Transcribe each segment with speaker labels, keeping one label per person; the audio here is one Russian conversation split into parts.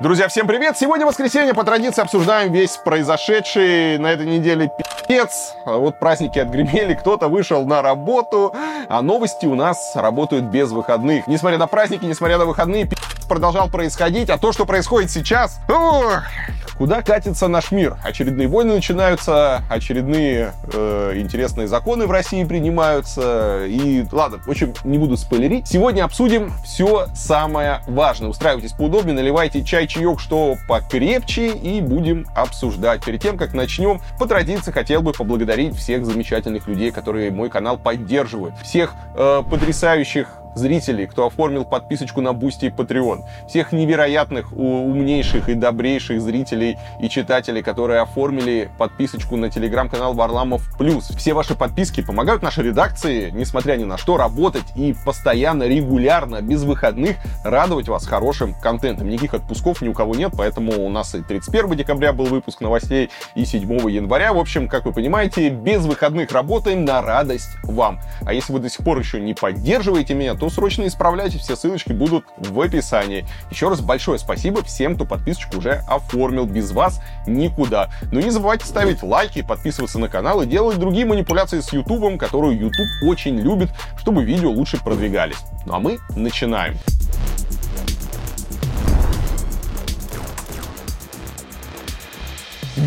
Speaker 1: Друзья, всем привет! Сегодня воскресенье, по традиции обсуждаем весь произошедший на этой неделе пи***ц. Вот праздники отгремели, кто-то вышел на работу, а новости у нас работают без выходных. Несмотря на праздники, несмотря на выходные, пи*** продолжал происходить, а то, что происходит сейчас, ох, Куда катится наш мир? Очередные войны начинаются, очередные э, интересные законы в России принимаются. И ладно, в общем, не буду спойлерить. Сегодня обсудим все самое важное. Устраивайтесь поудобнее, наливайте чай, чаек, что покрепче, и будем обсуждать. Перед тем, как начнем, по традиции хотел бы поблагодарить всех замечательных людей, которые мой канал поддерживают. Всех э, потрясающих зрителей, кто оформил подписочку на Boosty и Patreon, всех невероятных, умнейших и добрейших зрителей и читателей, которые оформили подписочку на телеграм-канал Варламов Плюс. Все ваши подписки помогают нашей редакции, несмотря ни на что, работать и постоянно, регулярно, без выходных радовать вас хорошим контентом. Никаких отпусков ни у кого нет, поэтому у нас и 31 декабря был выпуск новостей, и 7 января. В общем, как вы понимаете, без выходных работаем на радость вам. А если вы до сих пор еще не поддерживаете меня, то срочно исправляйте, все ссылочки будут в описании. Еще раз большое спасибо всем, кто подписочку уже оформил. Без вас никуда. Но не забывайте ставить лайки, подписываться на канал и делать другие манипуляции с YouTube, которую YouTube очень любит, чтобы видео лучше продвигались. Ну а мы начинаем.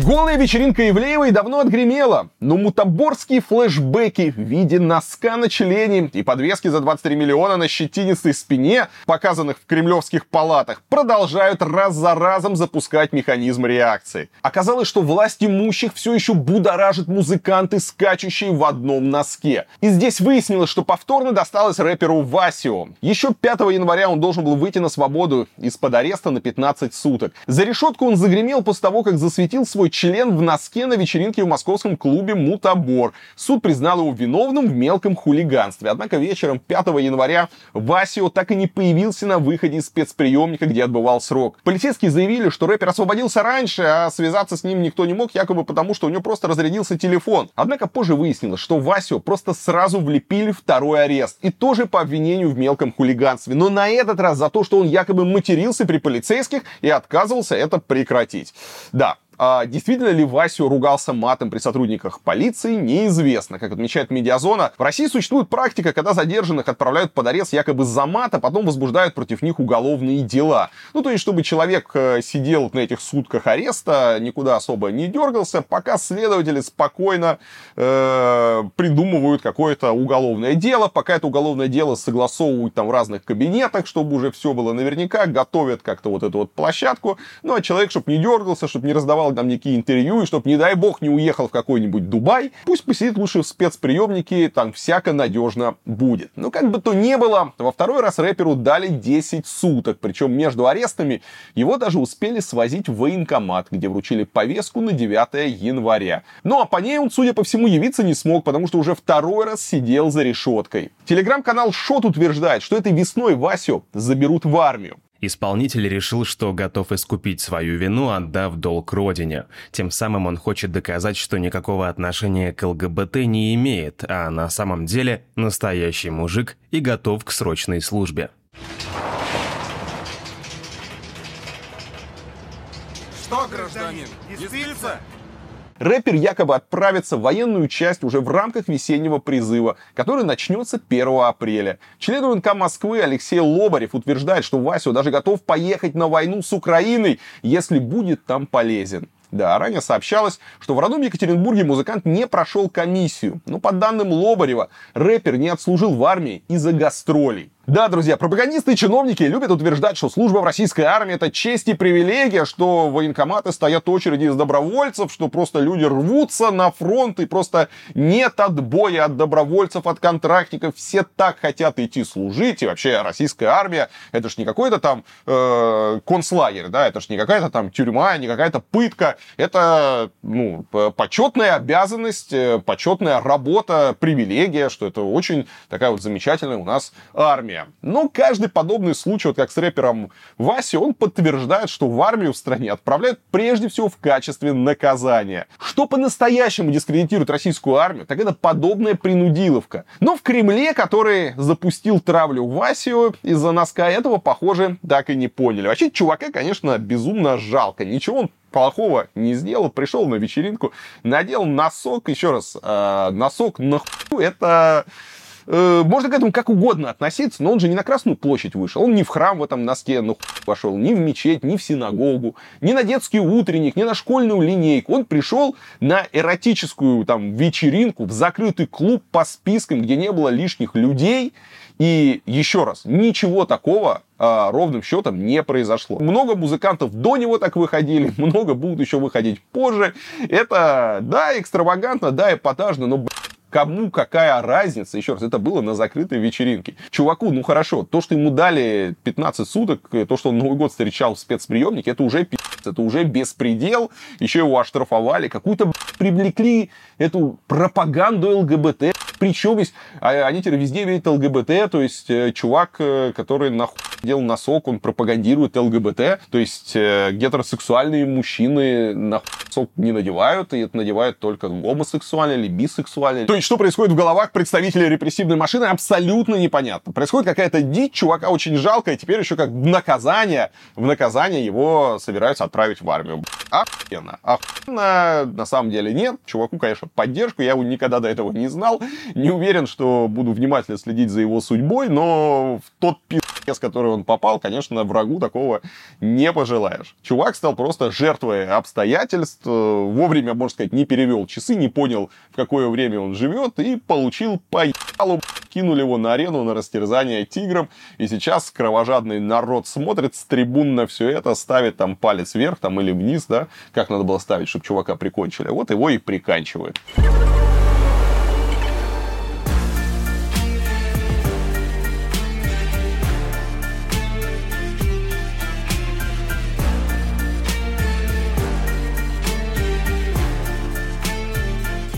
Speaker 1: Голая вечеринка Ивлеевой давно отгремела, но мутаборские флешбеки в виде носка на члене и подвески за 23 миллиона на щетинистой спине, показанных в кремлевских палатах, продолжают раз за разом запускать механизм реакции. Оказалось, что власть имущих все еще будоражит музыканты, скачущие в одном носке. И здесь выяснилось, что повторно досталось рэперу Васио. Еще 5 января он должен был выйти на свободу из-под ареста на 15 суток. За решетку он загремел после того, как засветил свой свой член в носке на вечеринке в московском клубе «Мутабор». Суд признал его виновным в мелком хулиганстве. Однако вечером 5 января Васио так и не появился на выходе из спецприемника, где отбывал срок. Полицейские заявили, что рэпер освободился раньше, а связаться с ним никто не мог, якобы потому, что у него просто разрядился телефон. Однако позже выяснилось, что Васио просто сразу влепили второй арест. И тоже по обвинению в мелком хулиганстве. Но на этот раз за то, что он якобы матерился при полицейских и отказывался это прекратить. Да, а действительно ли Васю ругался матом при сотрудниках полиции, неизвестно. Как отмечает Медиазона, в России существует практика, когда задержанных отправляют под арест якобы за мат, а потом возбуждают против них уголовные дела. Ну, то есть, чтобы человек э, сидел на этих сутках ареста, никуда особо не дергался, пока следователи спокойно э, придумывают какое-то уголовное дело, пока это уголовное дело согласовывают там в разных кабинетах, чтобы уже все было наверняка, готовят как-то вот эту вот площадку. Ну, а человек, чтобы не дергался, чтобы не раздавал давал нам некие интервью, и чтобы, не дай бог, не уехал в какой-нибудь Дубай, пусть посидит лучше в спецприемнике, там всяко надежно будет. Но как бы то ни было, во второй раз рэперу дали 10 суток, причем между арестами его даже успели свозить в военкомат, где вручили повестку на 9 января. Ну а по ней он, судя по всему, явиться не смог, потому что уже второй раз сидел за решеткой. Телеграм-канал Шот утверждает, что этой весной Васю заберут в армию.
Speaker 2: Исполнитель решил, что готов искупить свою вину, отдав долг родине. Тем самым он хочет доказать, что никакого отношения к ЛГБТ не имеет, а на самом деле настоящий мужик и готов к срочной службе.
Speaker 1: Что, гражданин, не? Рэпер якобы отправится в военную часть уже в рамках весеннего призыва, который начнется 1 апреля. Член УНК Москвы Алексей Лобарев утверждает, что Васю даже готов поехать на войну с Украиной, если будет там полезен. Да, ранее сообщалось, что в родном Екатеринбурге музыкант не прошел комиссию. Но по данным Лобарева, рэпер не отслужил в армии из-за гастролей. Да, друзья, пропагандисты и чиновники любят утверждать, что служба в российской армии это честь и привилегия, что военкоматы стоят очереди из добровольцев, что просто люди рвутся на фронт и просто нет отбоя от добровольцев, от контрактников. Все так хотят идти служить. И вообще российская армия это ж не какой-то там э, концлагерь, да, это ж не какая-то там тюрьма, не какая-то пытка. Это ну, почетная обязанность, э, почетная работа, привилегия, что это очень такая вот замечательная у нас армия. Армия. Но каждый подобный случай, вот как с рэпером Васи, он подтверждает, что в армию в стране отправляют прежде всего в качестве наказания. Что по-настоящему дискредитирует российскую армию, так это подобная принудиловка. Но в Кремле, который запустил травлю Васию из-за носка этого, похоже, так и не поняли. Вообще, чувака, конечно, безумно жалко. Ничего он плохого не сделал, пришел на вечеринку, надел носок, еще раз, э, носок на ху, это э, можно к этому как угодно относиться, но он же не на Красную площадь вышел, он не в храм в этом носке ну, пошел, ни в мечеть, ни в синагогу, ни на детский утренник, ни на школьную линейку. Он пришел на эротическую там вечеринку в закрытый клуб по спискам, где не было лишних людей. И еще раз, ничего такого а, ровным счетом не произошло. Много музыкантов до него так выходили, много будут еще выходить позже. Это, да, экстравагантно, да, эпатажно, но, Кому какая разница? Еще раз, это было на закрытой вечеринке. Чуваку, ну хорошо, то, что ему дали 15 суток, то, что он Новый год встречал в спецприемнике, это уже пи***ц, это уже беспредел. Еще его оштрафовали, какую-то привлекли эту пропаганду ЛГБТ. Причем есть, а, они теперь везде видят ЛГБТ, то есть э, чувак, э, который нахуй делал носок, он пропагандирует ЛГБТ, то есть э, гетеросексуальные мужчины носок не надевают, и это надевают только гомосексуальные или бисексуальные. То есть что происходит в головах представителей репрессивной машины, абсолютно непонятно. Происходит какая-то дичь, чувака очень жалко, и теперь еще как в наказание, в наказание его собираются отправить в армию. Охуенно. Охуенно на самом деле нет. Чуваку, конечно, поддержку, я его никогда до этого не знал. Не уверен, что буду внимательно следить за его судьбой, но в тот пи***ц, который он попал, конечно, врагу такого не пожелаешь. Чувак стал просто жертвой обстоятельств, вовремя, можно сказать, не перевел часы, не понял, в какое время он живет, и получил по ебалу, кинули его на арену на растерзание тигром, и сейчас кровожадный народ смотрит с трибун на все это, ставит там палец вверх там или вниз, да, как надо было ставить, чтобы чувака прикончили. Вот его и приканчивают.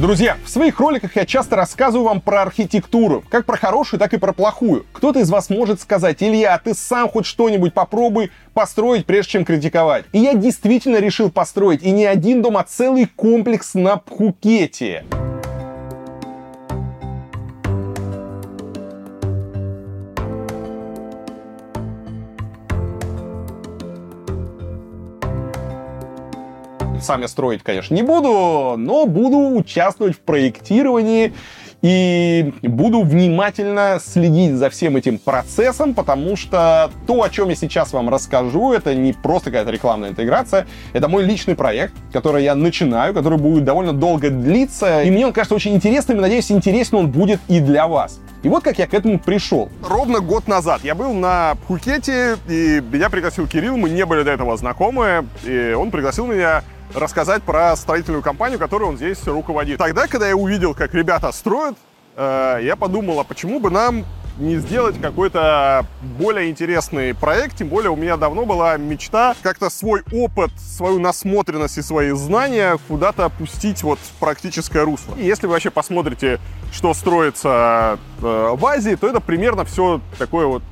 Speaker 1: Друзья, в своих роликах я часто рассказываю вам про архитектуру, как про хорошую, так и про плохую. Кто-то из вас может сказать, Илья, ты сам хоть что-нибудь попробуй построить, прежде чем критиковать. И я действительно решил построить, и не один дом, а целый комплекс на Пхукете. Сам я строить, конечно, не буду, но буду участвовать в проектировании и буду внимательно следить за всем этим процессом, потому что то, о чем я сейчас вам расскажу, это не просто какая-то рекламная интеграция, это мой личный проект, который я начинаю, который будет довольно долго длиться, и мне он кажется очень интересным, и надеюсь, интересно он будет и для вас. И вот как я к этому пришел. Ровно год назад я был на Пхукете, и меня пригласил Кирилл, мы не были до этого знакомы, и он пригласил меня рассказать про строительную компанию, которую он здесь руководит. Тогда, когда я увидел, как ребята строят, э, я подумал, а почему бы нам не сделать какой-то более интересный проект, тем более у меня давно была мечта как-то свой опыт, свою насмотренность и свои знания куда-то опустить вот в практическое русло. И если вы вообще посмотрите, что строится э, в Азии, то это примерно все такое вот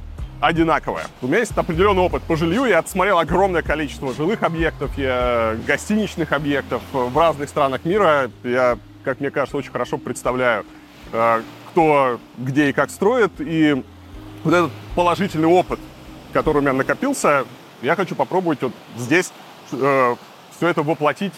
Speaker 1: одинаковая. У меня есть определенный опыт по жилью. Я отсмотрел огромное количество жилых объектов, я, гостиничных объектов в разных странах мира. Я, как мне кажется, очень хорошо представляю, э, кто где и как строит. И вот этот положительный опыт, который у меня накопился, я хочу попробовать вот здесь э, все это воплотить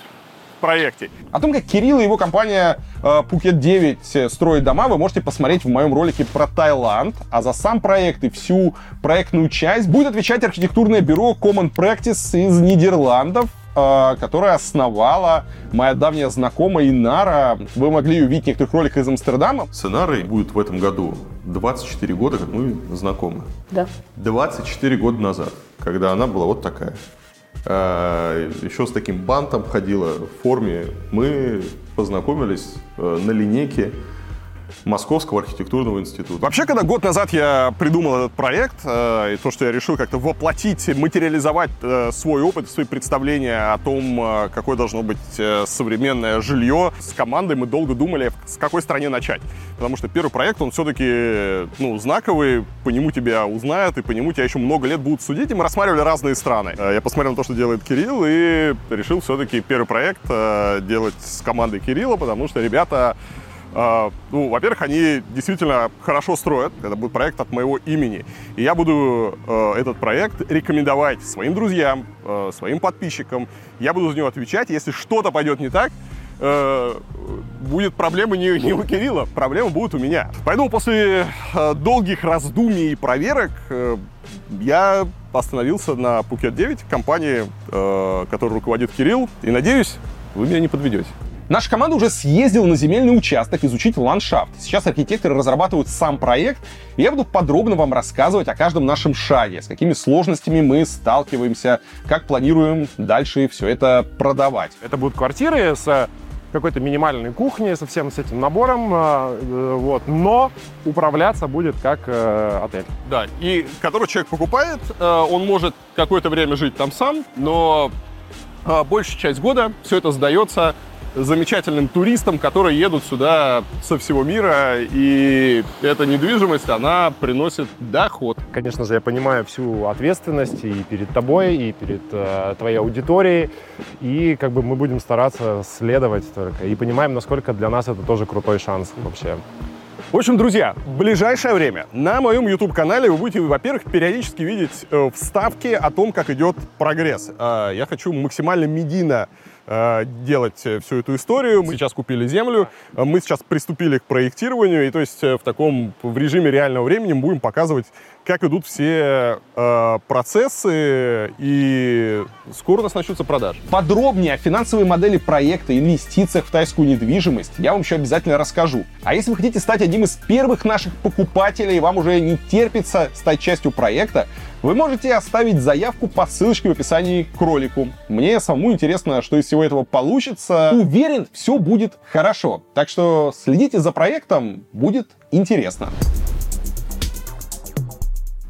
Speaker 1: проекте. О том, как Кирилл и его компания э, 9 строит дома, вы можете посмотреть в моем ролике про Таиланд. А за сам проект и всю проектную часть будет отвечать архитектурное бюро Common Practice из Нидерландов э, которая основала моя давняя знакомая Инара. Вы могли ее видеть в некоторых роликах из Амстердама.
Speaker 3: С Инарой будет в этом году 24 года, как мы знакомы.
Speaker 4: Да.
Speaker 3: 24 года назад, когда она была вот такая. А, еще с таким бантом ходила в форме. Мы познакомились э, на линейке Московского архитектурного института.
Speaker 1: Вообще, когда год назад я придумал этот проект, э, и то, что я решил как-то воплотить, материализовать э, свой опыт, свои представления о том, э, какое должно быть э, современное жилье, с командой мы долго думали, с какой стране начать. Потому что первый проект, он все-таки ну, знаковый, по нему тебя узнают, и по нему тебя еще много лет будут судить, и мы рассматривали разные страны. Э, я посмотрел на то, что делает Кирилл, и решил все-таки первый проект э, делать с командой Кирилла, потому что ребята ну, во-первых, они действительно хорошо строят. Это будет проект от моего имени. И я буду uh, этот проект рекомендовать своим друзьям, uh, своим подписчикам. Я буду за него отвечать. Если что-то пойдет не так, будет проблема не, не у Кирилла, проблема будет у меня. Поэтому после долгих раздумий и проверок я остановился на Phuket 9, компании, которой руководит Кирилл. И надеюсь, вы меня не подведете. Наша команда уже съездила на земельный участок изучить ландшафт. Сейчас архитекторы разрабатывают сам проект, и я буду подробно вам рассказывать о каждом нашем шаге, с какими сложностями мы сталкиваемся, как планируем дальше все это продавать.
Speaker 4: Это будут квартиры с какой-то минимальной кухней, со всем с этим набором, э, вот, но управляться будет как э, отель.
Speaker 1: Да, и который человек покупает, э, он может какое-то время жить там сам, но большая часть года все это сдается замечательным туристам, которые едут сюда со всего мира, и эта недвижимость, она приносит доход.
Speaker 4: Конечно же, я понимаю всю ответственность и перед тобой, и перед э, твоей аудиторией, и как бы мы будем стараться следовать только, и понимаем, насколько для нас это тоже крутой шанс вообще.
Speaker 1: В общем, друзья, в ближайшее время на моем YouTube-канале вы будете, во-первых, периодически видеть э, вставки о том, как идет прогресс. Э, я хочу максимально медийно делать всю эту историю. Мы сейчас купили землю, э, мы сейчас приступили к проектированию, и то есть э, в таком, в режиме реального времени мы будем показывать, как идут все э, процессы, и скоро у нас начнутся продажи. Подробнее о финансовой модели проекта, инвестициях в тайскую недвижимость я вам еще обязательно расскажу. А если вы хотите стать одним из первых наших покупателей, и вам уже не терпится стать частью проекта, вы можете оставить заявку по ссылочке в описании к ролику. Мне самому интересно, что из всего этого получится. Уверен, все будет хорошо. Так что следите за проектом, будет интересно.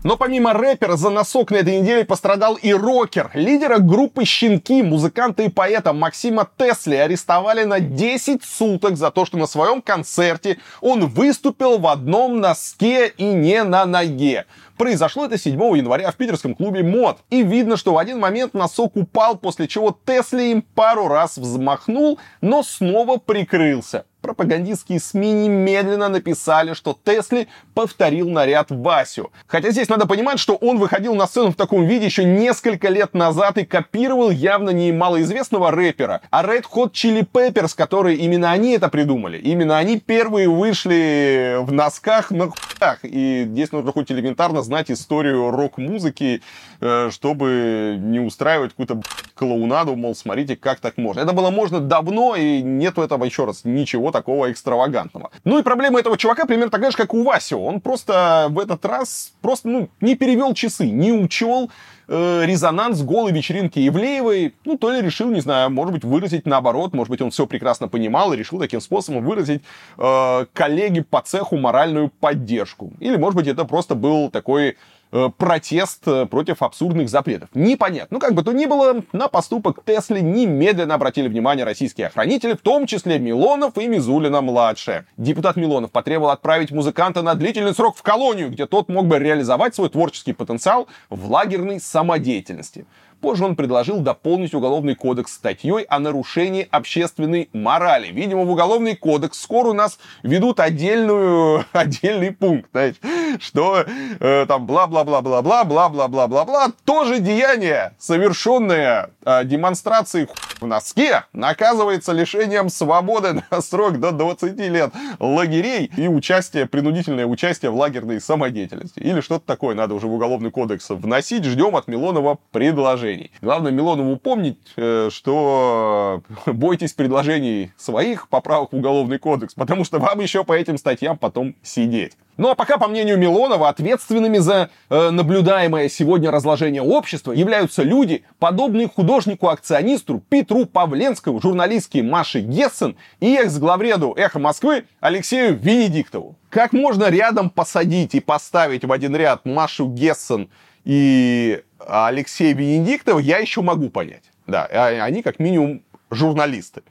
Speaker 1: Но помимо рэпера за носок на этой неделе пострадал и рокер. Лидера группы «Щенки», музыканта и поэта Максима Тесли арестовали на 10 суток за то, что на своем концерте он выступил в одном носке и не на ноге. Произошло это 7 января в питерском клубе МОД. И видно, что в один момент носок упал, после чего Тесли им пару раз взмахнул, но снова прикрылся пропагандистские СМИ немедленно написали, что Тесли повторил наряд Васю. Хотя здесь надо понимать, что он выходил на сцену в таком виде еще несколько лет назад и копировал явно не малоизвестного рэпера, а Red Hot Chili Peppers, которые именно они это придумали. Именно они первые вышли в носках на хуях. И здесь нужно хоть элементарно знать историю рок-музыки, э, чтобы не устраивать какую-то клоунаду, мол, смотрите, как так можно. Это было можно давно, и нету этого, еще раз, ничего такого экстравагантного. Ну и проблема этого чувака примерно такая же, как у Васи. Он просто в этот раз просто ну, не перевел часы, не учел э, резонанс голой вечеринки Евлеевой, ну, то ли решил, не знаю, может быть, выразить наоборот, может быть, он все прекрасно понимал и решил таким способом выразить э, коллеге по цеху моральную поддержку. Или, может быть, это просто был такой протест э, против абсурдных запретов. Непонятно. Ну, как бы то ни было, на поступок Тесли немедленно обратили внимание российские охранители, в том числе Милонов и Мизулина-младшая. Депутат Милонов потребовал отправить музыканта на длительный срок в колонию, где тот мог бы реализовать свой творческий потенциал в лагерной самодеятельности. Позже он предложил дополнить Уголовный кодекс статьей о нарушении общественной морали. Видимо, в Уголовный кодекс скоро у нас ведут отдельную, отдельный пункт, знаете, что э, там бла-бла-бла-бла-бла, бла-бла-бла-бла-бла, тоже деяние, совершенное э, демонстрацией в носке, наказывается лишением свободы на срок до 20 лет лагерей и участие, принудительное участие в лагерной самодеятельности. Или что-то такое надо уже в Уголовный кодекс вносить. Ждем от Милонова предложений. Главное Милонову помнить, э, что бойтесь предложений своих поправок в Уголовный кодекс, потому что вам еще по этим статьям потом сидеть. Ну а пока, по мнению Милонова, ответственными за э, наблюдаемое сегодня разложение общества являются люди, подобные художнику-акционисту Петру Павленскому, журналистке Маше Гессен и экс-главреду «Эхо Москвы» Алексею Венедиктову. Как можно рядом посадить и поставить в один ряд Машу Гессен и Алексея Венедиктова, я еще могу понять. Да, а они как минимум журналисты.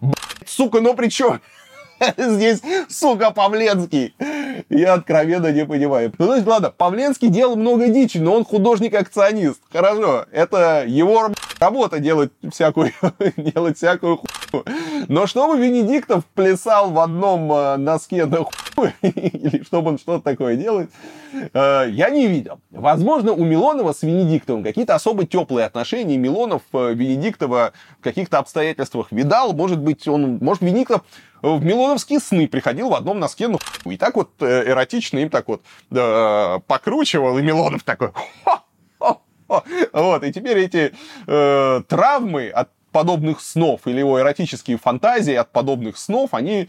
Speaker 1: Блять, сука, ну при чем? Здесь, сука, Павленский. Я откровенно не понимаю. Ну, то есть, ладно, Павленский делал много дичи, но он художник-акционист. Хорошо, это его работа делать всякую, делать всякую хуйню. Но чтобы Венедиктов плясал в одном э, носке на хуй, или чтобы он что-то такое делает, э, я не видел. Возможно, у Милонова с Венедиктовым какие-то особо теплые отношения. Милонов э, Венедиктова в каких-то обстоятельствах видал. Может быть, он, может, Венедиктов в Милоновские сны приходил в одном носке, ну, и так вот эротично им так вот покручивал, и Милонов такой, вот, и теперь эти э, травмы от подобных снов или его эротические фантазии от подобных снов, они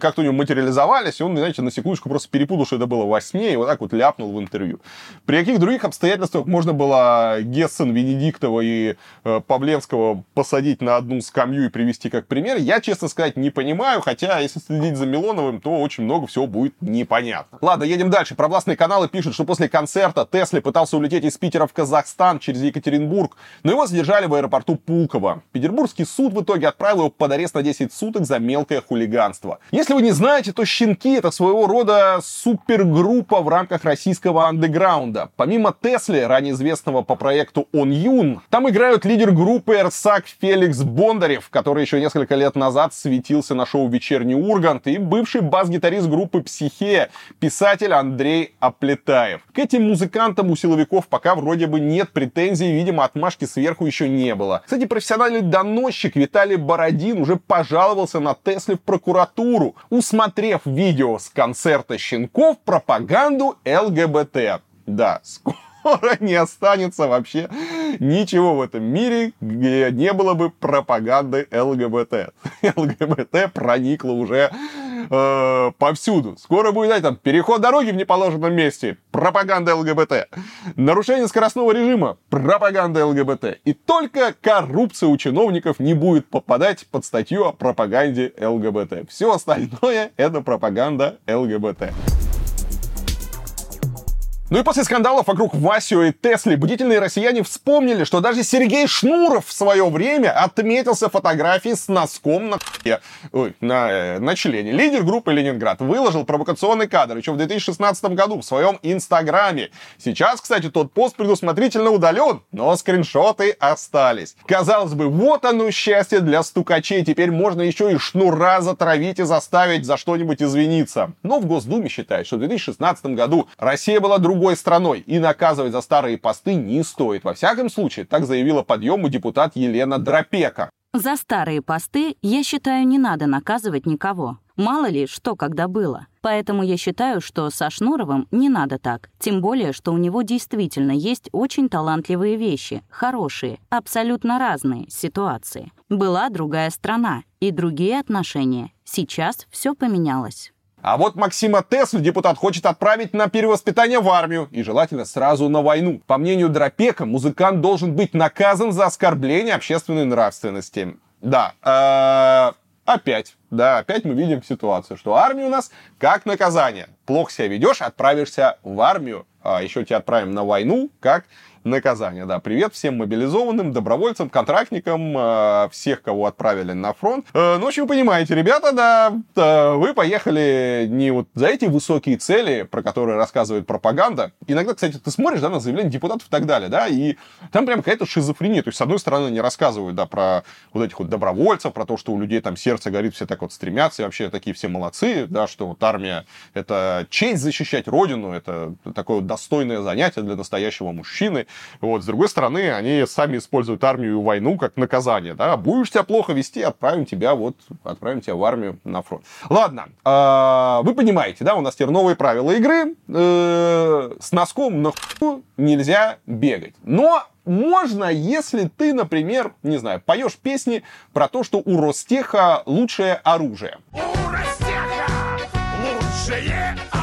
Speaker 1: как-то у него материализовались, и он, знаете, на секундочку просто перепутал, что это было во сне, и вот так вот ляпнул в интервью. При каких других обстоятельствах можно было Гессен, Венедиктова и э, Павленского посадить на одну скамью и привести как пример, я, честно сказать, не понимаю, хотя, если следить за Милоновым, то очень много всего будет непонятно. Ладно, едем дальше. Провластные каналы пишут, что после концерта Тесли пытался улететь из Питера в Казахстан через Екатеринбург, но его задержали в аэропорту Пулково. Петербургский суд в итоге отправил его под арест на 10 суток за мелкое хулиганство. Если вы не знаете, то «Щенки» — это своего рода супергруппа в рамках российского андеграунда. Помимо Тесли, ранее известного по проекту «Он Юн», там играют лидер группы «Эрсак» Феликс Бондарев, который еще несколько лет назад светился на шоу «Вечерний Ургант», и бывший бас-гитарист группы «Психея», писатель Андрей Аплетаев. К этим музыкантам у силовиков пока вроде бы нет претензий, видимо, отмашки сверху еще не было. Кстати, профессиональный доносчик Виталий Бородин уже пожаловался на Тесли в прокуратуру, культуру, усмотрев видео с концерта щенков пропаганду ЛГБТ. Да, скоро не останется вообще ничего в этом мире, где не было бы пропаганды ЛГБТ. ЛГБТ проникло уже э, повсюду. Скоро будет, знаете, там, переход дороги в неположенном месте, пропаганда ЛГБТ. Нарушение скоростного режима, пропаганда ЛГБТ. И только коррупция у чиновников не будет попадать под статью о пропаганде ЛГБТ. Все остальное это пропаганда ЛГБТ. Ну и после скандалов вокруг Васио и Тесли бдительные россияне вспомнили, что даже Сергей Шнуров в свое время отметился фотографией с носком на Ой, на, э, на члене. Лидер группы Ленинград выложил провокационный кадр еще в 2016 году в своем инстаграме. Сейчас, кстати, тот пост предусмотрительно удален, но скриншоты остались. Казалось бы, вот оно счастье для стукачей. Теперь можно еще и шнура затравить и заставить за что-нибудь извиниться. Но в Госдуме считают, что в 2016 году Россия была другой другой страной, и наказывать за старые посты не стоит. Во всяком случае, так заявила подъему депутат Елена Дропека.
Speaker 5: За старые посты, я считаю, не надо наказывать никого. Мало ли, что когда было. Поэтому я считаю, что со Шнуровым не надо так. Тем более, что у него действительно есть очень талантливые вещи, хорошие, абсолютно разные ситуации. Была другая страна и другие отношения. Сейчас все поменялось.
Speaker 1: А вот Максима Теслу депутат хочет отправить на перевоспитание в армию и желательно сразу на войну. По мнению Дропека, музыкант должен быть наказан за оскорбление общественной нравственности. Да, э, опять, да, опять мы видим ситуацию, что армия у нас как наказание. Плохо себя ведешь, отправишься в армию, а еще тебя отправим на войну как наказание. Да, привет всем мобилизованным, добровольцам, контрактникам, э, всех, кого отправили на фронт. Э, ну, в общем, понимаете, ребята, да, э, вы поехали не вот за эти высокие цели, про которые рассказывает пропаганда. Иногда, кстати, ты смотришь, да, на заявления депутатов и так далее, да, и там прям какая-то шизофрения. То есть, с одной стороны, они рассказывают, да, про вот этих вот добровольцев, про то, что у людей там сердце горит, все так вот стремятся, и вообще такие все молодцы, да, что вот армия — это честь защищать родину, это такое достойное занятие для настоящего мужчины. Вот, с другой стороны, они сами используют армию и войну как наказание, да, будешь себя плохо вести, отправим тебя вот, отправим тебя в армию на фронт. Ладно, э, вы понимаете, да, у нас теперь новые правила игры, э, с носком на ху нельзя бегать, но можно, если ты, например, не знаю, поешь песни про то, что у Ростеха лучшее оружие. У Ростеха лучшее оружие.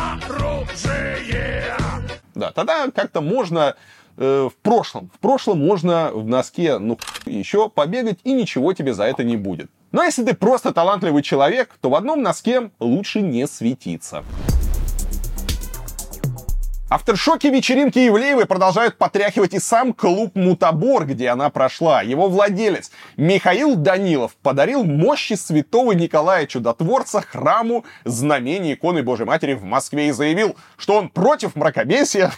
Speaker 1: Да, тогда как-то можно э, в прошлом. В прошлом можно в носке, ну, еще побегать, и ничего тебе за это не будет. Но если ты просто талантливый человек, то в одном носке лучше не светиться. Авторшоки вечеринки Ивлеевой продолжают потряхивать и сам клуб «Мутабор», где она прошла. Его владелец Михаил Данилов подарил мощи святого Николая Чудотворца храму знамения иконы Божьей Матери в Москве и заявил, что он против мракобесия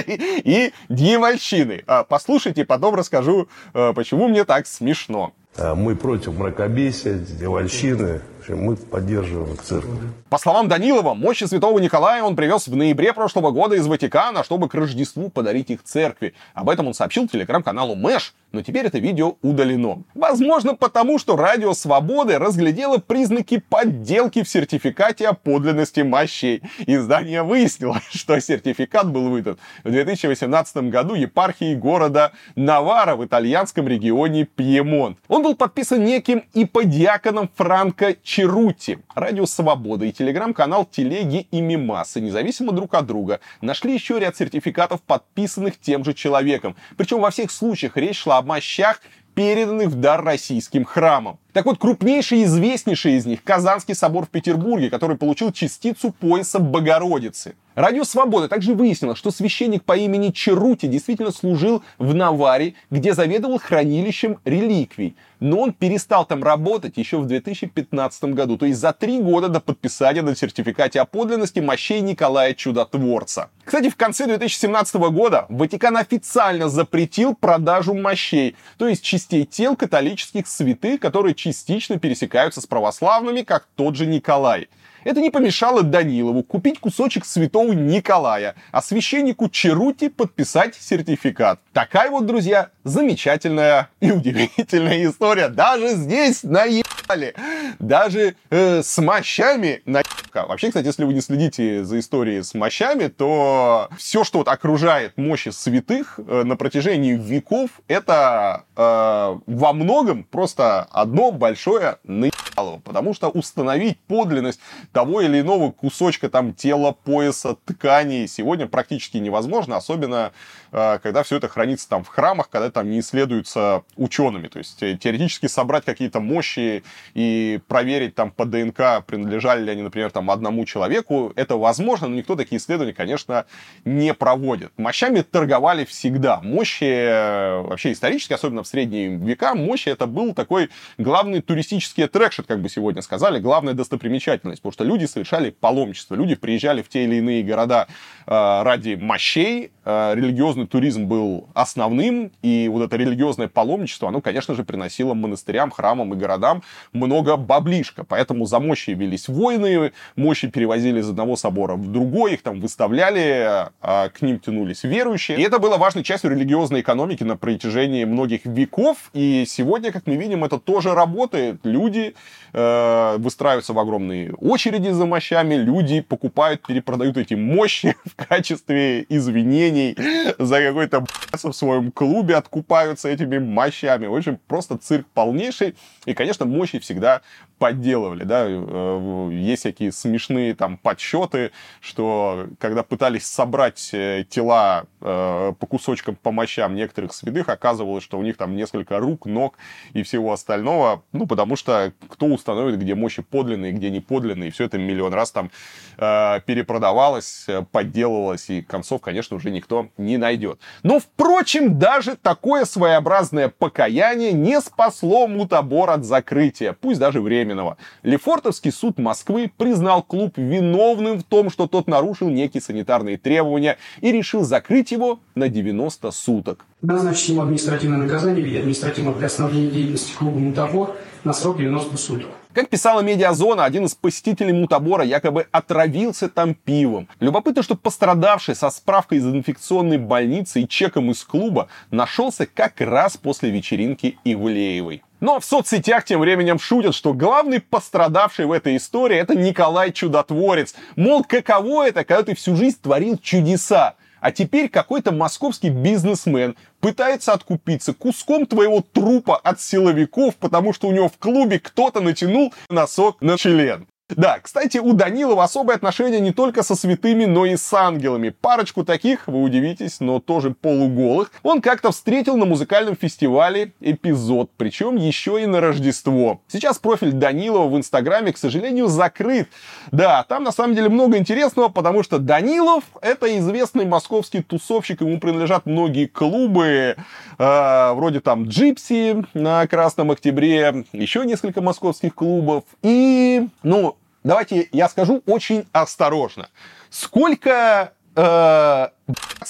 Speaker 1: и дьявольщины. А, послушайте, потом расскажу, э, почему мне так смешно.
Speaker 6: А мы против мракобесия, дьявольщины, общем, мы поддерживаем церковь.
Speaker 1: По словам Данилова, мощи святого Николая он привез в ноябре прошлого года из Ватикана, чтобы к Рождеству подарить их церкви. Об этом он сообщил телеграм-каналу Мэш, но теперь это видео удалено. Возможно, потому что Радио Свободы разглядело признаки подделки в сертификате о подлинности мощей. Издание выяснило, что сертификат был выдан в 2018 году епархией города Навара в итальянском регионе Пьемонт. Он был подписан неким иподиаконом Франко Черути. Радио Свобода и телеграм-канал Телеги и Мимасы, независимо друг от друга, нашли еще ряд сертификатов, подписанных тем же человеком. Причем во всех случаях речь шла о мощах, переданных в дар российским храмам. Так вот, крупнейший и известнейший из них – Казанский собор в Петербурге, который получил частицу пояса Богородицы. Радио Свобода также выяснило, что священник по имени Черути действительно служил в Наваре, где заведовал хранилищем реликвий. Но он перестал там работать еще в 2015 году, то есть за три года до подписания на сертификате о подлинности мощей Николая Чудотворца. Кстати, в конце 2017 года Ватикан официально запретил продажу мощей, то есть частей тел католических святых, которые частично пересекаются с православными, как тот же Николай. Это не помешало Данилову купить кусочек святого Николая, а священнику Черути подписать сертификат. Такая вот, друзья, замечательная и удивительная история. Даже здесь наебали. Даже э, с мощами на Вообще, кстати, если вы не следите за историей с мощами, то все, что вот окружает мощи святых э, на протяжении веков, это э, во многом просто одно большое наебалово. Потому что установить подлинность того или иного кусочка там тела, пояса, ткани сегодня практически невозможно, особенно э, когда все это хранится там в храмах, когда там не исследуется учеными. То есть э, теоретически собрать какие-то мощи и проверить там по ДНК, принадлежали ли они, например, там одному человеку, это возможно, но никто такие исследования, конечно, не проводит. Мощами торговали всегда. Мощи, э, вообще исторически, особенно в средние века, мощи это был такой главный туристический аттракшн, как бы сегодня сказали, главная достопримечательность, потому что люди совершали паломничество, люди приезжали в те или иные города э, ради мощей, э, религиозный туризм был основным, и вот это религиозное паломничество, оно, конечно же, приносило монастырям, храмам и городам много баблишка, поэтому за мощи велись войны, мощи перевозили из одного собора в другой, их там выставляли, а к ним тянулись верующие. И это было важной частью религиозной экономики на протяжении многих веков, и сегодня, как мы видим, это тоже работает. Люди э, выстраиваются в огромные очереди за мощами, люди покупают, перепродают эти мощи в качестве извинений за какой-то в своем клубе, откупаются этими мощами. В общем, просто цирк полнейший. И, конечно, мощи всегда подделывали, да, э, есть всякие смешные там подсчеты, что когда пытались собрать э, тела э, по кусочкам, по мощам некоторых святых, оказывалось, что у них там несколько рук, ног и всего остального, ну, потому что кто установит, где мощи подлинные, где не подлинные, и все это миллион раз там перепродавалось, подделывалось, и концов, конечно, уже никто не найдет. Но, впрочем, даже такое своеобразное покаяние не спасло мутабор от закрытия, пусть даже временно Беременного. Лефортовский суд Москвы признал клуб виновным в том, что тот нарушил некие санитарные требования и решил закрыть его на 90 суток.
Speaker 7: Назначить ему административное наказание в виде административного приостановления деятельности клуба «Мутабор» на срок 90 суток.
Speaker 1: Как писала Медиазона, один из посетителей мутабора якобы отравился там пивом. Любопытно, что пострадавший со справкой из инфекционной больницы и чеком из клуба нашелся как раз после вечеринки Ивлеевой. Но в соцсетях тем временем шутят, что главный пострадавший в этой истории это Николай Чудотворец. Мол, каково это, когда ты всю жизнь творил чудеса, а теперь какой-то московский бизнесмен пытается откупиться куском твоего трупа от силовиков, потому что у него в клубе кто-то натянул носок на член. Да, кстати, у Данилова особое отношение не только со святыми, но и с ангелами. Парочку таких, вы удивитесь, но тоже полуголых, он как-то встретил на музыкальном фестивале «Эпизод», причем еще и на Рождество. Сейчас профиль Данилова в Инстаграме, к сожалению, закрыт. Да, там на самом деле много интересного, потому что Данилов — это известный московский тусовщик, ему принадлежат многие клубы, э, вроде там «Джипси» на Красном Октябре, еще несколько московских клубов. И, ну, давайте я скажу очень осторожно. Сколько э,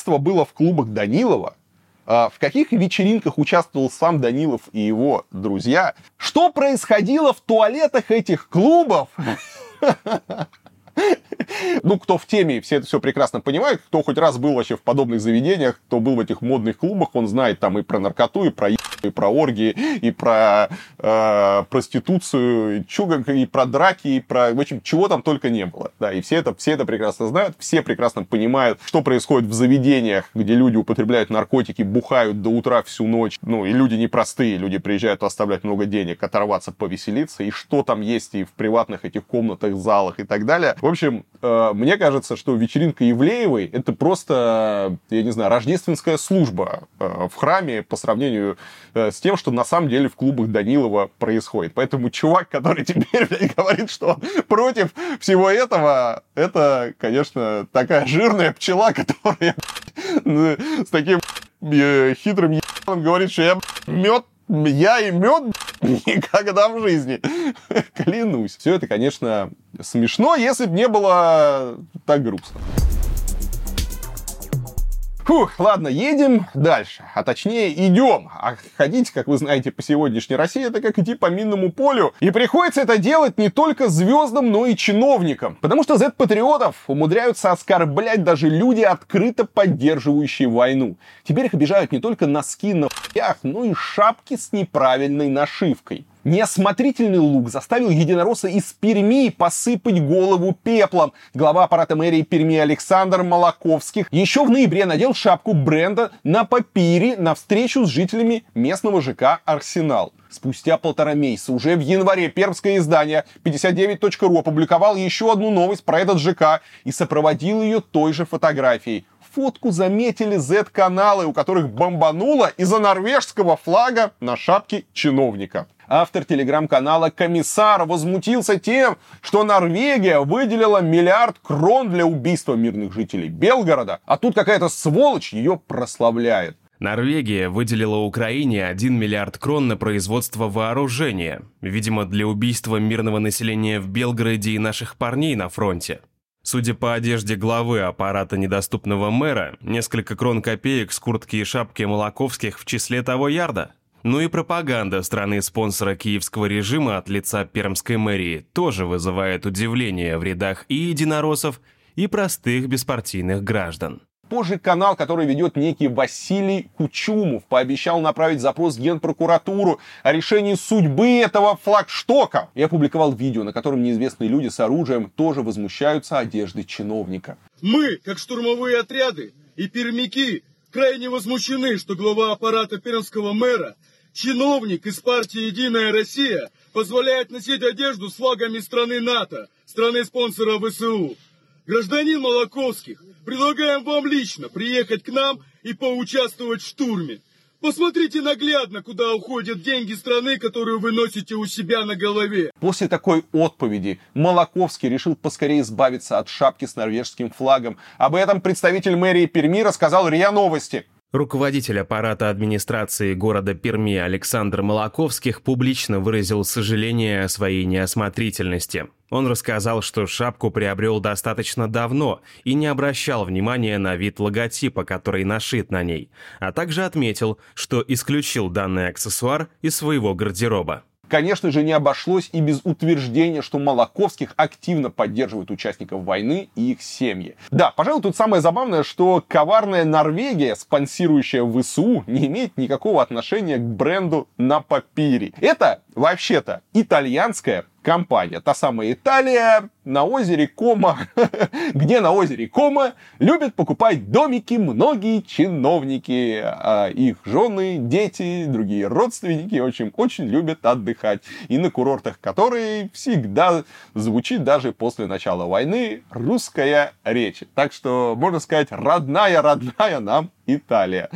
Speaker 1: было в клубах Данилова, э, в каких вечеринках участвовал сам Данилов и его друзья, что происходило в туалетах этих клубов, Ну, кто в теме, все это все прекрасно понимают. Кто хоть раз был вообще в подобных заведениях, кто был в этих модных клубах, он знает там и про наркоту, и про и про оргии, и про э, проституцию, и, и про драки, и про... В общем, чего там только не было. Да, и все это, все это прекрасно знают, все прекрасно понимают, что происходит в заведениях, где люди употребляют наркотики, бухают до утра всю ночь. Ну, и люди непростые, люди приезжают оставлять много денег, оторваться, повеселиться, и что там есть и в приватных этих комнатах, залах и так далее. В общем, э, мне кажется, что вечеринка Евлеевой это просто, я не знаю, рождественская служба э, в храме по сравнению э, с тем, что на самом деле в клубах Данилова происходит. Поэтому чувак, который теперь блядь, говорит, что против всего этого, это, конечно, такая жирная пчела, которая с таким хитрым говорит, что я мед я и мед никогда в жизни. Клянусь. Все это, конечно, смешно, если бы не было так грустно. Фух, ладно, едем дальше. А точнее, идем. А ходить, как вы знаете, по сегодняшней России, это как идти по минному полю. И приходится это делать не только звездам, но и чиновникам. Потому что Z-патриотов умудряются оскорблять даже люди, открыто поддерживающие войну. Теперь их обижают не только носки на хуях, но и шапки с неправильной нашивкой. Неосмотрительный лук заставил единоросса из Перми посыпать голову пеплом. Глава аппарата мэрии Перми Александр Молоковских еще в ноябре надел шапку бренда на папире на встречу с жителями местного ЖК «Арсенал». Спустя полтора месяца, уже в январе, пермское издание 59.ru опубликовал еще одну новость про этот ЖК и сопроводил ее той же фотографией фотку заметили Z-каналы, у которых бомбануло из-за норвежского флага на шапке чиновника автор телеграм-канала «Комиссар» возмутился тем, что Норвегия выделила миллиард крон для убийства мирных жителей Белгорода, а тут какая-то сволочь ее прославляет.
Speaker 2: Норвегия выделила Украине 1 миллиард крон на производство вооружения, видимо, для убийства мирного населения в Белгороде и наших парней на фронте. Судя по одежде главы аппарата недоступного мэра, несколько крон копеек с куртки и шапки Молоковских в числе того ярда. Ну и пропаганда страны-спонсора киевского режима от лица пермской мэрии тоже вызывает удивление в рядах и единороссов, и простых беспартийных граждан.
Speaker 1: Позже канал, который ведет некий Василий Кучумов, пообещал направить запрос в Генпрокуратуру о решении судьбы этого флагштока и опубликовал видео, на котором неизвестные люди с оружием тоже возмущаются одеждой чиновника.
Speaker 8: Мы, как штурмовые отряды и пермяки, крайне возмущены, что глава аппарата пермского мэра чиновник из партии «Единая Россия» позволяет носить одежду с флагами страны НАТО, страны-спонсора ВСУ. Гражданин Молоковских, предлагаем вам лично приехать к нам и поучаствовать в штурме. Посмотрите наглядно, куда уходят деньги страны, которую вы носите у себя на голове.
Speaker 1: После такой отповеди Молоковский решил поскорее избавиться от шапки с норвежским флагом. Об этом представитель мэрии Перми рассказал РИА Новости.
Speaker 2: Руководитель аппарата администрации города Перми Александр Молоковских публично выразил сожаление о своей неосмотрительности. Он рассказал, что шапку приобрел достаточно давно и не обращал внимания на вид логотипа, который нашит на ней, а также отметил, что исключил данный аксессуар из своего гардероба.
Speaker 1: Конечно же, не обошлось и без утверждения, что Молоковских активно поддерживают участников войны и их семьи. Да, пожалуй, тут самое забавное, что коварная Норвегия, спонсирующая ВСУ, не имеет никакого отношения к бренду на папире. Это, вообще-то, итальянская компания. Та самая Италия, на озере Кома, где на озере Кома любят покупать домики многие чиновники, а их жены, дети, другие родственники очень, очень любят отдыхать. И на курортах, которые всегда звучит даже после начала войны русская речь. Так что, можно сказать, родная-родная нам Италия.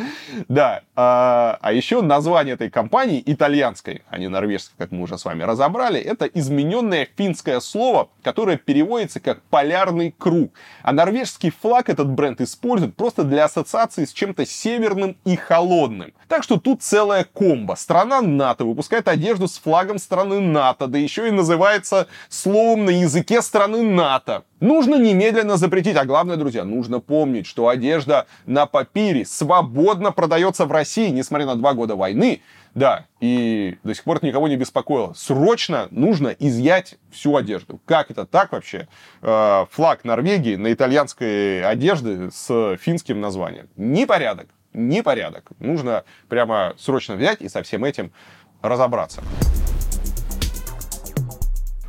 Speaker 1: Да, а, а еще название этой компании итальянской, а не норвежской, как мы уже с вами разобрали, это измененное финское слово, которое переводится как полярный круг. А норвежский флаг этот бренд использует просто для ассоциации с чем-то северным и холодным. Так что тут целая комба. Страна НАТО выпускает одежду с флагом страны НАТО, да еще и называется словом на языке страны НАТО. Нужно немедленно запретить, а главное, друзья, нужно помнить, что одежда на папире свободно продается в России, несмотря на два года войны. Да, и до сих пор это никого не беспокоило. Срочно нужно изъять всю одежду. Как это так вообще? Э, флаг Норвегии на итальянской одежде с финским названием. Непорядок, непорядок. Нужно прямо срочно взять и со всем этим разобраться.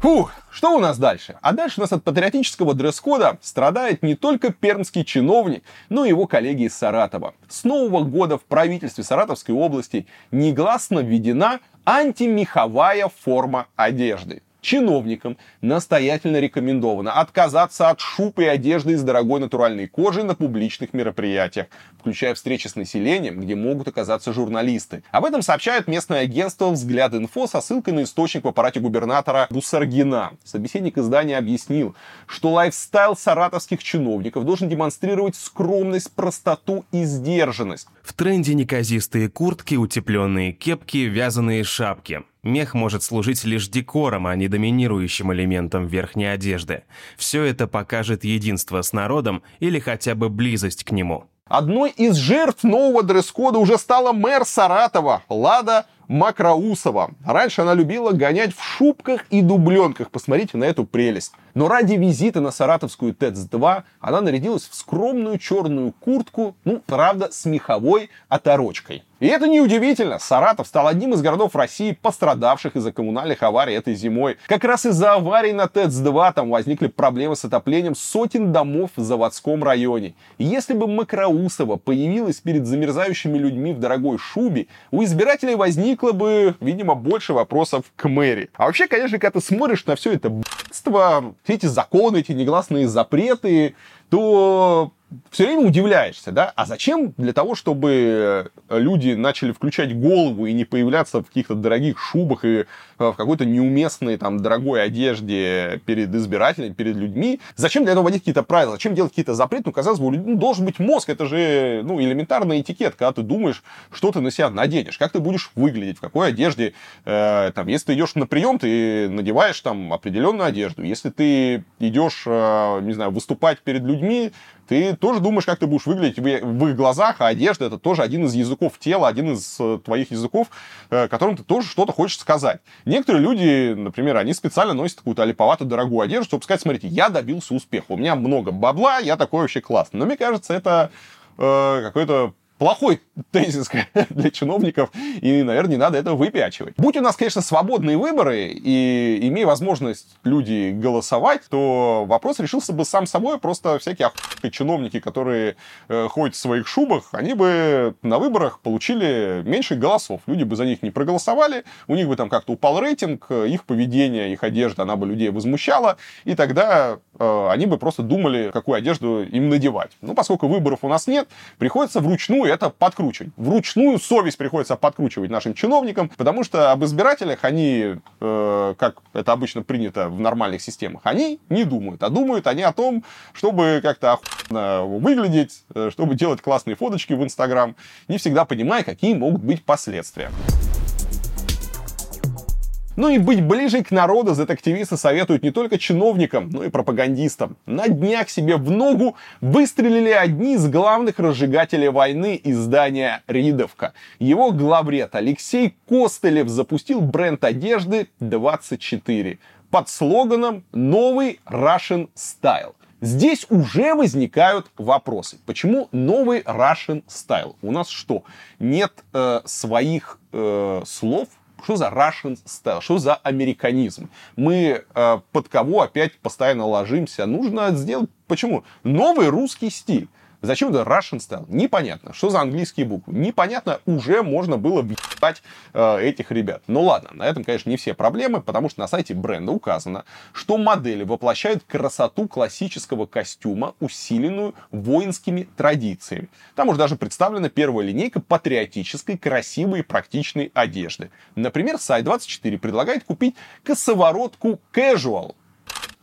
Speaker 1: Фух, что у нас дальше? А дальше у нас от патриотического дресс-кода страдает не только пермский чиновник, но и его коллеги из Саратова. С нового года в правительстве Саратовской области негласно введена антимеховая форма одежды чиновникам настоятельно рекомендовано отказаться от шуб и одежды из дорогой натуральной кожи на публичных мероприятиях, включая встречи с населением, где могут оказаться журналисты. Об этом сообщает местное агентство «Взгляд инфо» со ссылкой на источник в аппарате губернатора Бусаргина. Собеседник издания объяснил, что лайфстайл саратовских чиновников должен демонстрировать скромность, простоту и сдержанность.
Speaker 2: В тренде неказистые куртки, утепленные кепки, вязаные шапки. Мех может служить лишь декором, а не доминирующим элементом верхней одежды. Все это покажет единство с народом или хотя бы близость к нему.
Speaker 1: Одной из жертв нового дресс-кода уже стала мэр Саратова Лада Макроусова. Раньше она любила гонять в шубках и дубленках. Посмотрите на эту прелесть. Но ради визита на саратовскую ТЭЦ-2 она нарядилась в скромную черную куртку, ну, правда, с меховой оторочкой. И это неудивительно. Саратов стал одним из городов России, пострадавших из-за коммунальных аварий этой зимой. Как раз из-за аварий на ТЭЦ-2 там возникли проблемы с отоплением сотен домов в заводском районе. И если бы Макроусова появилась перед замерзающими людьми в дорогой шубе, у избирателей возникло бы, видимо, больше вопросов к мэри. А вообще, конечно, когда ты смотришь на все это б***ство, все эти законы, эти негласные запреты, то все время удивляешься, да? А зачем? Для того, чтобы люди начали включать голову и не появляться в каких-то дорогих шубах и э, в какой-то неуместной там дорогой одежде перед избирателями, перед людьми. Зачем для этого вводить какие-то правила? Зачем делать какие-то запреты? Ну, казалось бы, ну, должен быть мозг. Это же, ну, элементарный этикет, когда ты думаешь, что ты на себя наденешь, как ты будешь выглядеть, в какой одежде. Э, там, если ты идешь на прием, ты надеваешь там определенную одежду. Если ты идешь, э, не знаю, выступать перед людьми, ты тоже думаешь, как ты будешь выглядеть в их глазах, а одежда это тоже один из языков тела, один из э, твоих языков, э, которым ты тоже что-то хочешь сказать. Некоторые люди, например, они специально носят какую-то олиповатую дорогую одежду, чтобы сказать, смотрите, я добился успеха, у меня много бабла, я такой вообще классный. Но мне кажется, это э, какой-то плохой тезис для чиновников, и, наверное, не надо этого выпячивать. Будь у нас, конечно, свободные выборы, и имея возможность люди голосовать, то вопрос решился бы сам собой, просто всякие охуенные чиновники, которые э, ходят в своих шубах, они бы на выборах получили меньше голосов. Люди бы за них не проголосовали, у них бы там как-то упал рейтинг, их поведение, их одежда, она бы людей возмущала, и тогда э, они бы просто думали, какую одежду им надевать. Ну, поскольку выборов у нас нет, приходится вручную это подкручивать. Вручную совесть приходится подкручивать нашим чиновникам, потому что об избирателях они, э, как это обычно принято в нормальных системах, они не думают, а думают они о том, чтобы как-то охуенно выглядеть, э, чтобы делать классные фоточки в Инстаграм, не всегда понимая, какие могут быть последствия. Ну и быть ближе к народу Z-активисты советуют не только чиновникам, но и пропагандистам. На днях себе в ногу выстрелили одни из главных разжигателей войны издания «Ридовка». Его главред Алексей Костылев запустил бренд одежды 24 под слоганом «Новый Russian Style». Здесь уже возникают вопросы. Почему новый Russian Style? У нас что, нет э, своих э, слов Что за Russian style? Что за американизм? Мы э, под кого опять постоянно ложимся? Нужно сделать... Почему? Новый русский стиль. Зачем это Russian style? Непонятно. Что за английские буквы? Непонятно. Уже можно было въебать э, этих ребят. Ну ладно, на этом, конечно, не все проблемы, потому что на сайте бренда указано, что модели воплощают красоту классического костюма, усиленную воинскими традициями. Там уже даже представлена первая линейка патриотической, красивой и практичной одежды. Например, сайт 24 предлагает купить косоворотку casual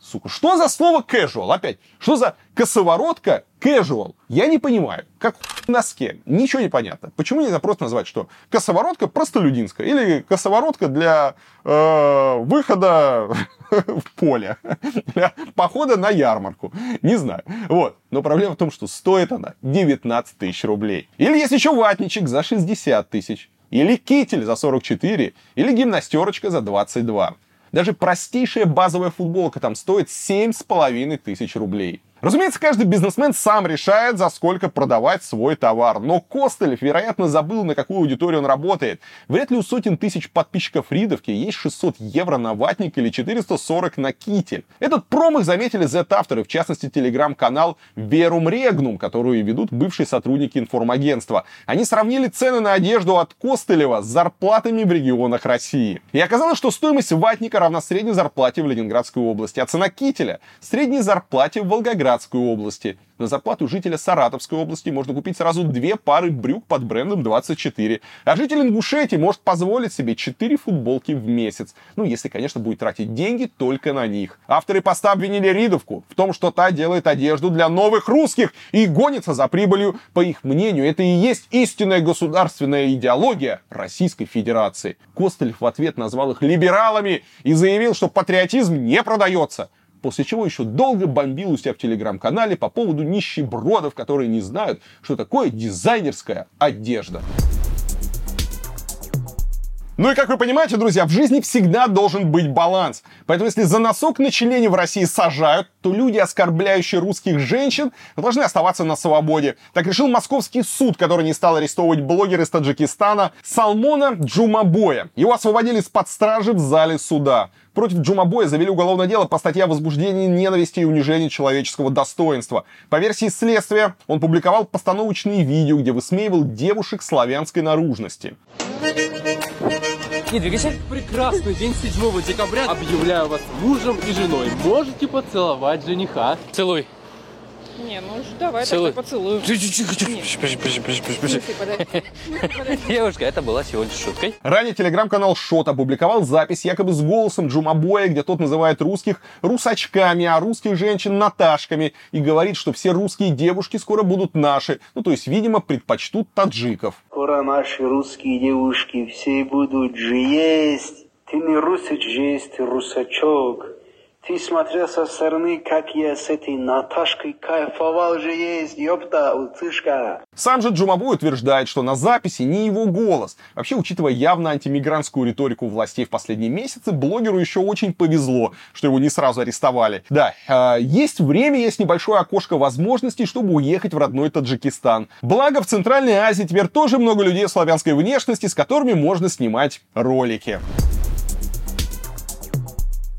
Speaker 1: сука. Что за слово casual? Опять, что за косоворотка casual? Я не понимаю. Как в носке. Ничего не понятно. Почему нельзя просто назвать, что косоворотка простолюдинская или косоворотка для э, выхода в поле, для похода на ярмарку. Не знаю. Вот. Но проблема в том, что стоит она 19 тысяч рублей. Или есть еще ватничек за 60 тысяч. Или китель за 44. Или гимнастерочка за 22. Даже простейшая базовая футболка там стоит 7,5 тысяч рублей. Разумеется, каждый бизнесмен сам решает, за сколько продавать свой товар. Но Костылев, вероятно, забыл, на какую аудиторию он работает. Вряд ли у сотен тысяч подписчиков Ридовки есть 600 евро на ватник или 440 на китель. Этот промах заметили Z-авторы, в частности, телеграм-канал Verum Regnum, которую ведут бывшие сотрудники информагентства. Они сравнили цены на одежду от Костылева с зарплатами в регионах России. И оказалось, что стоимость ватника равна средней зарплате в Ленинградской области, а цена кителя — средней зарплате в Волгоградской Ленинградской области. На зарплату жителя Саратовской области можно купить сразу две пары брюк под брендом 24. А житель Ингушетии может позволить себе 4 футболки в месяц. Ну, если, конечно, будет тратить деньги только на них. Авторы поста обвинили Ридовку в том, что та делает одежду для новых русских и гонится за прибылью. По их мнению, это и есть истинная государственная идеология Российской Федерации. Костылев в ответ назвал их либералами и заявил, что патриотизм не продается после чего еще долго бомбил у себя в телеграм-канале по поводу нищебродов, которые не знают, что такое дизайнерская одежда. Ну и как вы понимаете, друзья, в жизни всегда должен быть баланс. Поэтому если за носок на в России сажают, то люди, оскорбляющие русских женщин, должны оставаться на свободе. Так решил московский суд, который не стал арестовывать блогера из Таджикистана Салмона Джумабоя. Его освободили из-под стражи в зале суда. Против Джумабоя завели уголовное дело по статье о возбуждении ненависти и унижении человеческого достоинства. По версии следствия, он публиковал постановочные видео, где высмеивал девушек славянской наружности.
Speaker 9: Не двигайся. Прекрасный день 7 декабря. Объявляю вас мужем и женой. Можете поцеловать жениха. Целуй.
Speaker 10: Не, ну давай Целуй. так поцелуем.
Speaker 9: Девушка, это была всего лишь шуткой.
Speaker 1: Ранее телеграм-канал Шот опубликовал запись якобы с голосом Джумабоя, где тот называет русских русачками, а русских женщин Наташками и говорит, что все русские девушки скоро будут наши. Ну, то есть, видимо, предпочтут таджиков.
Speaker 11: Скоро наши русские девушки все будут же есть. Ты не русич же есть, русачок. Ты смотрел со стороны, как я с этой Наташкой кайфовал же есть, ёпта, утышка.
Speaker 1: Сам же Джумабу утверждает, что на записи не его голос. Вообще, учитывая явно антимигрантскую риторику властей в последние месяцы, блогеру еще очень повезло, что его не сразу арестовали. Да, э, есть время, есть небольшое окошко возможностей, чтобы уехать в родной Таджикистан. Благо, в Центральной Азии теперь тоже много людей славянской внешности, с которыми можно снимать ролики.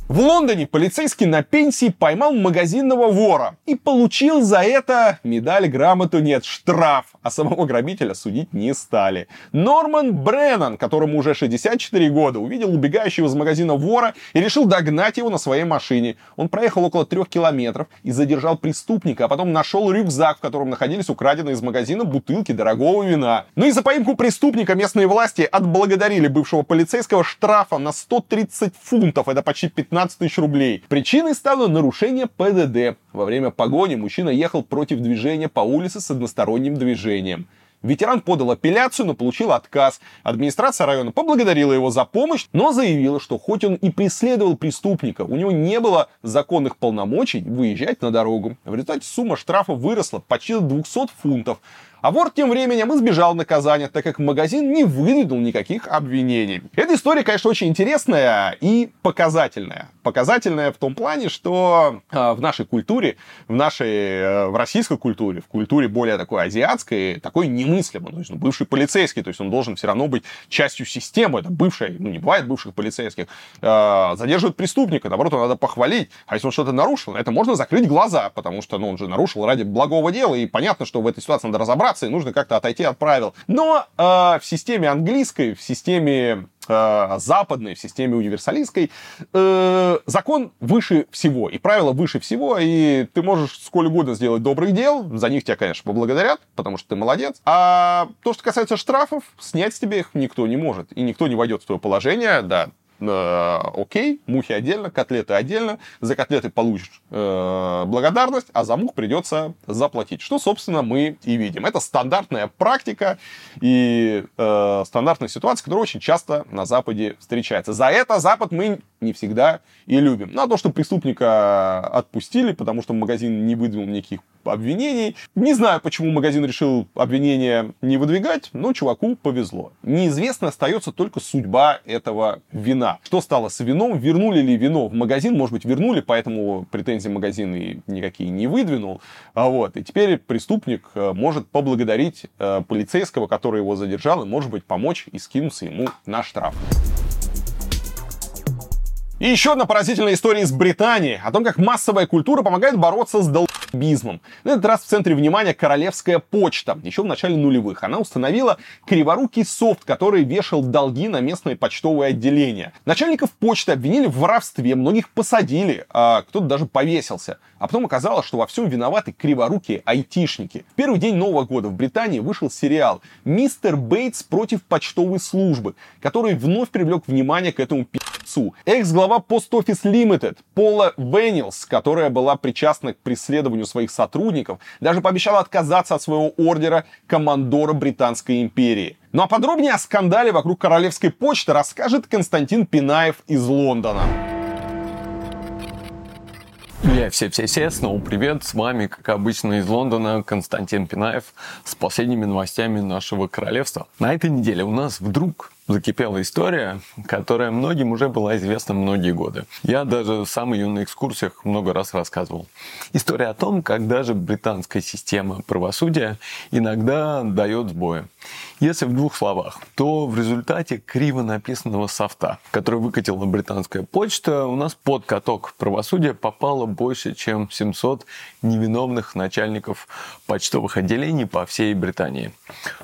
Speaker 1: В Лондоне полицейский на пенсии поймал магазинного вора и получил за это медаль, грамоту нет, штраф, а самого грабителя судить не стали. Норман Бреннан, которому уже 64 года, увидел убегающего из магазина вора и решил догнать его на своей машине. Он проехал около трех километров и задержал преступника, а потом нашел рюкзак, в котором находились украденные из магазина бутылки дорогого вина. Ну и за поимку преступника местные власти отблагодарили бывшего полицейского штрафом на 130 фунтов, это почти 15 15 тысяч рублей. Причиной стало нарушение ПДД. Во время погони мужчина ехал против движения по улице с односторонним движением. Ветеран подал апелляцию, но получил отказ. Администрация района поблагодарила его за помощь, но заявила, что хоть он и преследовал преступника, у него не было законных полномочий выезжать на дорогу. В результате сумма штрафа выросла почти до 200 фунтов. А вор тем временем избежал наказания, так как магазин не выдвинул никаких обвинений. Эта история, конечно, очень интересная и показательная. Показательная в том плане, что э, в нашей культуре, в нашей, э, в российской культуре, в культуре более такой азиатской, такой немыслимо. То есть он бывший полицейский, то есть он должен все равно быть частью системы. Это бывший, ну не бывает бывших полицейских. Э, задерживают преступника, наоборот, надо похвалить. А если он что-то нарушил, это можно закрыть глаза, потому что ну, он же нарушил ради благого дела, и понятно, что в этой ситуации надо разобраться, и нужно как-то отойти от правил. Но э, в системе английской, в системе э, западной, в системе универсалистской, э, закон выше всего, и правила выше всего, и ты можешь сколь угодно сделать добрых дел, за них тебя, конечно, поблагодарят, потому что ты молодец. А то, что касается штрафов, снять с тебя их никто не может, и никто не войдет в твое положение, да, э, окей, мухи отдельно, котлеты отдельно. За котлеты получишь э, благодарность, а за мух придется заплатить. Что, собственно, мы и видим. Это стандартная практика и э, стандартная ситуация, которая очень часто на Западе встречается. За это Запад мы не всегда и любим. Ну, а то, что преступника отпустили, потому что магазин не выдвинул никаких обвинений. Не знаю, почему магазин решил обвинения не выдвигать, но чуваку повезло. Неизвестно остается только судьба этого вина. Что стало с вином? Вернули ли вино в магазин? Может быть, вернули, поэтому претензии магазин и никакие не выдвинул. А вот. И теперь преступник э, может поблагодарить э, полицейского, который его задержал, и, может быть, помочь и скинуться ему на штраф. И еще одна поразительная история из Британии о том, как массовая культура помогает бороться с долбизмом. На этот раз в центре внимания королевская почта. Еще в начале нулевых она установила криворукий софт, который вешал долги на местные почтовые отделения. Начальников почты обвинили в воровстве, многих посадили, а кто-то даже повесился. А потом оказалось, что во всем виноваты криворукие айтишники. В первый день Нового года в Британии вышел сериал «Мистер Бейтс против почтовой службы», который вновь привлек внимание к этому пи***цу. Экс-глава Post Office Limited Пола Веннилс, которая была причастна к преследованию своих сотрудников, даже пообещала отказаться от своего ордера командора Британской империи. Ну а подробнее о скандале вокруг королевской почты расскажет Константин Пинаев из Лондона.
Speaker 12: Друзья, все-все-все, снова привет. С вами, как обычно, из Лондона Константин Пинаев с последними новостями нашего королевства. На этой неделе у нас вдруг закипела история, которая многим уже была известна многие годы. Я даже сам ее на экскурсиях много раз рассказывал. История о том, как даже британская система правосудия иногда дает сбои. Если в двух словах, то в результате криво написанного софта, который выкатила британская почта, у нас под каток правосудия попало больше, чем 700 невиновных начальников почтовых отделений по всей Британии.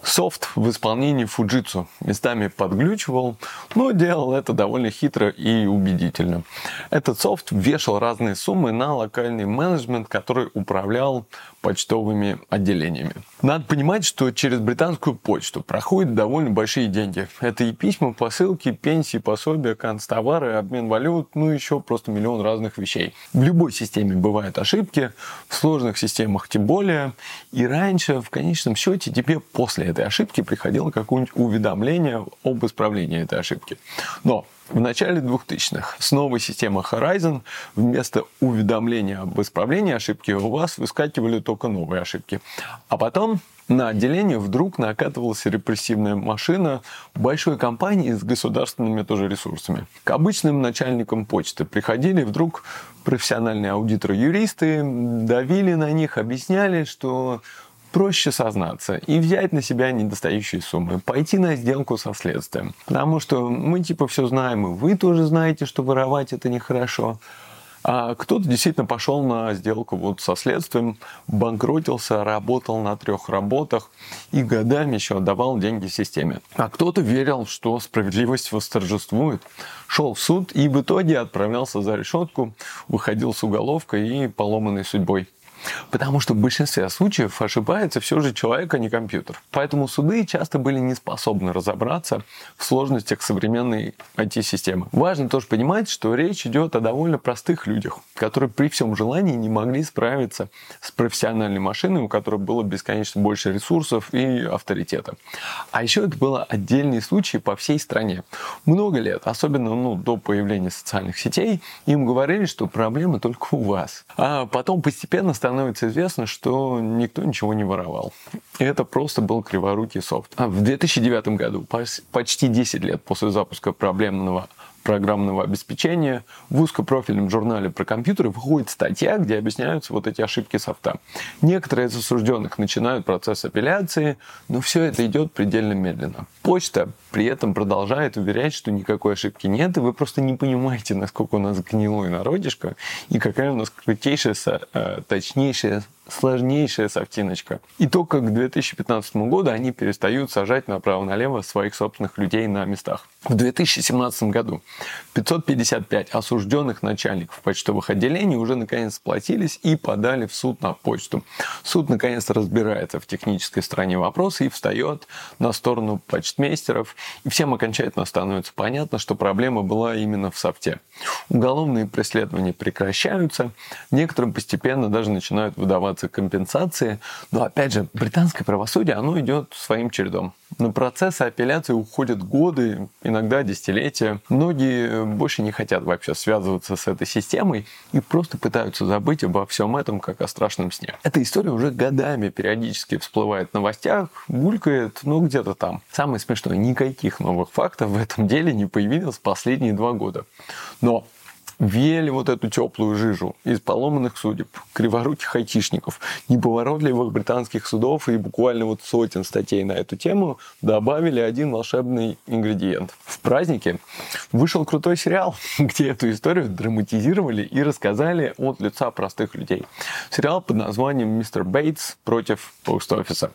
Speaker 12: Софт в исполнении Fujitsu местами под подглючивал, но делал это довольно хитро и убедительно. Этот софт вешал разные суммы на локальный менеджмент, который управлял почтовыми отделениями. Надо понимать, что через британскую почту проходят довольно большие деньги. Это и письма, посылки, пенсии, пособия, канцтовары, обмен валют, ну еще просто миллион разных вещей. В любой системе бывают ошибки, в сложных системах тем более. И раньше, в конечном счете, тебе после этой ошибки приходило какое-нибудь уведомление об исправлении этой ошибки. Но в начале 2000-х с новой системой Horizon вместо уведомления об исправлении ошибки у вас выскакивали только новые ошибки. А потом на отделение вдруг накатывалась репрессивная машина большой компании с государственными тоже ресурсами. К обычным начальникам почты приходили вдруг профессиональные аудиторы-юристы, давили на них, объясняли, что проще сознаться и взять на себя недостающие суммы, пойти на сделку со следствием. Потому что мы типа все знаем, и вы тоже знаете, что воровать это нехорошо. А кто-то действительно пошел на сделку вот со следствием, банкротился, работал на трех работах и годами еще отдавал деньги системе. А кто-то верил, что справедливость восторжествует, шел в суд и в итоге отправлялся за решетку, выходил с уголовка и поломанной судьбой. Потому что в большинстве случаев ошибается все же человек, а не компьютер. Поэтому суды часто были не способны разобраться в сложностях современной IT-системы. Важно тоже понимать, что речь идет о довольно простых людях, которые при всем желании не могли справиться с профессиональной машиной, у которой было бесконечно больше ресурсов и авторитета. А еще это было отдельные случаи по всей стране. Много лет, особенно ну, до появления социальных сетей, им говорили, что проблема только у вас. А потом постепенно становится становится известно, что никто ничего не воровал. Это просто был криворукий софт. А в 2009 году, почти 10 лет после запуска проблемного программного обеспечения, в узкопрофильном журнале про компьютеры выходит статья, где объясняются вот эти ошибки софта. Некоторые из осужденных начинают процесс апелляции, но все это идет предельно медленно. Почта при этом продолжает уверять, что никакой ошибки нет, и вы просто не понимаете, насколько у нас гнилой народишко, и какая у нас крутейшая, э, точнейшая сложнейшая софтиночка. И только к 2015 году они перестают сажать направо-налево своих собственных людей на местах. В 2017 году 555 осужденных начальников почтовых отделений уже наконец сплотились и подали в суд на почту. Суд наконец разбирается в технической стороне вопроса и встает на сторону почтмейстеров. И всем окончательно становится понятно, что проблема была именно в софте. Уголовные преследования прекращаются, некоторым постепенно даже начинают выдаваться требуются компенсации. Но опять же, британское правосудие, оно идет своим чередом. На процессы апелляции уходят годы, иногда десятилетия. Многие больше не хотят вообще связываться с этой системой и просто пытаются забыть обо всем этом, как о страшном сне. Эта история уже годами периодически всплывает в новостях, булькает, ну где-то там. Самое смешное, никаких новых фактов в этом деле не появилось последние два года. Но Вели вот эту теплую жижу из поломанных судеб, криворуких айтишников, неповоротливых британских судов и буквально вот сотен статей на эту тему добавили один волшебный ингредиент. В празднике вышел крутой сериал, где эту историю драматизировали и рассказали от лица простых людей. Сериал под названием «Мистер Бейтс против пост-офиса».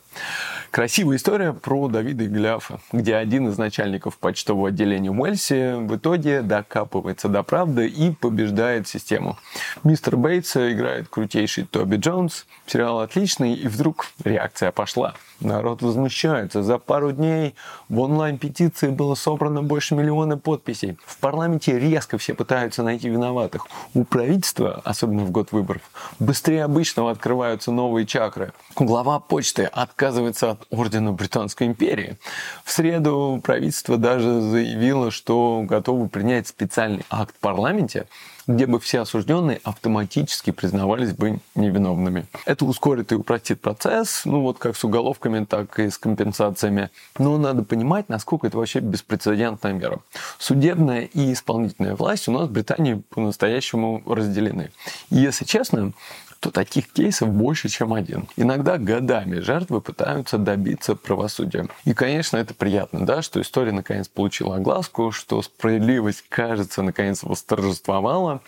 Speaker 12: Красивая история про Давида и Голиафа, где один из начальников почтового отделения Уэльси в итоге докапывается до правды и побеждает систему. Мистер Бейтс играет крутейший Тоби Джонс. Сериал отличный, и вдруг реакция пошла. Народ возмущается. За пару дней в онлайн-петиции было собрано больше миллиона подписей. В парламенте резко все пытаются найти виноватых. У правительства, особенно в год выборов, быстрее обычного открываются новые чакры. Глава почты отказывается от ордена Британской империи. В среду правительство даже заявило, что готовы принять специальный акт в парламенте, где бы все осужденные автоматически признавались бы невиновными. Это ускорит и упростит процесс, ну вот как с уголовками, так и с компенсациями. Но надо понимать, насколько это вообще беспрецедентная мера. Судебная и исполнительная власть у нас в Британии по-настоящему разделены. И если честно, то таких кейсов больше, чем один. Иногда годами жертвы пытаются добиться правосудия. И, конечно, это приятно, да, что история наконец получила огласку, что справедливость, кажется, наконец восторжествовала.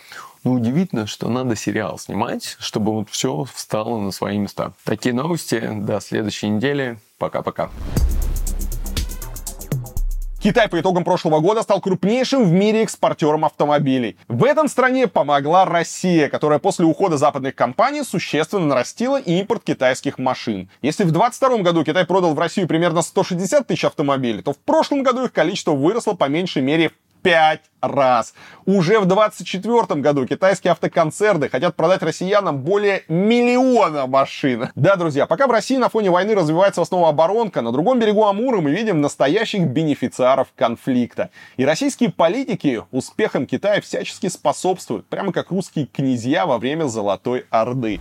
Speaker 12: Но удивительно, что надо сериал снимать, чтобы вот все встало на свои места. Такие новости. До следующей недели. Пока-пока.
Speaker 1: Китай по итогам прошлого года стал крупнейшим в мире экспортером автомобилей. В этом стране помогла Россия, которая после ухода западных компаний существенно нарастила импорт китайских машин. Если в 2022 году Китай продал в Россию примерно 160 тысяч автомобилей, то в прошлом году их количество выросло по меньшей мере в пять раз. Уже в 2024 году китайские автоконцерны хотят продать россиянам более миллиона машин. Да, друзья, пока в России на фоне войны развивается в основном оборонка, на другом берегу Амура мы видим настоящих бенефициаров конфликта. И российские политики успехам Китая всячески способствуют, прямо как русские князья во время Золотой Орды.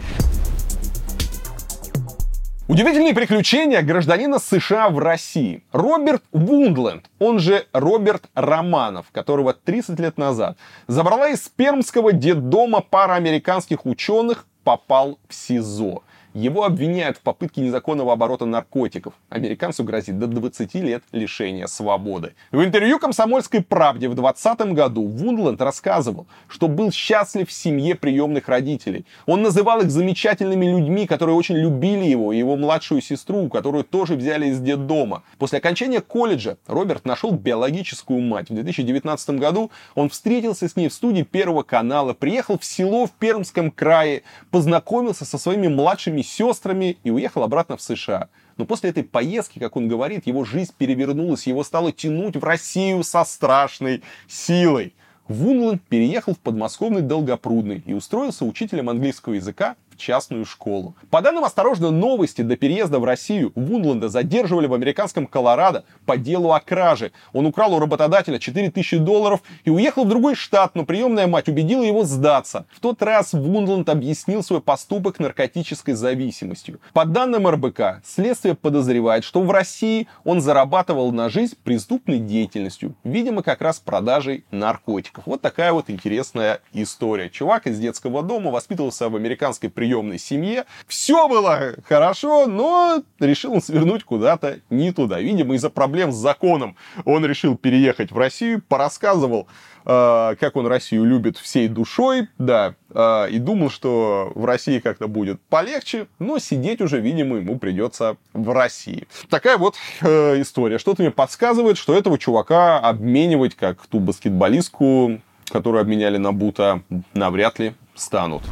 Speaker 1: Удивительные приключения гражданина США в России. Роберт Вундленд, он же Роберт Романов, которого 30 лет назад забрала из пермского детдома пара американских ученых, попал в СИЗО. Его обвиняют в попытке незаконного оборота наркотиков. Американцу грозит до 20 лет лишения свободы. В интервью «Комсомольской правде» в 2020 году Вундланд рассказывал, что был счастлив в семье приемных родителей. Он называл их замечательными людьми, которые очень любили его и его младшую сестру, которую тоже взяли из детдома. После окончания колледжа Роберт нашел биологическую мать. В 2019 году он встретился с ней в студии Первого канала, приехал в село в Пермском крае, познакомился со своими младшими сестрами и уехал обратно в США. Но после этой поездки, как он говорит, его жизнь перевернулась, его стало тянуть в Россию со страшной силой. Вунланд переехал в подмосковный Долгопрудный и устроился учителем английского языка частную школу. По данным «Осторожно, новости», до переезда в Россию Вунланда задерживали в американском Колорадо по делу о краже. Он украл у работодателя 4000 долларов и уехал в другой штат, но приемная мать убедила его сдаться. В тот раз Вунланд объяснил свой поступок наркотической зависимостью. По данным РБК, следствие подозревает, что в России он зарабатывал на жизнь преступной деятельностью, видимо, как раз продажей наркотиков. Вот такая вот интересная история. Чувак из детского дома воспитывался в американской приемной семье. Все было хорошо, но решил он свернуть куда-то не туда. Видимо, из-за проблем с законом он решил переехать в Россию, порассказывал э, как он Россию любит всей душой, да, э, и думал, что в России как-то будет полегче, но сидеть уже, видимо, ему придется в России. Такая вот э, история. Что-то мне подсказывает, что этого чувака обменивать, как ту баскетболистку, которую обменяли на Бута, навряд ли станут.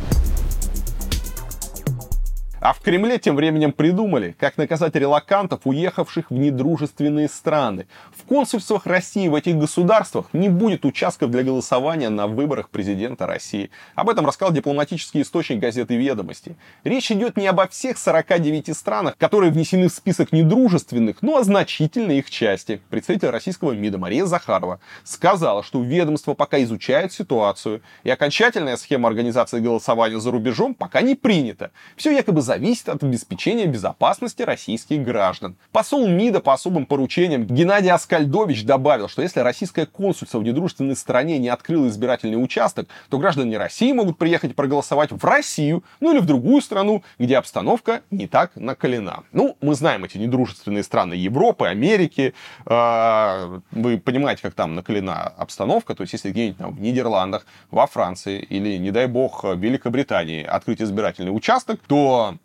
Speaker 1: А в Кремле тем временем придумали, как наказать релакантов, уехавших в недружественные страны. В консульствах России в этих государствах не будет участков для голосования на выборах президента России. Об этом рассказал дипломатический источник газеты «Ведомости». Речь идет не обо всех 49 странах, которые внесены в список недружественных, но о значительной их части. Представитель российского МИДа Мария Захарова сказала, что ведомство пока изучает ситуацию, и окончательная схема организации голосования за рубежом пока не принята. Все якобы за зависит от обеспечения безопасности российских граждан. Посол МИДа по особым поручениям Геннадий Аскальдович добавил, что если российское консульство в недружественной стране не открыло избирательный участок, то граждане России могут приехать проголосовать в Россию, ну или в другую страну, где обстановка не так накалена. Ну, мы знаем эти недружественные страны Европы, Америки. А, вы понимаете, как там накалена обстановка. То есть, если где-нибудь там в Нидерландах, во Франции или, не дай бог, в Великобритании открыть избирательный участок, то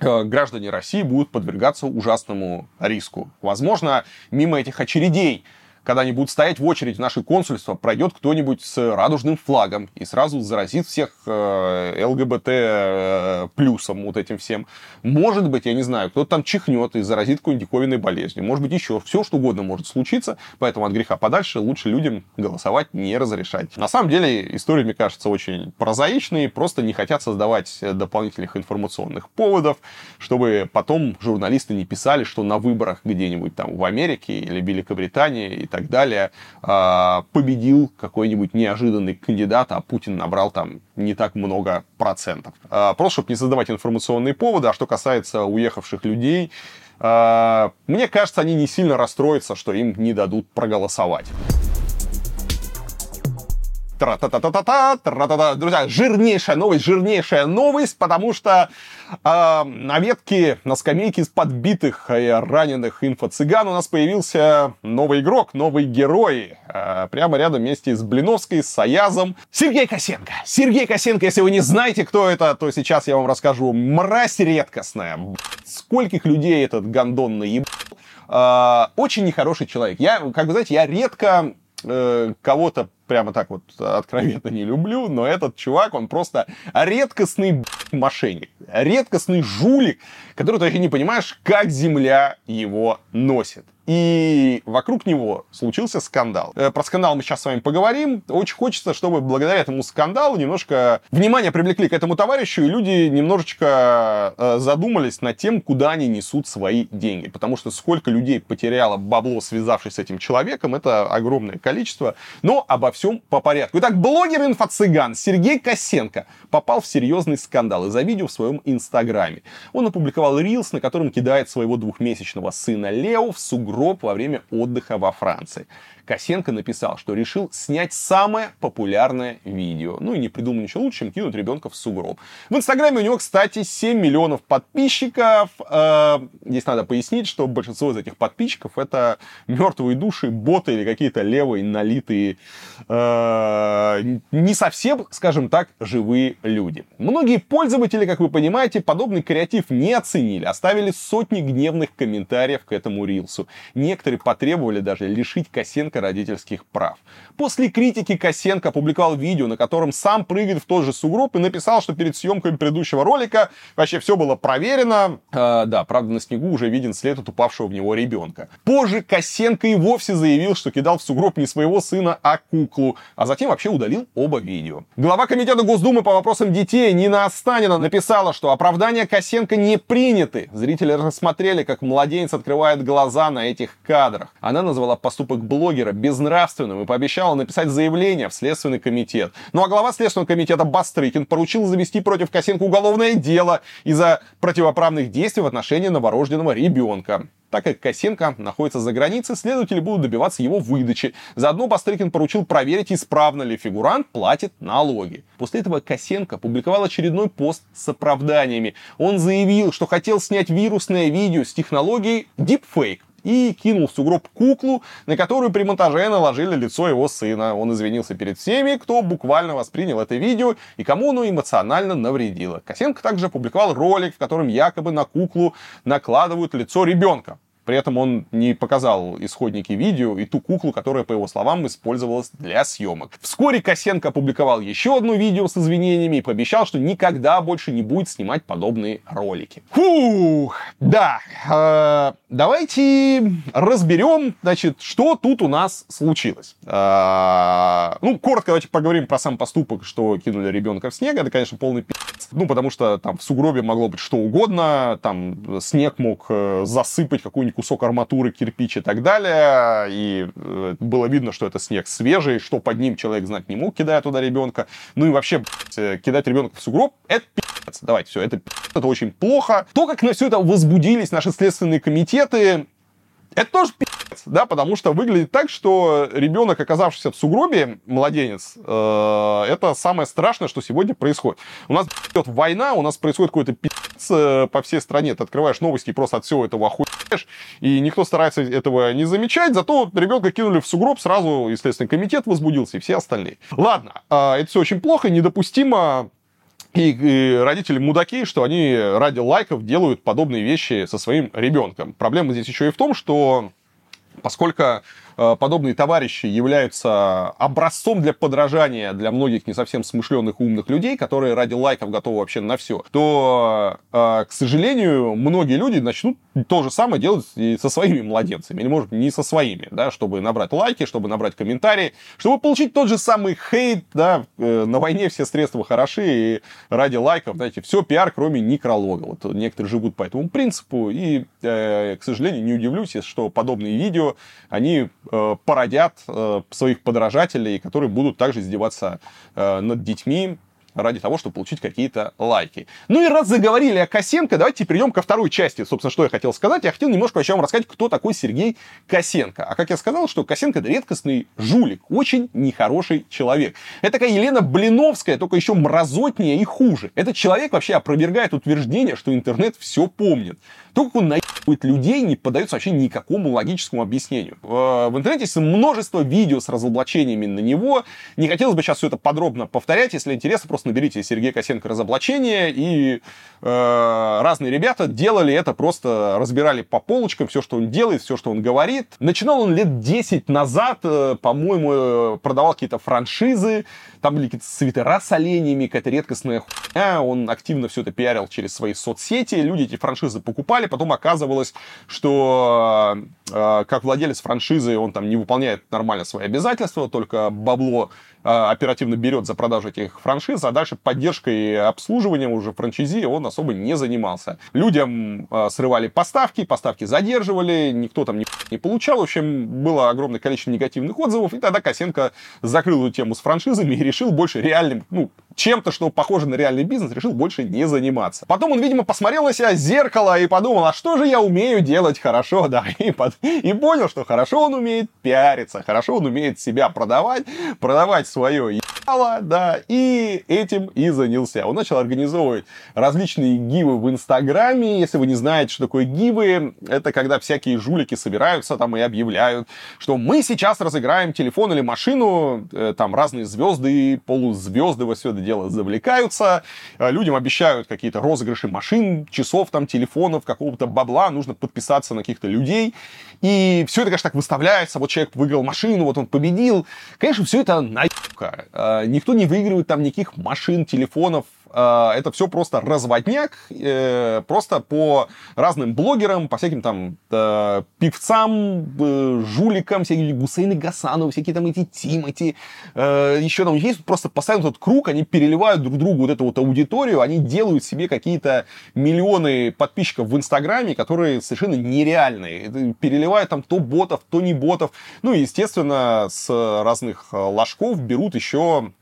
Speaker 1: граждане России будут подвергаться ужасному риску. Возможно, мимо этих очередей когда они будут стоять в очередь в наше консульство, пройдет кто-нибудь с радужным флагом и сразу заразит всех э, ЛГБТ э, плюсом вот этим всем. Может быть, я не знаю, кто-то там чихнет и заразит какой-нибудь диковинной болезнью. Может быть, еще все, что угодно может случиться, поэтому от греха подальше лучше людям голосовать не разрешать. На самом деле, история, мне кажется, очень прозаичной, просто не хотят создавать дополнительных информационных поводов, чтобы потом журналисты не писали, что на выборах где-нибудь там в Америке или Великобритании так далее, а, победил какой-нибудь неожиданный кандидат, а Путин набрал там не так много процентов. А, просто, чтобы не создавать информационные поводы, а что касается уехавших людей, а, мне кажется, они не сильно расстроятся, что им не дадут проголосовать. Тра-та-та-та-та-та, тра-та-та. Друзья, жирнейшая новость, жирнейшая новость, потому что э, на ветке, на скамейке из подбитых и раненых инфо-цыган у нас появился новый игрок, новый герой. Э, прямо рядом вместе с Блиновской, с Саязом. Сергей Косенко. Сергей Косенко, если вы не знаете, кто это, то сейчас я вам расскажу. Мразь редкостная. Скольких людей этот гандон наебал. Э, очень нехороший человек. Я, как вы знаете, я редко э, кого-то прямо так вот откровенно не люблю, но этот чувак, он просто редкостный мошенник, редкостный жулик, который ты вообще не понимаешь, как земля его носит. И вокруг него случился скандал. Э, про скандал мы сейчас с вами поговорим. Очень хочется, чтобы благодаря этому скандалу немножко внимание привлекли к этому товарищу, и люди немножечко э, задумались над тем, куда они несут свои деньги. Потому что сколько людей потеряло бабло, связавшись с этим человеком, это огромное количество. Но обо всем по порядку. Итак, блогер инфо-цыган Сергей Косенко попал в серьезный скандал из-за видео в своем инстаграме. Он опубликовал рилс, на котором кидает своего двухмесячного сына Лео в сугроб во время отдыха во Франции. Косенко написал, что решил снять самое популярное видео. Ну и не придумал ничего лучше, чем кинуть ребенка в сугроб. В Инстаграме у него, кстати, 7 миллионов подписчиков. Э, здесь надо пояснить, что большинство из этих подписчиков это мертвые души, боты или какие-то левые, налитые, э, не совсем, скажем так, живые люди. Многие пользователи, как вы понимаете, подобный креатив не оценили, оставили сотни гневных комментариев к этому рилсу. Некоторые потребовали даже лишить Косенко родительских прав. После критики Косенко опубликовал видео, на котором сам прыгает в тот же сугроб и написал, что перед съемкой предыдущего ролика вообще все было проверено. Э, да, правда, на снегу уже виден след от упавшего в него ребенка. Позже Косенко и вовсе заявил, что кидал в сугроб не своего сына, а куклу, а затем вообще удалил оба видео. Глава комитета Госдумы по вопросам детей Нина Останина написала, что оправдания Косенко не приняты. Зрители рассмотрели, как младенец открывает глаза на этих кадрах. Она назвала поступок блогера безнравственным и пообещала написать заявление в Следственный комитет. Ну а глава Следственного комитета Бастрыкин поручил завести против Косенко уголовное дело из-за противоправных действий в отношении новорожденного ребенка. Так как Косенко находится за границей, следователи будут добиваться его выдачи. Заодно Бастрыкин поручил проверить, исправно ли фигурант платит налоги. После этого Косенко публиковал очередной пост с оправданиями. Он заявил, что хотел снять вирусное видео с технологией Deepfake и кинул в сугроб куклу, на которую при монтаже наложили лицо его сына. Он извинился перед всеми, кто буквально воспринял это видео и кому оно эмоционально навредило. Косенко также опубликовал ролик, в котором якобы на куклу накладывают лицо ребенка. При этом он не показал исходники видео и ту куклу, которая, по его словам, использовалась для съемок. Вскоре Косенко опубликовал еще одно видео с извинениями и пообещал, что никогда больше не будет снимать подобные ролики. Фух, да, э, давайте разберем, значит, что тут у нас случилось. Э, ну, коротко давайте поговорим про сам поступок, что кинули ребенка в снег. Это, конечно, полный пи***ц. Ну, потому что там в сугробе могло быть что угодно. Там снег мог э, засыпать какую-нибудь кусок арматуры, кирпич и так далее. И э, было видно, что это снег свежий, что под ним человек знать не мог, кидая туда ребенка. Ну и вообще, э, кидать ребенка в сугроб, это пи***ц. Давайте, все, это пи***ц, это очень плохо. То, как на все это возбудились наши следственные комитеты, это тоже пи***ц, да, потому что выглядит так, что ребенок, оказавшийся в сугробе, младенец, э, это самое страшное, что сегодня происходит. У нас идет война, у нас происходит какой-то пи***ц э, по всей стране. Ты открываешь новости и просто от всего этого охуешь, и никто старается этого не замечать, зато ребенка кинули в сугроб, сразу, естественно, комитет возбудился и все остальные. Ладно, э, это все очень плохо, недопустимо и, и родители мудаки, что они ради лайков делают подобные вещи со своим ребенком. Проблема здесь еще и в том, что поскольку подобные товарищи являются образцом для подражания для многих не совсем смышленных умных людей, которые ради лайков готовы вообще на все, то, э, к сожалению, многие люди начнут то же самое делать и со своими младенцами, или, может, не со своими, да, чтобы набрать лайки, чтобы набрать комментарии, чтобы получить тот же самый хейт, да, э, на войне все средства хороши, и ради лайков, знаете, все пиар, кроме некролога. Вот некоторые живут по этому принципу, и, к сожалению, не удивлюсь, что подобные видео, они Э, породят э, своих подражателей, которые будут также издеваться э, над детьми, ради того, чтобы получить какие-то лайки. Ну и раз заговорили о Косенко, давайте перейдем ко второй части. Собственно, что я хотел сказать. Я хотел немножко вообще вам рассказать, кто такой Сергей Косенко. А как я сказал, что Косенко это редкостный жулик, очень нехороший человек. Это такая Елена Блиновская, только еще мразотнее и хуже. Этот человек вообще опровергает утверждение, что интернет все помнит. То, как он наебывает людей, не поддается вообще никакому логическому объяснению. В интернете есть множество видео с разоблачениями на него. Не хотелось бы сейчас все это подробно повторять. Если интересно, просто наберите Сергей Косенко разоблачение. И э, разные ребята делали это, просто разбирали по полочкам все, что он делает, все, что он говорит. Начинал он лет 10 назад, э, по-моему, э, продавал какие-то франшизы. Там были какие-то свитера с оленями, какая-то редкостная хуйня. Он активно все это пиарил через свои соцсети. Люди эти франшизы покупали покупали, потом оказывалось, что э, как владелец франшизы он там не выполняет нормально свои обязательства, только бабло э, оперативно берет за продажу этих франшиз, а дальше поддержкой и обслуживанием уже франчайзи он особо не занимался. Людям э, срывали поставки, поставки задерживали, никто там не, не получал. В общем, было огромное количество негативных отзывов, и тогда Косенко закрыл эту тему с франшизами и решил больше реальным, ну, чем-то, что похоже на реальный бизнес, решил больше не заниматься. Потом он, видимо, посмотрел на себя в зеркало и подумал, а что же я умею делать хорошо, да, и, под... и понял, что хорошо он умеет пиариться, хорошо он умеет себя продавать, продавать свое ебало, да, и этим и занялся. Он начал организовывать различные гивы в Инстаграме. Если вы не знаете, что такое гивы, это когда всякие жулики собираются там и объявляют, что мы сейчас разыграем телефон или машину, э, там разные звезды, полузвезды во все это дело завлекаются, э, людям обещают какие-то розыгрыши машин, часов, там, телефонов, какого-то бабла, нужно подписаться на каких-то людей. И все это, конечно, так выставляется. Вот человек выиграл машину, вот он победил. Конечно, все это наебка. Никто не выигрывает там никаких машин, телефонов, это все просто разводняк, э, просто по разным блогерам, по всяким там э, певцам, э, жуликам, всякие Гусейны Гасановы, всякие там эти Тимати, еще там есть просто постоянно этот круг, они переливают друг другу вот эту вот аудиторию, они делают себе какие-то миллионы подписчиков в Инстаграме, которые совершенно нереальные. Переливают там то ботов, то не ботов. Ну и, естественно, с разных ложков берут еще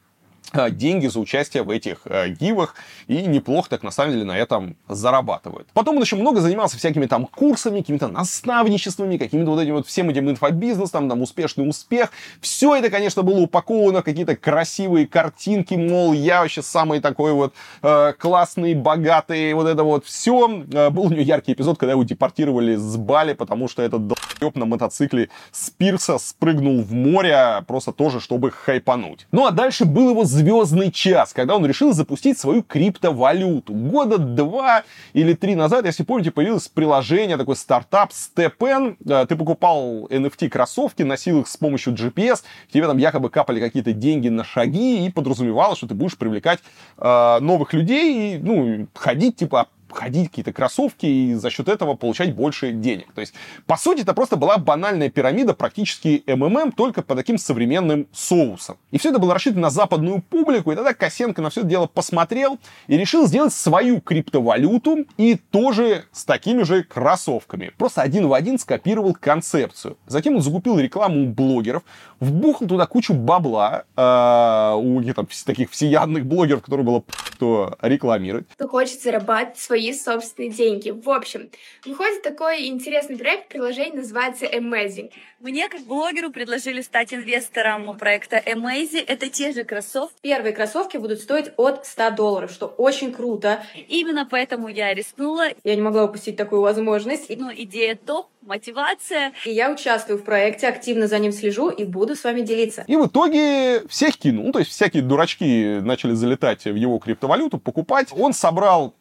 Speaker 1: деньги за участие в этих э, гивах и неплохо так на самом деле на этом зарабатывают. Потом он еще много занимался всякими там курсами, какими-то наставничествами, какими-то вот этим вот всем этим инфобизнесом, там успешный успех. Все это, конечно, было упаковано в какие-то красивые картинки, мол, я вообще самый такой вот э, классный, богатый, вот это вот все. Э, был у него яркий эпизод, когда его депортировали с Бали, потому что этот долб на мотоцикле с пирса спрыгнул в море, просто тоже, чтобы хайпануть. Ну а дальше был его звездный час, когда он решил запустить свою криптовалюту. Года два или три назад, если помните, появилось приложение, такой стартап StepN. Э, ты покупал NFT кроссовки, носил их с помощью GPS, тебе там якобы капали какие-то деньги на шаги, и подразумевалось, что ты будешь привлекать э, новых людей, и, ну, ходить, типа, ходить какие-то кроссовки и за счет этого получать больше денег. То есть, по сути, это просто была банальная пирамида, практически МММ, только по таким современным соусам. И все это было рассчитано на западную публику, и тогда Косенко на все это дело посмотрел и решил сделать свою криптовалюту и тоже с такими же кроссовками. Просто один в один скопировал концепцию. Затем он закупил рекламу у блогеров, вбухал туда кучу бабла, э, у там, таких всеядных блогеров, которые было кто рекламировать.
Speaker 13: Кто хочет зарабатывать свои свои собственные деньги. В общем, выходит такой интересный проект, приложение называется Amazing.
Speaker 14: Мне, как блогеру, предложили стать инвестором проекта Amazing. Это те же кроссовки.
Speaker 13: Первые кроссовки будут стоить от 100 долларов, что очень круто.
Speaker 14: Именно поэтому я рискнула.
Speaker 13: Я не могла упустить такую возможность.
Speaker 14: Ну, идея топ, мотивация.
Speaker 13: И я участвую в проекте, активно за ним слежу и буду с вами делиться.
Speaker 1: И в итоге всех кинул. Ну, то есть всякие дурачки начали залетать в его криптовалюту, покупать. Он собрал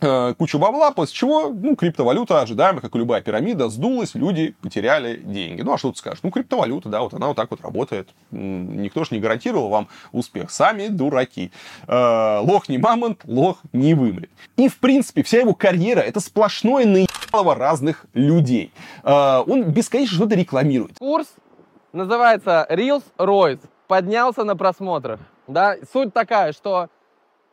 Speaker 1: кучу бабла, после чего, ну, криптовалюта, ожидаемо, как и любая пирамида, сдулась, люди потеряли деньги. Ну, а что ты скажешь? Ну, криптовалюта, да, вот она вот так вот работает. Никто же не гарантировал вам успех. Сами дураки. Э, лох не мамонт, лох не вымрет. И, в принципе, вся его карьера — это сплошное наебалово разных людей. Э, он бесконечно что-то рекламирует.
Speaker 9: Курс называется Reels Royce. Поднялся на просмотрах. Да? Суть такая, что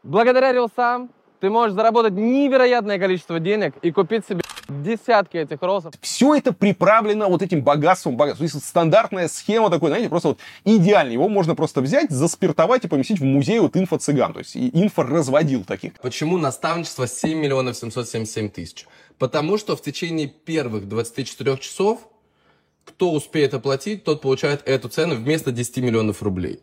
Speaker 9: благодаря рилсам ты можешь заработать невероятное количество денег и купить себе десятки этих розов.
Speaker 1: Все это приправлено вот этим богатством, богатством. То есть стандартная схема такой, знаете, просто вот идеальная. Его можно просто взять, заспиртовать и поместить в музей вот инфо-цыган. То есть инфо разводил таких.
Speaker 15: Почему наставничество 7 миллионов 777 тысяч? Потому что в течение первых 24 часов кто успеет оплатить, тот получает эту цену вместо 10 миллионов рублей.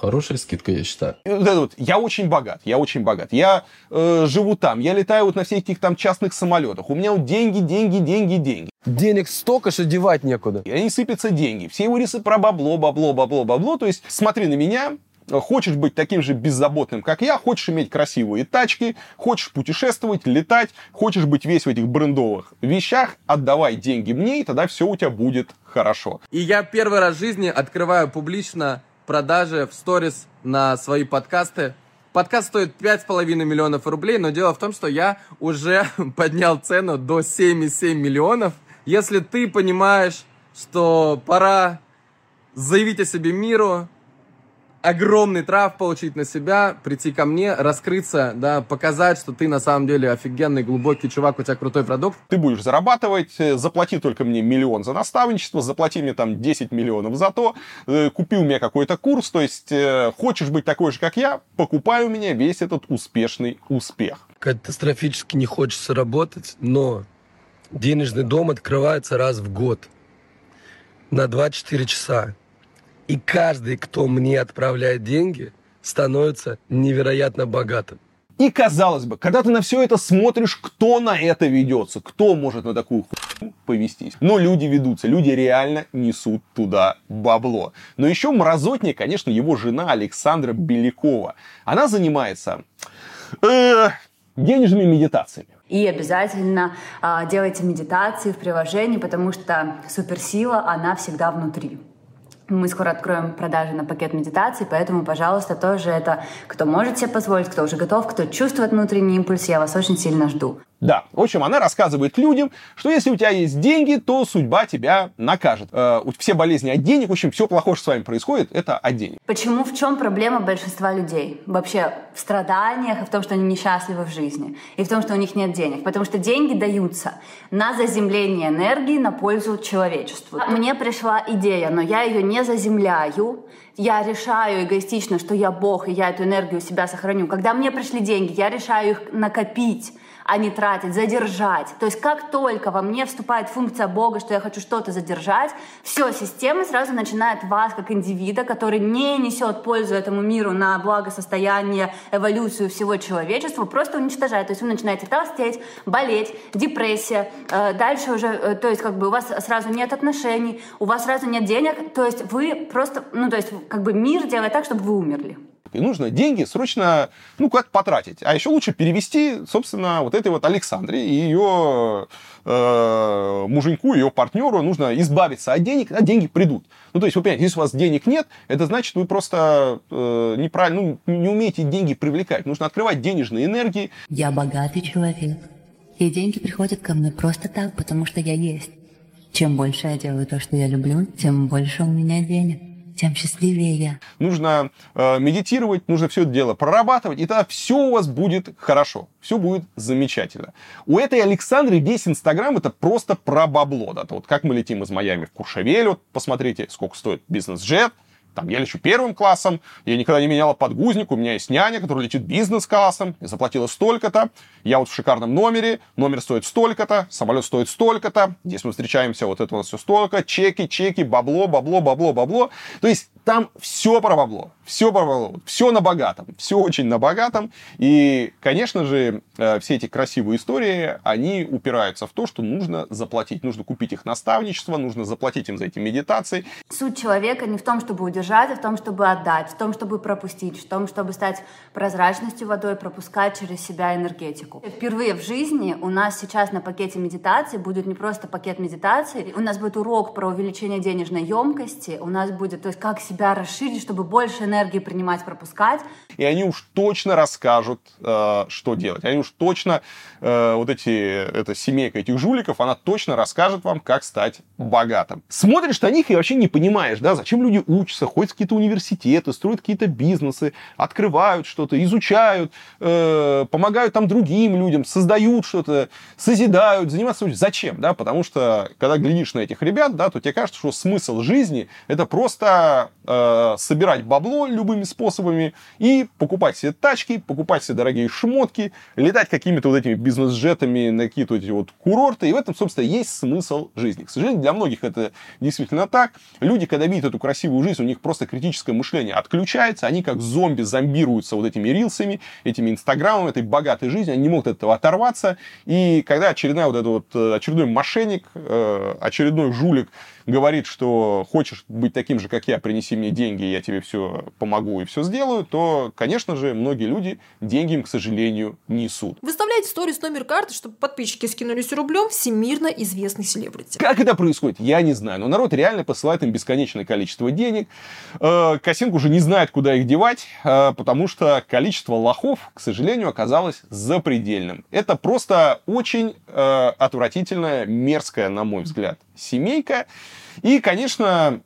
Speaker 15: Хорошая скидка, я считаю.
Speaker 1: Вот это вот, я очень богат, я очень богат. Я э, живу там, я летаю вот на всех этих там частных самолетах. У меня вот деньги, деньги, деньги, деньги.
Speaker 9: Денег столько, что девать некуда.
Speaker 1: И они сыпятся деньги. Все его рисы про бабло, бабло, бабло, бабло. То есть смотри на меня, Хочешь быть таким же беззаботным, как я, хочешь иметь красивые тачки, хочешь путешествовать, летать, хочешь быть весь в этих брендовых вещах, отдавай деньги мне, и тогда все у тебя будет хорошо.
Speaker 9: И я первый раз в жизни открываю публично продажи в сторис на свои подкасты. Подкаст стоит 5,5 миллионов рублей, но дело в том, что я уже поднял цену до 7,7 миллионов. Если ты понимаешь, что пора заявить о себе миру, огромный трав получить на себя, прийти ко мне, раскрыться, да, показать, что ты на самом деле офигенный, глубокий чувак, у тебя крутой продукт.
Speaker 1: Ты будешь зарабатывать, э, заплати только мне миллион за наставничество, заплати мне там 10 миллионов за то, э, купи у меня какой-то курс, то есть э, хочешь быть такой же, как я, покупай у меня весь этот успешный успех.
Speaker 16: Катастрофически не хочется работать, но денежный дом открывается раз в год на 24 часа. И каждый, кто мне отправляет деньги, становится невероятно богатым.
Speaker 1: И казалось бы, когда ты на все это смотришь, кто на это ведется, кто может на такую хуйню повестись. Но люди ведутся, люди реально несут туда бабло. Но еще мразотнее, конечно, его жена Александра Белякова. Она занимается э, денежными медитациями.
Speaker 17: И обязательно э, делайте медитации в приложении, потому что суперсила, она всегда внутри. Мы скоро откроем продажи на пакет медитации, поэтому, пожалуйста, тоже это, кто может себе позволить, кто уже готов, кто чувствует внутренний импульс, я вас очень сильно жду.
Speaker 1: Да, в общем, она рассказывает людям, что если у тебя есть деньги, то судьба тебя накажет. Э, все болезни от денег, в общем, все плохое, что с вами происходит, это от денег.
Speaker 17: Почему, в чем проблема большинства людей? Вообще в страданиях и в том, что они несчастливы в жизни. И в том, что у них нет денег. Потому что деньги даются на заземление энергии на пользу человечеству. Мне пришла идея, но я ее не заземляю. Я решаю эгоистично, что я Бог, и я эту энергию у себя сохраню. Когда мне пришли деньги, я решаю их накопить а не тратить, задержать. То есть как только во мне вступает функция Бога, что я хочу что-то задержать, все, система сразу начинает вас, как индивида, который не несет пользу этому миру на благосостояние, эволюцию всего человечества, просто уничтожать. То есть вы начинаете толстеть, болеть, депрессия, э, дальше уже, э, то есть как бы у вас сразу нет отношений, у вас сразу нет денег, то есть вы просто, ну то есть как бы мир делает так, чтобы вы умерли.
Speaker 1: И нужно деньги срочно, ну, как потратить. А еще лучше перевести, собственно, вот этой вот Александре и ее э, муженьку, ее партнеру нужно избавиться от денег, а деньги придут. Ну, то есть, вы понимаете, если у вас денег нет, это значит, вы просто э, неправильно, ну, не умеете деньги привлекать. Нужно открывать денежные энергии.
Speaker 18: Я богатый человек. И деньги приходят ко мне просто так, потому что я есть. Чем больше я делаю то, что я люблю, тем больше у меня денег тем счастливее я.
Speaker 1: Нужно э, медитировать, нужно все это дело прорабатывать, и тогда все у вас будет хорошо, все будет замечательно. У этой Александры весь Инстаграм это просто про бабло. Да? Вот как мы летим из Майами в Куршавель, вот посмотрите, сколько стоит бизнес-джет, там, я лечу первым классом, я никогда не меняла подгузник, у меня есть няня, которая летит бизнес-классом, я заплатила столько-то, я вот в шикарном номере, номер стоит столько-то, самолет стоит столько-то, здесь мы встречаемся, вот это вот все столько, чеки, чеки, бабло, бабло, бабло, бабло. То есть там все про бабло, все про бабло, все на богатом, все очень на богатом. И, конечно же, э, все эти красивые истории, они упираются в то, что нужно заплатить. Нужно купить их наставничество, нужно заплатить им за эти медитации.
Speaker 17: Суть человека не в том, чтобы удержать, а в том, чтобы отдать, в том, чтобы пропустить, в том, чтобы стать прозрачностью водой, пропускать через себя энергетику. Впервые в жизни у нас сейчас на пакете медитации будет не просто пакет медитации, у нас будет урок про увеличение денежной емкости, у нас будет, то есть как себя себя расширить, чтобы больше энергии принимать, пропускать.
Speaker 1: И они уж точно расскажут, э, что делать. Они уж точно, э, вот эти, эта семейка этих жуликов, она точно расскажет вам, как стать богатым. Смотришь на них и вообще не понимаешь, да, зачем люди учатся, ходят в какие-то университеты, строят какие-то бизнесы, открывают что-то, изучают, э, помогают там другим людям, создают что-то, созидают, занимаются. Зачем, да? Потому что, когда глядишь на этих ребят, да, то тебе кажется, что смысл жизни это просто э, собирать бабло любыми способами и покупать себе тачки, покупать себе дорогие шмотки, летать какими-то вот этими бизнес-джетами на какие-то эти вот курорты. И в этом, собственно, есть смысл жизни. К сожалению, для многих это действительно так. Люди, когда видят эту красивую жизнь, у них просто критическое мышление отключается, они как зомби зомбируются вот этими рилсами, этими инстаграмами, этой богатой жизнью, они не могут от этого оторваться. И когда очередной вот этот вот э, очередной мошенник, э, очередной жулик говорит, что хочешь быть таким же, как я, принеси мне деньги, я тебе все помогу и все сделаю, то, конечно же, многие люди деньги им, к сожалению, несут.
Speaker 19: Выставляйте сторис номер карты, чтобы подписчики скинулись рублем всемирно известный селебрити.
Speaker 1: Как это происходит, я не знаю. Но народ реально посылает им бесконечное количество денег. Э, Косенко уже не знает, куда их девать, э, потому что количество лохов, к сожалению, оказалось запредельным. Это просто очень э, отвратительная, мерзкая, на мой взгляд, семейка. И, конечно,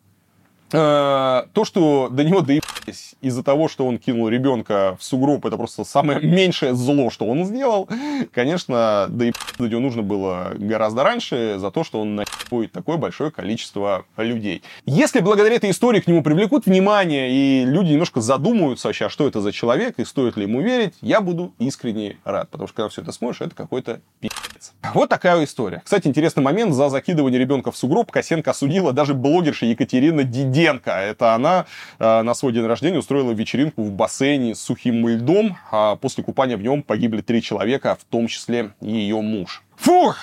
Speaker 1: то, что до него доебались из-за того, что он кинул ребенка в сугроб, это просто самое меньшее зло, что он сделал. Конечно, доебаться до него нужно было гораздо раньше за то, что он наебывает такое большое количество людей. Если благодаря этой истории к нему привлекут внимание, и люди немножко задумаются вообще, а что это за человек, и стоит ли ему верить, я буду искренне рад. Потому что когда все это смотришь, это какой-то пи***ц. Вот такая история. Кстати, интересный момент. За закидывание ребенка в сугроб Косенко осудила даже блогерша Екатерина Диденко. Это она э, на свой день рождения устроила вечеринку в бассейне с сухим льдом. А после купания в нем погибли три человека, в том числе ее муж. Фух,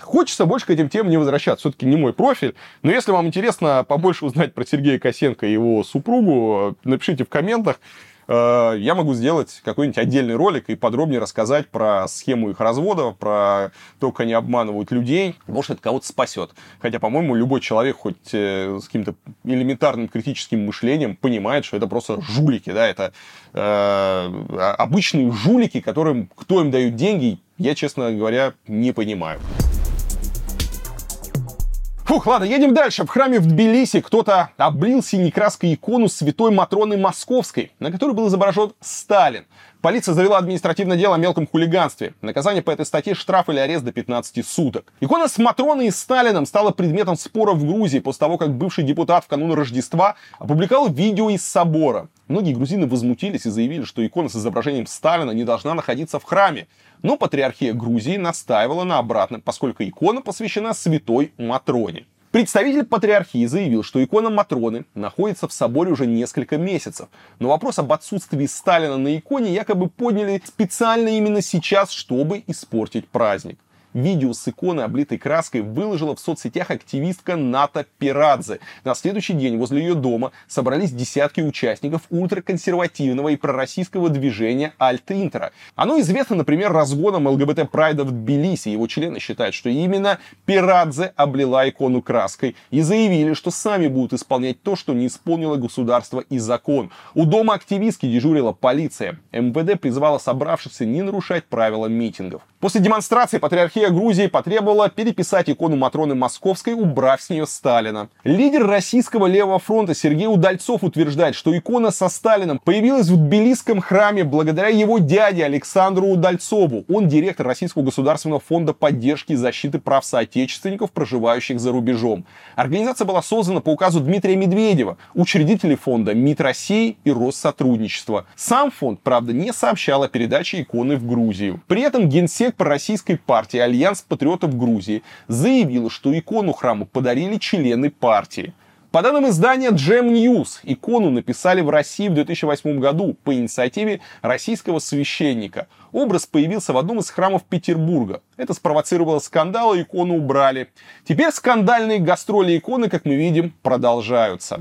Speaker 1: хочется больше к этим темам не возвращаться. Все-таки не мой профиль. Но если вам интересно побольше узнать про Сергея Косенко и его супругу, напишите в комментах. Э, я могу сделать какой-нибудь отдельный ролик и подробнее рассказать про схему их развода, про то, как они обманывают людей. Может, это кого-то спасет. Хотя, по-моему, любой человек, хоть э, с каким-то элементарным критическим мышлением, понимает, что это просто жулики, да, это э, обычные жулики, которым, кто им дает деньги, я, честно говоря, не понимаю. Фух, ладно, едем дальше. В храме в Тбилиси кто-то облил синей краской икону святой Матроны Московской, на которой был изображен Сталин. Полиция завела административное дело о мелком хулиганстве. Наказание по этой статье штраф или арест до 15 суток. Икона с Матроной и Сталином стала предметом спора в Грузии после того, как бывший депутат в канун Рождества опубликовал видео из собора. Многие грузины возмутились и заявили, что икона с изображением Сталина не должна находиться в храме. Но патриархия Грузии настаивала на обратном, поскольку икона посвящена святой Матроне. Представитель патриархии заявил, что икона Матроны находится в соборе уже несколько месяцев. Но вопрос об отсутствии Сталина на иконе якобы подняли специально именно сейчас, чтобы испортить праздник. Видео с иконы, облитой краской, выложила в соцсетях активистка Ната Пирадзе. На следующий день возле ее дома собрались десятки участников ультраконсервативного и пророссийского движения Альт-Интера. Оно известно, например, разгоном ЛГБТ-прайда в Тбилиси. Его члены считают, что именно Пирадзе облила икону краской и заявили, что сами будут исполнять то, что не исполнило государство и закон. У дома активистки дежурила полиция. МВД призвала собравшихся не нарушать правила митингов. После демонстрации патриархия Грузии потребовала переписать икону Матроны Московской, убрав с нее Сталина. Лидер российского левого фронта Сергей Удальцов утверждает, что икона со Сталином появилась в Тбилисском храме благодаря его дяде Александру Удальцову. Он директор Российского государственного фонда поддержки и защиты прав соотечественников, проживающих за рубежом. Организация была создана по указу Дмитрия Медведева, учредителей фонда МИД России и Россотрудничества. Сам фонд, правда, не сообщал о передаче иконы в Грузию. При этом генсек пророссийской партии Альянс патриотов Грузии заявил, что икону храму подарили члены партии. По данным издания Jam News, икону написали в России в 2008 году по инициативе российского священника. Образ появился в одном из храмов Петербурга. Это спровоцировало скандал, и икону убрали. Теперь скандальные гастроли иконы, как мы видим, продолжаются.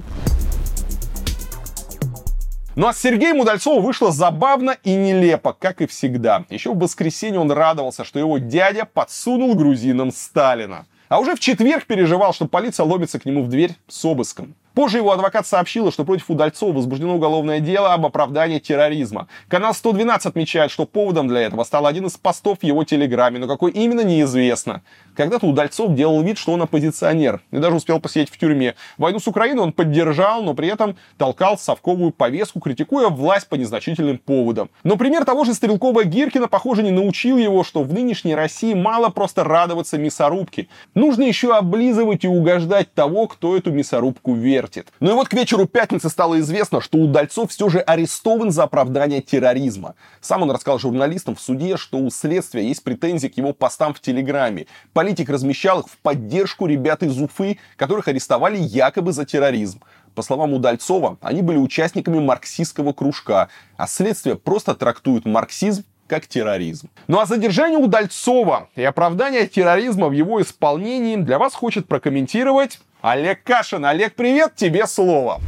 Speaker 1: Ну а с Сергеем Удальцовым вышло забавно и нелепо, как и всегда. Еще в воскресенье он радовался, что его дядя подсунул грузинам Сталина. А уже в четверг переживал, что полиция ломится к нему в дверь с обыском. Позже его адвокат сообщил, что против Удальцова возбуждено уголовное дело об оправдании терроризма. Канал 112 отмечает, что поводом для этого стал один из постов в его телеграме, но какой именно неизвестно. Когда-то Удальцов делал вид, что он оппозиционер, и даже успел посидеть в тюрьме. Войну с Украиной он поддержал, но при этом толкал совковую повестку, критикуя власть по незначительным поводам. Но пример того же Стрелкова Гиркина, похоже, не научил его, что в нынешней России мало просто радоваться мясорубке. Нужно еще облизывать и угождать того, кто эту мясорубку верит вертит. Ну и вот к вечеру пятницы стало известно, что Удальцов все же арестован за оправдание терроризма. Сам он рассказал журналистам в суде, что у следствия есть претензии к его постам в Телеграме. Политик размещал их в поддержку ребят из Уфы, которых арестовали якобы за терроризм. По словам Удальцова, они были участниками марксистского кружка, а следствие просто трактует марксизм как терроризм. Ну а задержание Удальцова и оправдание терроризма в его исполнении для вас хочет прокомментировать Олег Кашин. Олег, привет, тебе слово.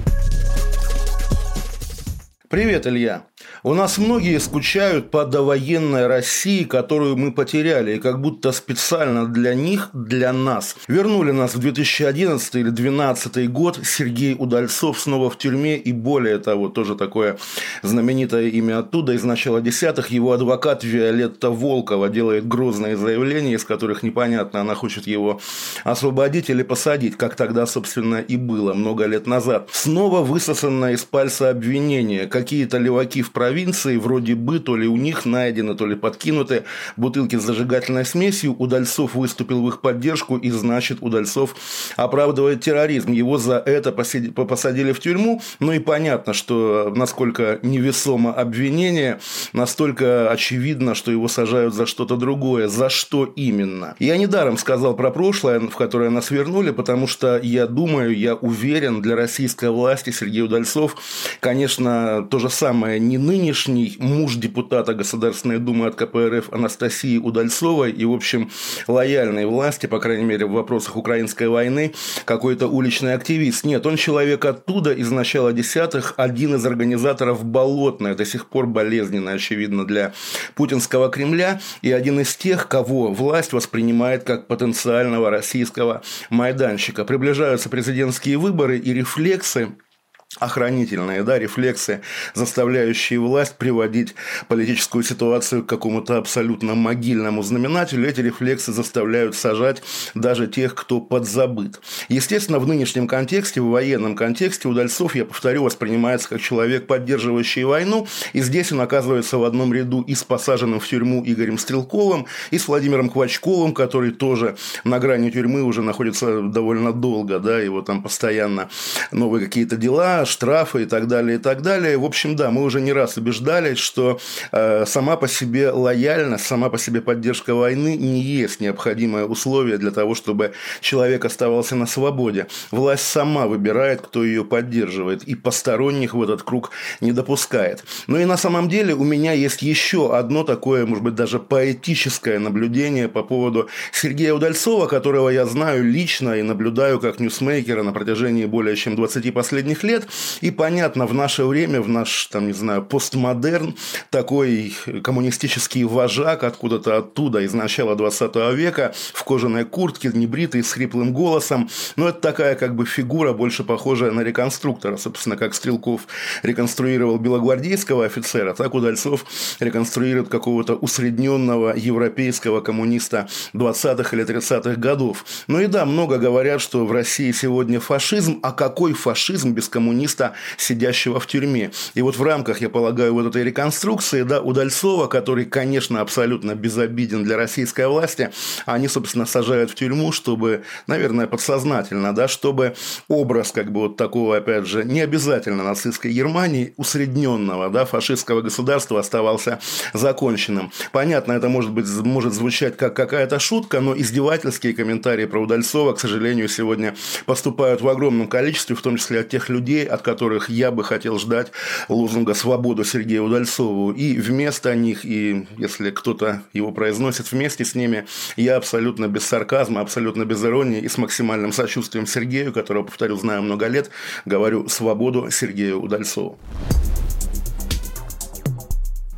Speaker 20: Привет, Илья. У нас многие скучают по довоенной России, которую мы потеряли, и как будто специально для них, для нас. Вернули нас в 2011 или 2012 год. Сергей Удальцов снова в тюрьме, и более того, тоже такое знаменитое имя оттуда. Из начала десятых его адвокат Виолетта Волкова делает грозные заявления, из которых непонятно, она хочет его освободить или посадить, как тогда, собственно, и было много лет назад. Снова высосано из пальца обвинение. Какие-то леваки в провинции, вроде бы, то ли у них найдены, то ли подкинуты бутылки с зажигательной смесью. Удальцов выступил в их поддержку, и значит, Удальцов оправдывает терроризм. Его за это посадили в тюрьму. Ну и понятно, что насколько невесомо обвинение, настолько очевидно, что его сажают за что-то другое. За что именно? Я недаром сказал про прошлое, в которое нас вернули, потому что я думаю, я уверен, для российской власти Сергей Удальцов, конечно, то же самое не ныне, нынешний муж депутата Государственной Думы от КПРФ Анастасии Удальцовой и, в общем, лояльной власти, по крайней мере, в вопросах украинской войны, какой-то уличный активист. Нет, он человек оттуда, из начала десятых, один из организаторов Болотной, до сих пор болезненно, очевидно, для путинского Кремля, и один из тех, кого власть воспринимает как потенциального российского майданщика. Приближаются президентские выборы и рефлексы охранительные да, рефлексы, заставляющие власть приводить политическую ситуацию к какому-то абсолютно могильному знаменателю, эти рефлексы заставляют сажать даже тех, кто подзабыт. Естественно, в нынешнем контексте, в военном контексте Удальцов, я повторю, воспринимается как человек, поддерживающий войну, и здесь он оказывается в одном ряду и с посаженным в тюрьму Игорем Стрелковым, и с Владимиром Квачковым, который тоже на грани тюрьмы уже находится довольно долго, да, его там постоянно новые какие-то дела, штрафы и так далее, и так далее. В общем, да, мы уже не раз убеждались, что э, сама по себе лояльность, сама по себе поддержка войны не есть необходимое условие для того, чтобы человек оставался на свободе. Власть сама выбирает, кто ее поддерживает, и посторонних в этот круг не допускает. Ну и на самом деле у меня есть еще одно такое, может быть, даже поэтическое наблюдение по поводу Сергея Удальцова, которого я знаю лично и наблюдаю как ньюсмейкера на протяжении более чем 20 последних лет. И понятно, в наше время, в наш, там, не знаю, постмодерн, такой коммунистический вожак откуда-то оттуда, из начала 20 века, в кожаной куртке, небритый, с хриплым голосом. Но это такая как бы фигура, больше похожая на реконструктора. Собственно, как Стрелков реконструировал белогвардейского офицера, так Удальцов реконструирует какого-то усредненного европейского коммуниста 20-х или 30-х годов. Ну и да, много говорят, что в России сегодня фашизм, а какой фашизм без коммунизма коммуниста, сидящего в тюрьме. И вот в рамках, я полагаю, вот этой реконструкции, да, Удальцова, который, конечно, абсолютно безобиден для российской власти, они, собственно, сажают в тюрьму, чтобы, наверное, подсознательно, да, чтобы образ, как бы, вот такого, опять же, не обязательно нацистской Германии, усредненного, да, фашистского государства оставался законченным. Понятно, это может быть, может звучать как какая-то шутка, но издевательские комментарии про Удальцова, к сожалению, сегодня поступают в огромном количестве, в том числе от тех людей, от которых я бы хотел ждать лозунга «Свободу» Сергею Удальцову. И вместо них, и если кто-то его произносит вместе с ними, я абсолютно без сарказма, абсолютно без иронии и с максимальным сочувствием Сергею, которого, повторю, знаю много лет, говорю «Свободу» Сергею Удальцову.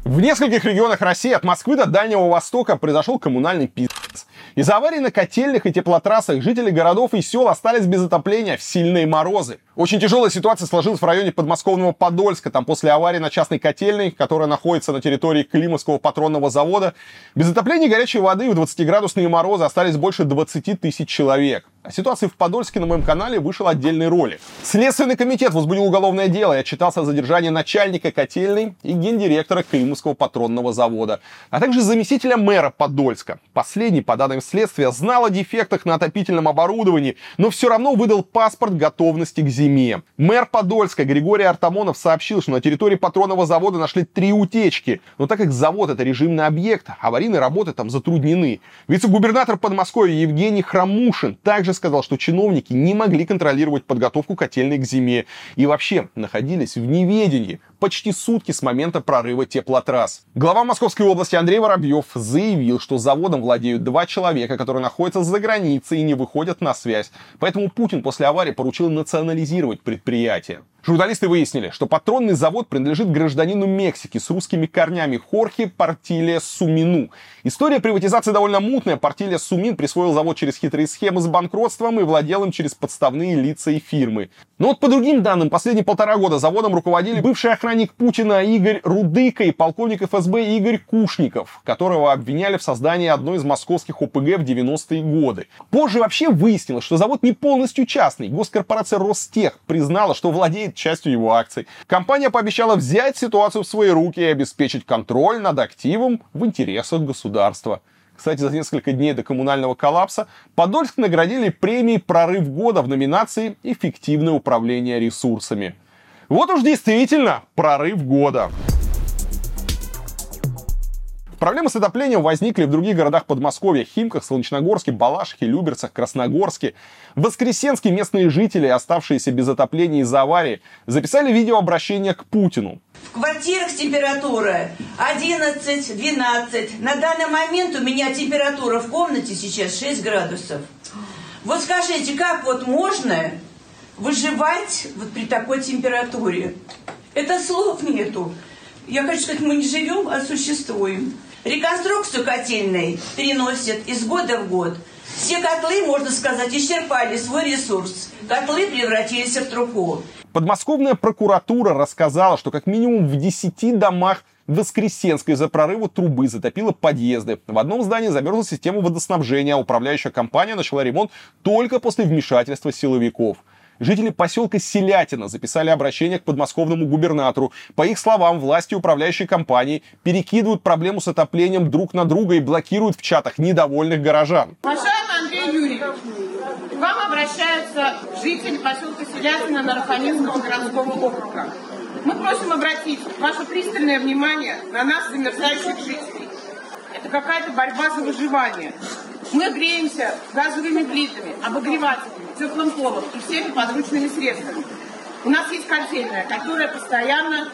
Speaker 1: В нескольких регионах России от Москвы до Дальнего Востока произошел коммунальный пиздец. Из-за аварий на котельных и теплотрассах жители городов и сел остались без отопления в сильные морозы. Очень тяжелая ситуация сложилась в районе подмосковного Подольска. Там после аварии на частной котельной, которая находится на территории Климовского патронного завода, без отопления горячей воды в 20-градусные морозы остались больше 20 тысяч человек. О ситуации в Подольске на моем канале вышел отдельный ролик. Следственный комитет возбудил уголовное дело и отчитался о задержании начальника котельной и гендиректора Климовского патронного завода, а также заместителя мэра Подольска. Последний, по данным следствия, знал о дефектах на отопительном оборудовании, но все равно выдал паспорт готовности к зиме. Мэр Подольска Григорий Артамонов сообщил, что на территории патронного завода нашли три утечки. Но так как завод это режимный объект, аварийные работы там затруднены. Вице-губернатор Подмосковья Евгений Храмушин также сказал, что чиновники не могли контролировать подготовку котельной к зиме и вообще находились в неведении почти сутки с момента прорыва теплотрасс. Глава Московской области Андрей Воробьев заявил, что заводом владеют два человека, которые находятся за границей и не выходят на связь. Поэтому Путин после аварии поручил национализировать предприятие. Журналисты выяснили, что патронный завод принадлежит гражданину Мексики с русскими корнями Хорхе Партилия Сумину. История приватизации довольно мутная. Партилия Сумин присвоил завод через хитрые схемы с банкротством и владел им через подставные лица и фирмы. Но вот по другим данным, последние полтора года заводом руководили бывший охранник Путина Игорь Рудыка и полковник ФСБ Игорь Кушников, которого обвиняли в создании одной из московских ОПГ в 90-е годы. Позже вообще выяснилось, что завод не полностью частный. Госкорпорация Ростех признала, что владеет частью его акций. Компания пообещала взять ситуацию в свои руки и обеспечить контроль над активом в интересах государства. Кстати, за несколько дней до коммунального коллапса Подольск наградили премией «Прорыв года» в номинации «Эффективное управление ресурсами». Вот уж действительно прорыв года. Проблемы с отоплением возникли в других городах Подмосковья. Химках, Солнечногорске, Балашихе, Люберцах, Красногорске. В Воскресенске местные жители, оставшиеся без отопления из-за аварии, записали видеообращение к Путину.
Speaker 21: В квартирах температура 11-12. На данный момент у меня температура в комнате сейчас 6 градусов. Вот скажите, как вот можно выживать вот при такой температуре? Это слов нету. Я хочу сказать, мы не живем, а существуем. Реконструкцию котельной переносят из года в год. Все котлы, можно сказать, исчерпали свой ресурс. Котлы превратились в труху.
Speaker 1: Подмосковная прокуратура рассказала, что как минимум в 10 домах в Воскресенской из-за прорыва трубы затопило подъезды. В одном здании замерзла система водоснабжения, а управляющая компания начала ремонт только после вмешательства силовиков. Жители поселка Селятина записали обращение к подмосковному губернатору. По их словам, власти управляющей компании перекидывают проблему с отоплением друг на друга и блокируют в чатах недовольных горожан.
Speaker 22: Уважаемый Андрей Юрьевич, к вам обращаются жители поселка Селятина Нараханинского городского округа. Мы просим обратить ваше пристальное внимание на нас, замерзающих жителей. Это какая-то борьба за выживание. Мы греемся газовыми плитами, обогревателями, теплым полом и всеми подручными средствами. У нас есть котельная, которая постоянно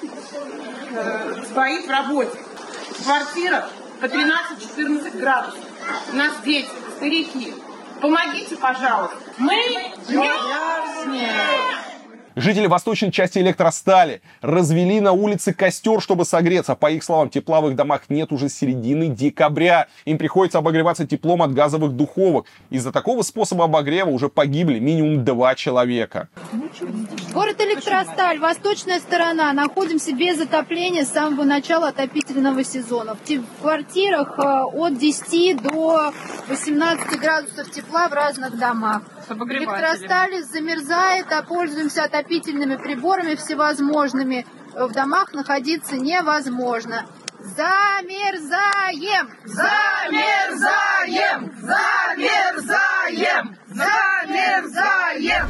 Speaker 22: э, стоит в работе. В квартирах по 13-14 градусов. У нас дети, старики. Помогите, пожалуйста. Мы мерзнем.
Speaker 1: Жители восточной части электростали развели на улице костер, чтобы согреться. По их словам, тепла в их домах нет уже с середины декабря. Им приходится обогреваться теплом от газовых духовок. Из-за такого способа обогрева уже погибли минимум два человека.
Speaker 23: Город Электросталь, восточная сторона. Находимся без отопления с самого начала отопительного сезона. В квартирах э, от 10 до 18 градусов тепла в разных домах. Электросталь замерзает, а пользуемся отопительными приборами всевозможными. В домах находиться невозможно. Замерзаем!
Speaker 21: Замерзаем! Замерзаем! Замерзаем!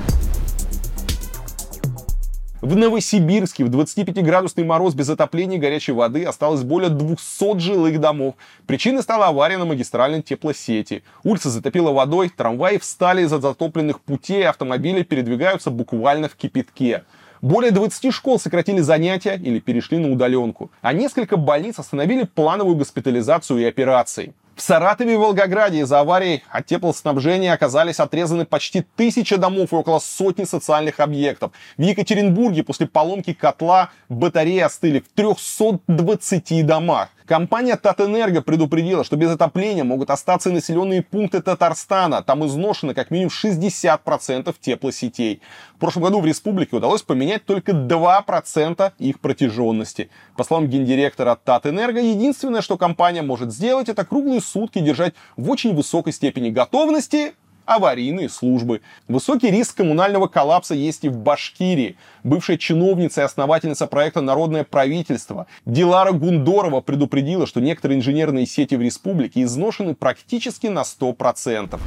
Speaker 1: В Новосибирске в 25-градусный мороз без отопления и горячей воды осталось более 200 жилых домов. Причиной стала авария на магистральной теплосети. Улица затопила водой, трамваи встали из-за затопленных путей, автомобили передвигаются буквально в кипятке. Более 20 школ сократили занятия или перешли на удаленку, а несколько больниц остановили плановую госпитализацию и операции. В Саратове и Волгограде из-за аварий от теплоснабжения оказались отрезаны почти тысяча домов и около сотни социальных объектов. В Екатеринбурге после поломки котла батареи остыли в 320 домах. Компания Татэнерго предупредила, что без отопления могут остаться населенные пункты Татарстана. Там изношено как минимум 60% теплосетей. В прошлом году в республике удалось поменять только 2% их протяженности. По словам гендиректора Татэнерго, единственное, что компания может сделать, это круглые сутки держать в очень высокой степени готовности аварийные службы. Высокий риск коммунального коллапса есть и в Башкирии. Бывшая чиновница и основательница проекта «Народное правительство» Дилара Гундорова предупредила, что некоторые инженерные сети в республике изношены практически на 100%.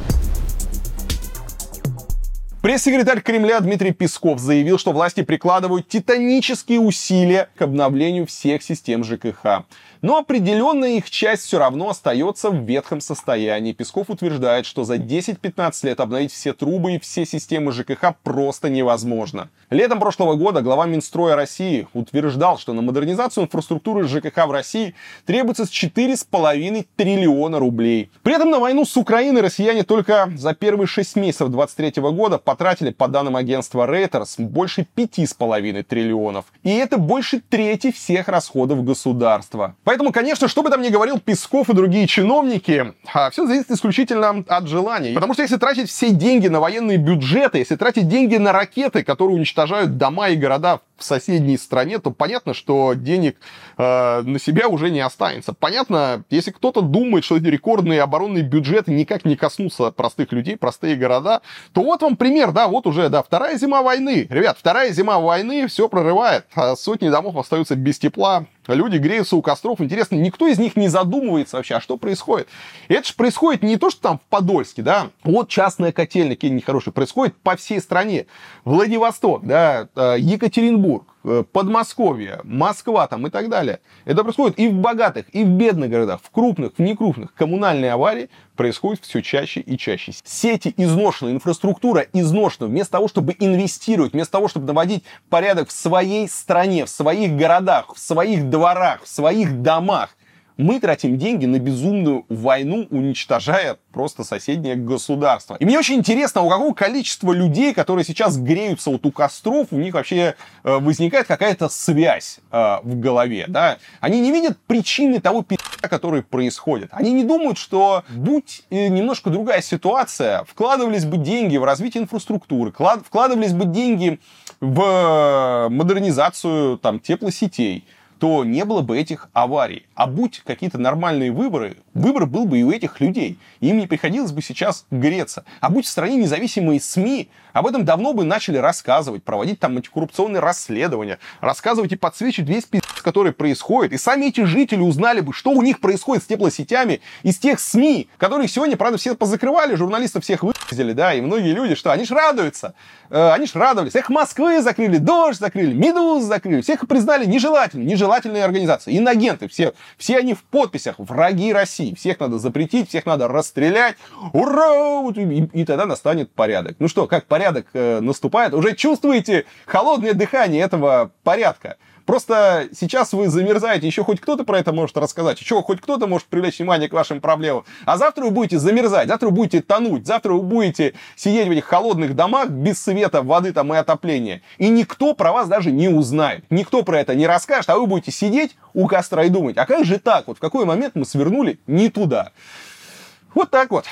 Speaker 1: Пресс-секретарь Кремля Дмитрий Песков заявил, что власти прикладывают титанические усилия к обновлению всех систем ЖКХ. Но определенная их часть все равно остается в ветхом состоянии. Песков утверждает, что за 10-15 лет обновить все трубы и все системы ЖКХ просто невозможно. Летом прошлого года глава Минстроя России утверждал, что на модернизацию инфраструктуры ЖКХ в России требуется 4,5 триллиона рублей. При этом на войну с Украиной россияне только за первые 6 месяцев 2023 года потратили, по данным агентства Reuters, больше 5,5 триллионов. И это больше трети всех расходов государства. Конечно, что бы там ни говорил Песков и другие чиновники, а, все зависит исключительно от желаний. Потому что если тратить все деньги на военные бюджеты, если тратить деньги на ракеты, которые уничтожают дома и города в соседней стране, то понятно, что денег э, на себя уже не останется. Понятно, если кто-то думает, что эти рекордные оборонные бюджеты никак не коснутся простых людей, простые города, то вот вам пример, да, вот уже, да, вторая зима войны. Ребят, вторая зима войны все прорывает. А сотни домов остаются без тепла, Люди греются у костров. Интересно, никто из них не задумывается вообще, а что происходит. Это же происходит не то, что там в Подольске, да. Вот частная котельная, какие нехорошие, происходит по всей стране. Владивосток, да, э, Екатеринбург, Подмосковье, Москва там и так далее. Это происходит и в богатых, и в бедных городах, в крупных, в некрупных. Коммунальные аварии происходят все чаще и чаще. Сети изношены, инфраструктура изношена. Вместо того, чтобы инвестировать, вместо того, чтобы наводить порядок в своей стране, в своих городах, в своих дворах, в своих домах, мы тратим деньги на безумную войну, уничтожая просто соседнее государство. И мне очень интересно, у какого количества людей, которые сейчас греются вот у костров, у них вообще э, возникает какая-то связь э, в голове, да? Они не видят причины того пи***а, который происходит. Они не думают, что будь э, немножко другая ситуация, вкладывались бы деньги в развитие инфраструктуры, вкладывались бы деньги в модернизацию там теплосетей, то не было бы этих аварий. А будь какие-то нормальные выборы, выбор был бы и у этих людей. Им не приходилось бы сейчас греться. А будь в стране независимые СМИ, об этом давно бы начали рассказывать, проводить там антикоррупционные расследования, рассказывать и подсвечивать весь пиздец, который происходит. И сами эти жители узнали бы, что у них происходит с теплосетями из тех СМИ, которых сегодня, правда, все позакрывали, журналистов всех выпустили, да, и многие люди, что, они ж радуются. Э, они ж радовались. Их Москвы закрыли, Дождь закрыли, Медуз закрыли. Всех признали нежелательными, нежелательные организации. Инагенты, все, все они в подписях, враги России. Всех надо запретить, всех надо расстрелять. Ура! И, и тогда настанет порядок. Ну что, как порядок э, наступает? Уже чувствуете холодное дыхание этого порядка? Просто сейчас вы замерзаете, еще хоть кто-то про это может рассказать, еще хоть кто-то может привлечь внимание к вашим проблемам. А завтра вы будете замерзать, завтра вы будете тонуть, завтра вы будете сидеть в этих холодных домах без света, воды там и отопления. И никто про вас даже не узнает. Никто про это не расскажет, а вы будете сидеть у костра и думать, а как же так? Вот в какой момент мы свернули не туда? Вот так вот.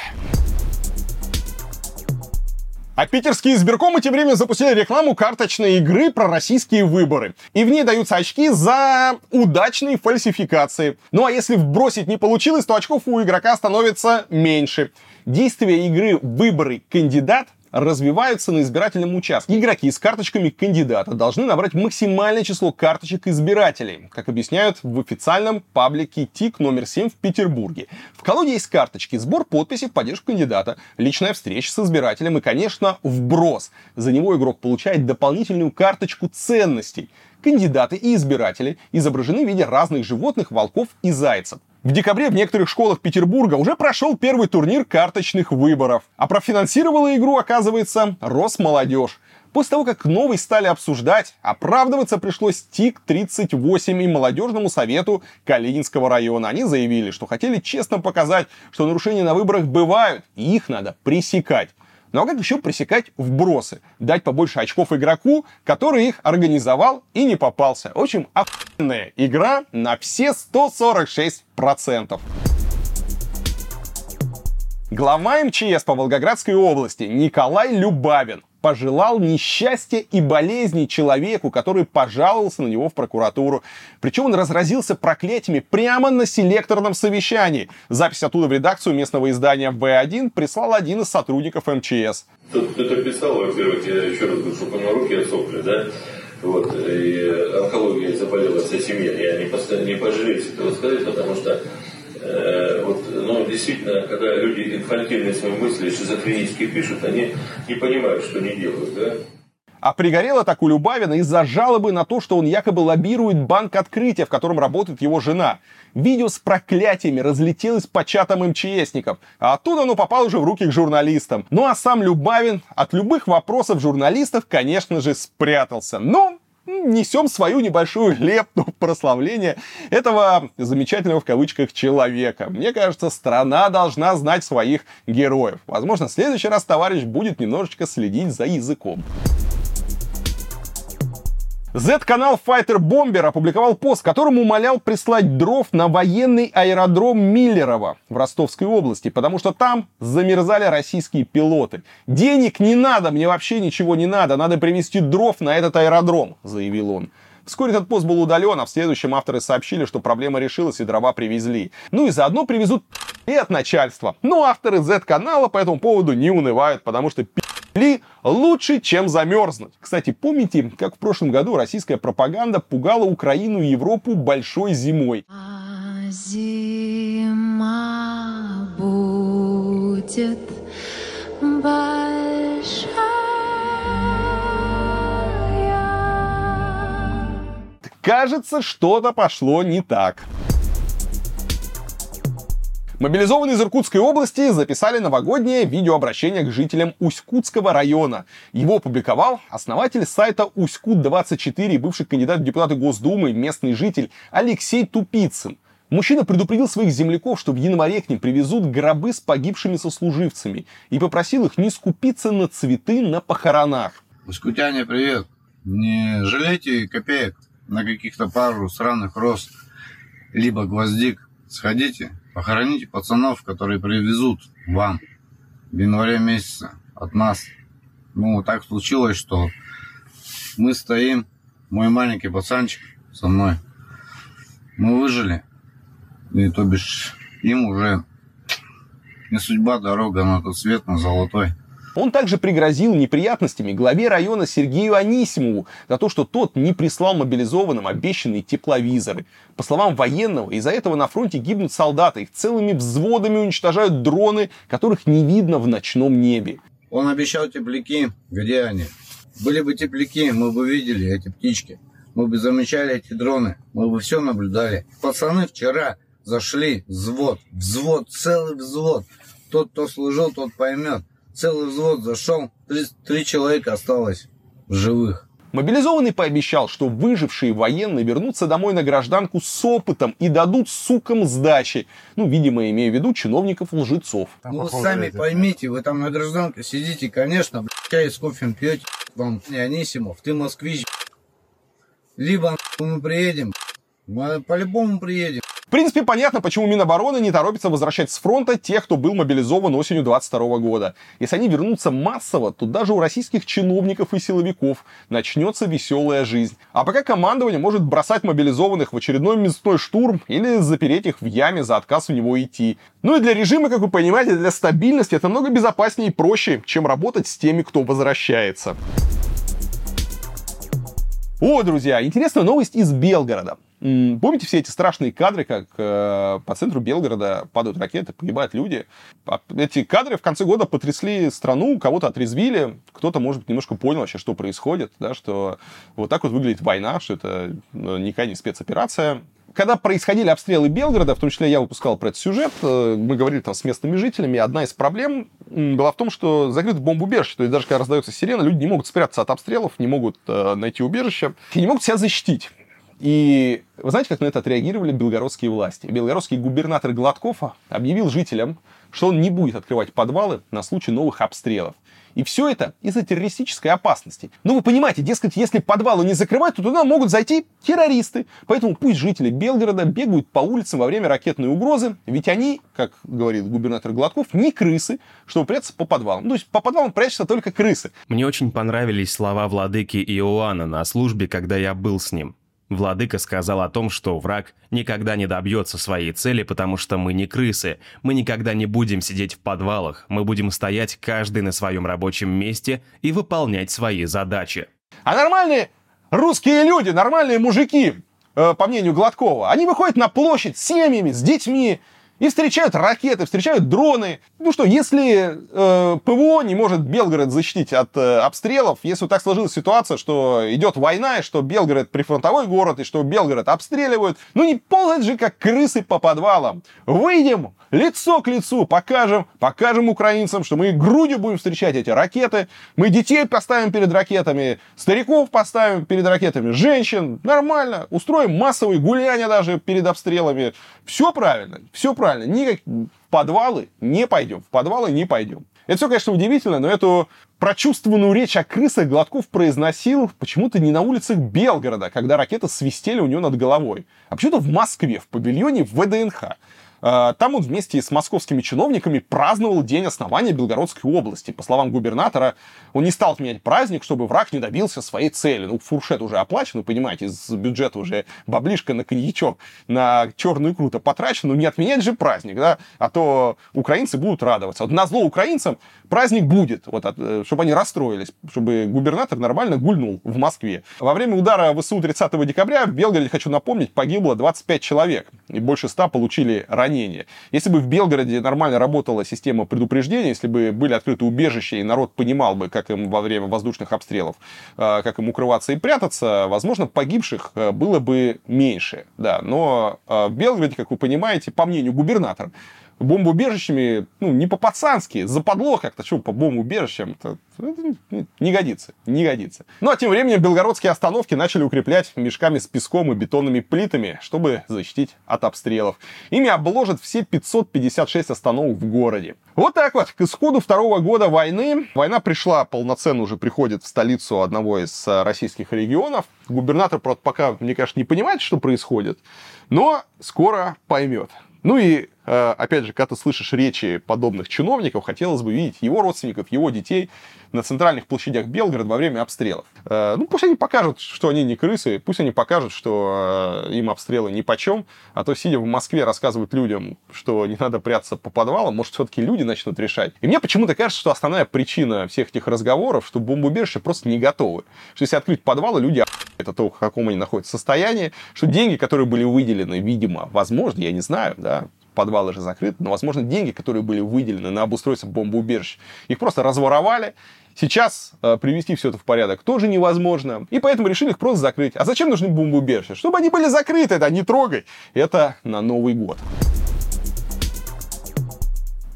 Speaker 1: А питерские избиркомы тем временем запустили рекламу карточной игры про российские выборы. И в ней даются очки за удачные фальсификации. Ну а если вбросить не получилось, то очков у игрока становится меньше. Действие игры «Выборы кандидат» развиваются на избирательном участке. Игроки с карточками кандидата должны набрать максимальное число карточек избирателей, как объясняют в официальном паблике ТИК номер 7 в Петербурге. В колоде есть карточки, сбор подписей в поддержку кандидата, личная встреча с избирателем и, конечно, вброс. За него игрок получает дополнительную карточку ценностей. Кандидаты и избиратели изображены в виде разных животных, волков и зайцев. В декабре в некоторых школах Петербурга уже прошел первый турнир карточных выборов. А профинансировала игру, оказывается, Росмолодежь. После того, как новый стали обсуждать, оправдываться пришлось ТИК-38 и молодежному совету Калининского района. Они заявили, что хотели честно показать, что нарушения на выборах бывают, и их надо пресекать. Ну а как еще пресекать вбросы? Дать побольше очков игроку, который их организовал и не попался. В общем, охуенная игра на все 146%. Глава МЧС по Волгоградской области Николай Любавин пожелал несчастья и болезни человеку, который пожаловался на него в прокуратуру. Причем он разразился проклятиями прямо на селекторном совещании. Запись оттуда в редакцию местного издания В1 прислал один из сотрудников МЧС.
Speaker 24: Тот, кто писал, во-первых, я еще раз говорю, чтобы на руки отсохли, да? Вот, и онкология заболела вся семья. Я не, постоянно, не пожалеюсь этого сказать, потому что Э, вот, ну, действительно, когда люди инфантильные свои мысли шизофренически пишут, они не понимают, что они делают, да?
Speaker 1: А пригорело так у Любавина из-за жалобы на то, что он якобы лоббирует банк открытия, в котором работает его жена. Видео с проклятиями разлетелось по чатам МЧСников, а оттуда оно попало уже в руки к журналистам. Ну а сам Любавин от любых вопросов журналистов, конечно же, спрятался. Но несем свою небольшую лепту в прославление этого замечательного в кавычках человека. Мне кажется, страна должна знать своих героев. Возможно, в следующий раз товарищ будет немножечко следить за языком. Z-канал Fighter Bomber опубликовал пост, которым умолял прислать дров на военный аэродром Миллерово в Ростовской области, потому что там замерзали российские пилоты. «Денег не надо, мне вообще ничего не надо, надо привезти дров на этот аэродром», заявил он. Вскоре этот пост был удален, а в следующем авторы сообщили, что проблема решилась и дрова привезли. Ну и заодно привезут и от начальства. Но авторы Z-канала по этому поводу не унывают, потому что ли лучше, чем замерзнуть. Кстати, помните, как в прошлом году российская пропаганда пугала Украину и Европу большой зимой? А зима будет большая. кажется, что-то пошло не так. Мобилизованные из Иркутской области записали новогоднее видеообращение к жителям Усть-Кутского района. Его опубликовал основатель сайта Усть-Кут24 бывший кандидат в депутаты Госдумы, местный житель Алексей Тупицын. Мужчина предупредил своих земляков, что в январе к ним привезут гробы с погибшими сослуживцами и попросил их не скупиться на цветы на похоронах.
Speaker 25: Усть-Кутяне, привет! Не жалейте копеек на каких-то пару сраных роз, либо гвоздик. Сходите, Похороните пацанов, которые привезут вам в январе месяце от нас. Ну, так случилось, что мы стоим, мой маленький пацанчик со мной. Мы выжили. И то бишь им уже не судьба дорога на тот свет, на золотой.
Speaker 1: Он также пригрозил неприятностями главе района Сергею Анисимову за то, что тот не прислал мобилизованным обещанные тепловизоры. По словам военного, из-за этого на фронте гибнут солдаты, их целыми взводами уничтожают дроны, которых не видно в ночном небе.
Speaker 25: Он обещал тепляки. Где они? Были бы тепляки, мы бы видели эти птички. Мы бы замечали эти дроны. Мы бы все наблюдали. Пацаны вчера зашли, взвод, взвод, целый взвод. Тот, кто служил, тот поймет. Целый взвод зашел, три, три человека осталось в живых.
Speaker 1: Мобилизованный пообещал, что выжившие военные вернутся домой на гражданку с опытом и дадут сукам сдачи. Ну, видимо, имея в виду чиновников-лжецов.
Speaker 25: Ну, вы сами поймите, вы там на гражданке сидите, конечно, чай с кофе пьете, вам не Анисимов, ты москвич. Либо мы приедем, мы по-любому приедем
Speaker 1: принципе, понятно, почему Минобороны не торопится возвращать с фронта тех, кто был мобилизован осенью 22 года. Если они вернутся массово, то даже у российских чиновников и силовиков начнется веселая жизнь. А пока командование может бросать мобилизованных в очередной мясной штурм или запереть их в яме за отказ в него идти. Ну и для режима, как вы понимаете, для стабильности это много безопаснее и проще, чем работать с теми, кто возвращается. О, друзья, интересная новость из Белгорода. Помните все эти страшные кадры, как э, по центру Белгорода падают ракеты, погибают люди? А эти кадры в конце года потрясли страну, кого-то отрезвили, кто-то, может быть, немножко понял вообще, что происходит, да, что вот так вот выглядит война, что это ну, никакая не спецоперация. Когда происходили обстрелы Белгорода, в том числе я выпускал про этот сюжет, э, мы говорили там с местными жителями, одна из проблем была в том, что закрыто бомбоубежище, то есть даже когда раздается сирена, люди не могут спрятаться от обстрелов, не могут э, найти убежище и не могут себя защитить. И вы знаете, как на это отреагировали белгородские власти? Белгородский губернатор Гладков объявил жителям, что он не будет открывать подвалы на случай новых обстрелов. И все это из-за террористической опасности. Ну, вы понимаете, дескать, если подвалы не закрывать, то туда могут зайти террористы. Поэтому пусть жители Белгорода бегают по улицам во время ракетной угрозы, ведь они, как говорит губернатор Гладков, не крысы, чтобы прятаться по подвалам. Ну, то есть по подвалам прячутся только крысы.
Speaker 2: Мне очень понравились слова владыки Иоанна на службе, когда я был с ним. Владыка сказал о том, что враг никогда не добьется своей цели, потому что мы не крысы. Мы никогда не будем сидеть в подвалах. Мы будем стоять каждый на своем рабочем месте и выполнять свои задачи.
Speaker 1: А нормальные русские люди, нормальные мужики, э, по мнению Гладкова, они выходят на площадь с семьями, с детьми, и встречают ракеты, встречают дроны. Ну что, если э, ПВО не может Белгород защитить от э, обстрелов, если вот так сложилась ситуация, что идет война, и что Белгород прифронтовой город, и что Белгород обстреливают, ну не ползать же как крысы по подвалам. Выйдем лицо к лицу, покажем, покажем украинцам, что мы грудью будем встречать эти ракеты, мы детей поставим перед ракетами, стариков поставим перед ракетами, женщин, нормально, устроим массовые гуляния даже перед обстрелами. Все правильно, все правильно никак в подвалы не пойдем, в подвалы не пойдем. Это все, конечно, удивительно, но эту прочувствованную речь о крысах Гладков произносил почему-то не на улицах Белгорода, когда ракеты свистели у него над головой, а почему-то в Москве, в павильоне ВДНХ. А, там он вместе с московскими чиновниками праздновал день основания Белгородской области. По словам губернатора, он не стал отменять праздник, чтобы враг не добился своей цели. Ну, фуршет уже оплачен, вы понимаете, из бюджета уже баблишка на коньячок, на черную икру-то потрачен, ну не отменять же праздник, да, а то украинцы будут радоваться. Вот на зло украинцам праздник будет, вот, э, чтобы они расстроились, чтобы губернатор нормально гульнул в Москве. Во время удара ВСУ 30 декабря в Белгороде, хочу напомнить, погибло 25 человек. и больше 100 получили ранения. Если бы в Белгороде нормально работала система предупреждения, если бы были открыты убежища, и народ понимал бы, как им во время воздушных обстрелов, э, как им укрываться и прятаться, возможно, погибших э, было бы меньше. Да. Но в Белгороде, как вы понимаете, по мнению губернатора, бомбоубежищами, ну, не по-пацански, западло как-то, что по бомбоубежищам, это, это не годится, не годится. Ну, а тем временем белгородские остановки начали укреплять мешками с песком и бетонными плитами, чтобы защитить от обстрелов. Ими обложат все 556 остановок в городе. Вот так вот, к исходу второго года войны, война пришла, полноценно уже приходит в столицу одного из э, российских регионов. Губернатор, правда, пока, мне кажется, не понимает, что происходит, но скоро поймет. Ну и опять же, когда ты слышишь речи подобных чиновников, хотелось бы видеть его родственников, его детей на центральных площадях Белгорода во время обстрелов. Э, ну, пусть они покажут, что они не крысы, пусть они покажут, что э, им обстрелы ни почем, а то, сидя в Москве, рассказывают людям, что не надо прятаться по подвалам, может, все-таки люди начнут решать. И мне почему-то кажется, что основная причина всех этих разговоров, что бомбоубежища просто не готовы. Что если открыть подвалы, люди это то, в каком они находятся состоянии, что деньги, которые были выделены, видимо, возможно, я не знаю, да, подвалы же закрыты, но, возможно, деньги, которые были выделены на обустройство бомбоубежищ, их просто разворовали. Сейчас э, привести все это в порядок тоже невозможно, и поэтому решили их просто закрыть. А зачем нужны бомбоубежища? Чтобы они были закрыты, это не трогай. Это на Новый год.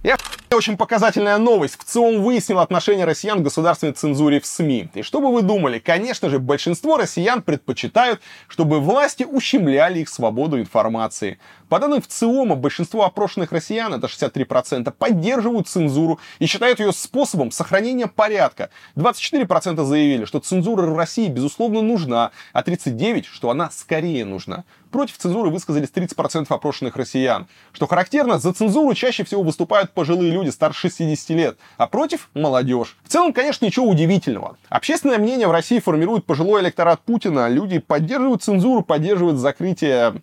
Speaker 1: Я очень показательная новость. В ЦИОМ выяснил отношение россиян к государственной цензуре в СМИ. И что бы вы думали? Конечно же, большинство россиян предпочитают, чтобы власти ущемляли их свободу информации. По данным в ЦИОМа, большинство опрошенных россиян, это 63%, поддерживают цензуру и считают ее способом сохранения порядка. 24% заявили, что цензура в России, безусловно, нужна, а 39% что она скорее нужна. Против цензуры высказались 30% опрошенных россиян. Что характерно, за цензуру чаще всего выступают пожилые люди старше 60 лет, а против – молодежь. В целом, конечно, ничего удивительного. Общественное мнение в России формирует пожилой электорат Путина. Люди поддерживают цензуру, поддерживают закрытие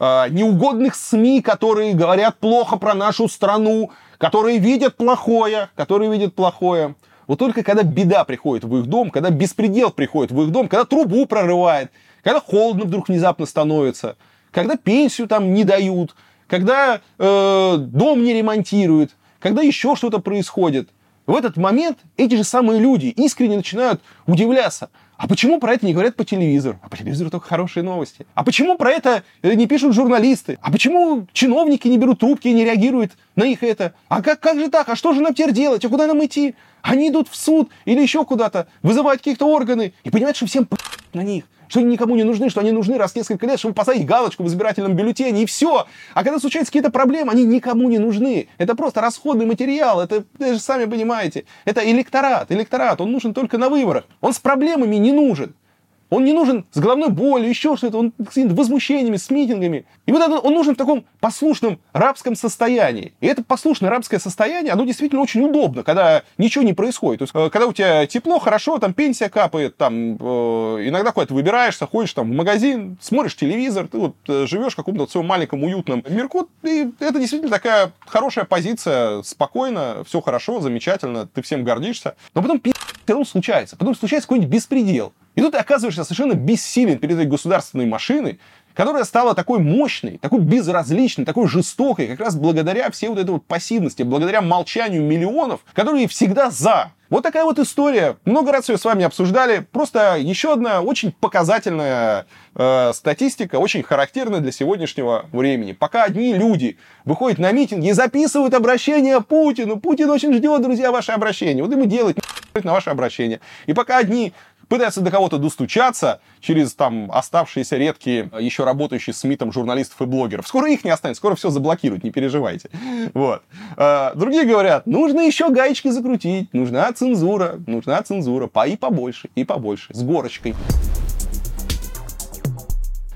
Speaker 1: э, неугодных СМИ, которые говорят плохо про нашу страну, которые видят плохое, которые видят плохое. Вот только когда беда приходит в их дом, когда беспредел приходит в их дом, когда трубу прорывает, когда холодно вдруг внезапно становится, когда пенсию там не дают, когда э, дом не ремонтируют, когда еще что-то происходит. В этот момент эти же самые люди искренне начинают удивляться. А почему про это не говорят по телевизору? А по телевизору только хорошие новости. А почему про это э, не пишут журналисты? А почему чиновники не берут трубки и не реагируют на их это? А как, как же так? А что же нам теперь делать? А куда нам идти? Они идут в суд или еще куда-то, вызывают какие-то органы и понимают, что всем на них что они никому не нужны, что они нужны раз в несколько лет, чтобы поставить галочку в избирательном бюллетене, и все. А когда случаются какие-то проблемы, они никому не нужны. Это просто расходный материал, это, вы же сами понимаете. Это электорат, электорат, он нужен только на выборах. Он с проблемами не нужен. Он не нужен с головной болью, еще что-то, он с возмущениями, с митингами. И вот он нужен в таком послушном рабском состоянии. И это послушное рабское состояние, оно действительно очень удобно, когда ничего не происходит. То есть, э, когда у тебя тепло, хорошо, там пенсия капает, там э, иногда куда-то выбираешься, ходишь там в магазин, смотришь телевизор, ты вот э, живешь в каком-то своем маленьком уютном мирку, и это действительно такая хорошая позиция, спокойно, все хорошо, замечательно, ты всем гордишься. Но потом пи*** случается, потом случается какой-нибудь беспредел. И тут ты оказываешься совершенно бессилен перед этой государственной машиной, которая стала такой мощной, такой безразличной, такой жестокой, как раз благодаря всей вот этой вот пассивности, благодаря молчанию миллионов, которые всегда за. Вот такая вот история. Много раз ее с вами обсуждали. Просто еще одна очень показательная э, статистика, очень характерная для сегодняшнего времени. Пока одни люди выходят на митинги и записывают обращение Путину. Путин очень ждет, друзья, ваше обращение. Вот ему делать на ваше обращение. И пока одни пытается до кого-то достучаться через там оставшиеся редкие, еще работающие с МИТом журналистов и блогеров. Скоро их не останется, скоро все заблокируют, не переживайте. Вот. А, другие говорят, нужно еще гаечки закрутить, нужна цензура, нужна цензура, по и побольше, и побольше, с горочкой.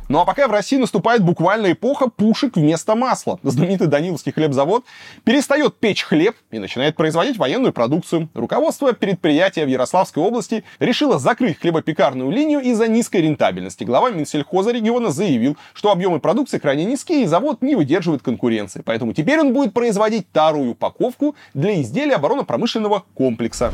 Speaker 1: Ну а пока в России наступает буквально эпоха пушек вместо масла. Знаменитый Даниловский хлебзавод перестает печь хлеб и начинает производить военную продукцию. Руководство предприятия в Ярославской области решило закрыть хлебопекарную линию из-за низкой рентабельности. Глава Минсельхоза региона заявил, что объемы продукции крайне низкие и завод не выдерживает конкуренции. Поэтому теперь он будет производить тарую упаковку для изделий оборонно-промышленного комплекса.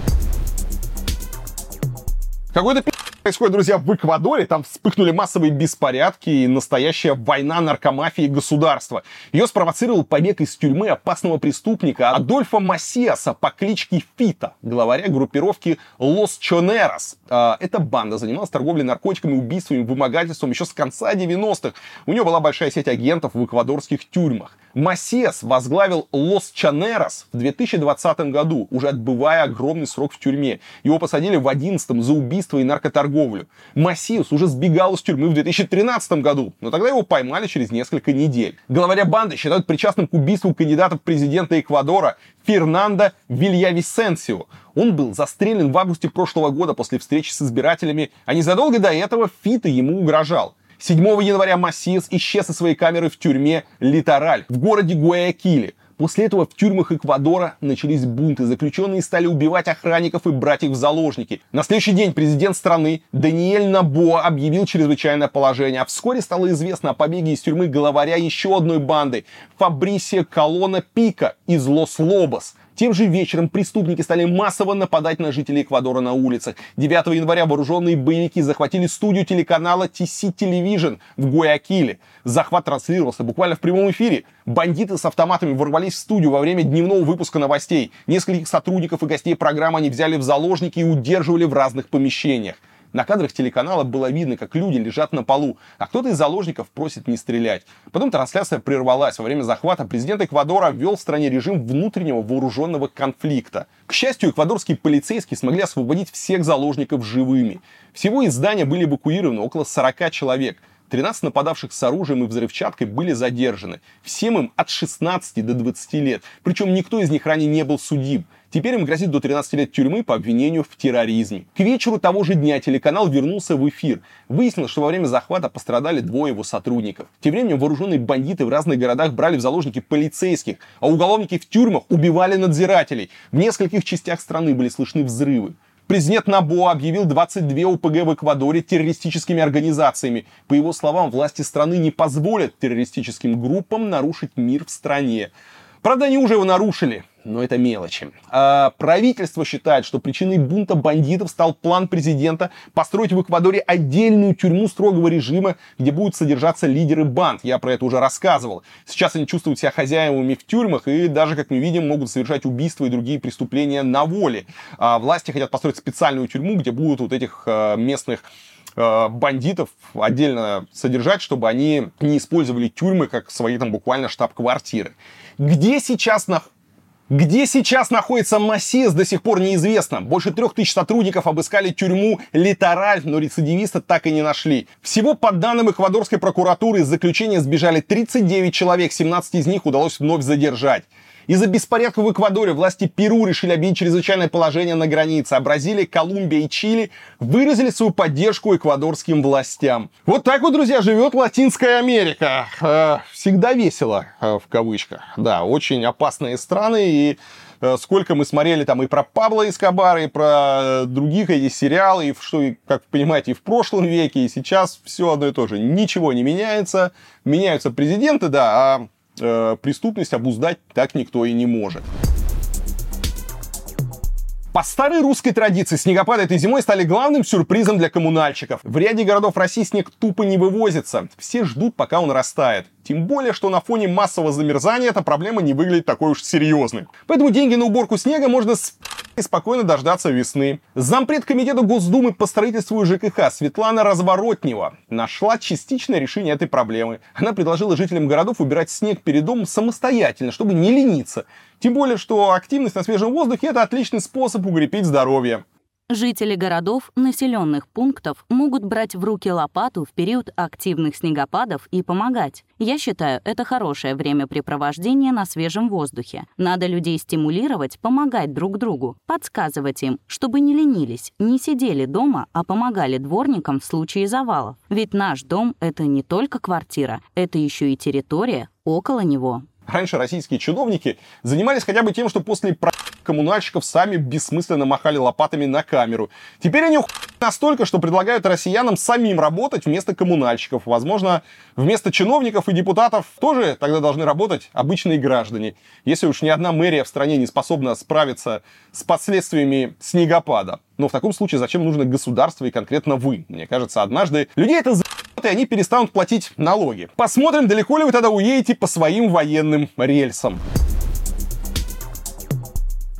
Speaker 1: Какой-то происходит, друзья, в Эквадоре. Там вспыхнули массовые беспорядки и настоящая война наркомафии и государства. Ее спровоцировал побег из тюрьмы опасного преступника Адольфа Массиаса по кличке Фита, главаря группировки Лос Чонерос. А, эта банда занималась торговлей наркотиками, убийствами, вымогательством еще с конца 90-х. У нее была большая сеть агентов в эквадорских тюрьмах. Массиас возглавил Лос Чанерос в 2020 году, уже отбывая огромный срок в тюрьме. Его посадили в 11 за убийство и наркоторговлю. Массиус уже сбегал из тюрьмы в 2013 году, но тогда его поймали через несколько недель. Главаря банды считают причастным к убийству кандидата в президенты Эквадора Фернандо Вильявисенсио. Он был застрелен в августе прошлого года после встречи с избирателями, а незадолго до этого Фита ему угрожал. 7 января Массиес исчез из своей камеры в тюрьме Литораль в городе Гуаякиле. После этого в тюрьмах Эквадора начались бунты. Заключенные стали убивать охранников и брать их в заложники. На следующий день президент страны Даниэль Набоа объявил чрезвычайное положение. А вскоре стало известно о побеге из тюрьмы главаря еще одной банды Фабрисия Колона Пика из Лос-Лобос. Тем же вечером преступники стали массово нападать на жителей Эквадора на улицах. 9 января вооруженные боевики захватили студию телеканала TC Television в Гуякиле. Захват транслировался буквально в прямом эфире. Бандиты с автоматами ворвались в студию во время дневного выпуска новостей. Нескольких сотрудников и гостей программы они взяли в заложники и удерживали в разных помещениях. На кадрах телеканала было видно, как люди лежат на полу, а кто-то из заложников просит не стрелять. Потом трансляция прервалась. Во время захвата президент Эквадора ввел в стране режим внутреннего вооруженного конфликта. К счастью, эквадорские полицейские смогли освободить всех заложников живыми. Всего из здания были эвакуированы около 40 человек. 13 нападавших с оружием и взрывчаткой были задержаны. Всем им от 16 до 20 лет. Причем никто из них ранее не был судим. Теперь им грозит до 13 лет тюрьмы по обвинению в терроризме. К вечеру того же дня телеканал вернулся в эфир. Выяснилось, что во время захвата пострадали двое его сотрудников. Тем временем вооруженные бандиты в разных городах брали в заложники полицейских, а уголовники в тюрьмах убивали надзирателей. В нескольких частях страны были слышны взрывы. Президент Набо объявил 22 ОПГ в Эквадоре террористическими организациями. По его словам, власти страны не позволят террористическим группам нарушить мир в стране. Правда, они уже его нарушили но это мелочи. А правительство считает, что причиной бунта бандитов стал план президента построить в Эквадоре отдельную тюрьму строгого режима, где будут содержаться лидеры банд. Я про это уже рассказывал. Сейчас они чувствуют себя хозяевами в тюрьмах и даже, как мы видим, могут совершать убийства и другие преступления на воле. А власти хотят построить специальную тюрьму, где будут вот этих а, местных а, бандитов отдельно содержать, чтобы они не использовали тюрьмы как свои там буквально штаб-квартиры. Где сейчас находится где сейчас находится Массис, до сих пор неизвестно. Больше трех тысяч сотрудников обыскали тюрьму Литораль, но рецидивиста так и не нашли. Всего по данным эквадорской прокуратуры из заключения сбежали 39 человек, 17 из них удалось вновь задержать. Из-за беспорядков в Эквадоре власти Перу решили объявить чрезвычайное положение на границе, а Бразилия, Колумбия и Чили выразили свою поддержку эквадорским властям. Вот так вот, друзья, живет Латинская Америка. Э, всегда весело, э, в кавычках. Да, очень опасные страны и э, сколько мы смотрели там и про Пабло Эскобара, и про других эти сериалы, и что, как понимаете, и в прошлом веке, и сейчас все одно и то же. Ничего не меняется. Меняются президенты, да, а э, преступность обуздать так никто и не может. По старой русской традиции, снегопады этой зимой стали главным сюрпризом для коммунальщиков. В ряде городов России снег тупо не вывозится. Все ждут, пока он растает. Тем более, что на фоне массового замерзания эта проблема не выглядит такой уж серьезной. Поэтому деньги на уборку снега можно с и спокойно дождаться весны. Зампред комитета Госдумы по строительству ЖКХ Светлана Разворотнева нашла частичное решение этой проблемы. Она предложила жителям городов убирать снег перед домом самостоятельно, чтобы не лениться. Тем более, что активность на свежем воздухе – это отличный способ укрепить здоровье.
Speaker 26: Жители городов, населенных пунктов могут брать в руки лопату в период активных снегопадов и помогать. Я считаю, это хорошее времяпрепровождение на свежем воздухе. Надо людей стимулировать, помогать друг другу, подсказывать им, чтобы не ленились, не сидели дома, а помогали дворникам в случае завалов. Ведь наш дом — это не только квартира, это еще и территория около него.
Speaker 1: Раньше российские чиновники занимались хотя бы тем, что после коммунальщиков сами бессмысленно махали лопатами на камеру. Теперь они настолько, что предлагают россиянам самим работать вместо коммунальщиков. Возможно, вместо чиновников и депутатов тоже тогда должны работать обычные граждане. Если уж ни одна мэрия в стране не способна справиться с последствиями снегопада. Но в таком случае зачем нужно государство и конкретно вы? Мне кажется, однажды людей это за и они перестанут платить налоги. Посмотрим, далеко ли вы тогда уедете по своим военным рельсам.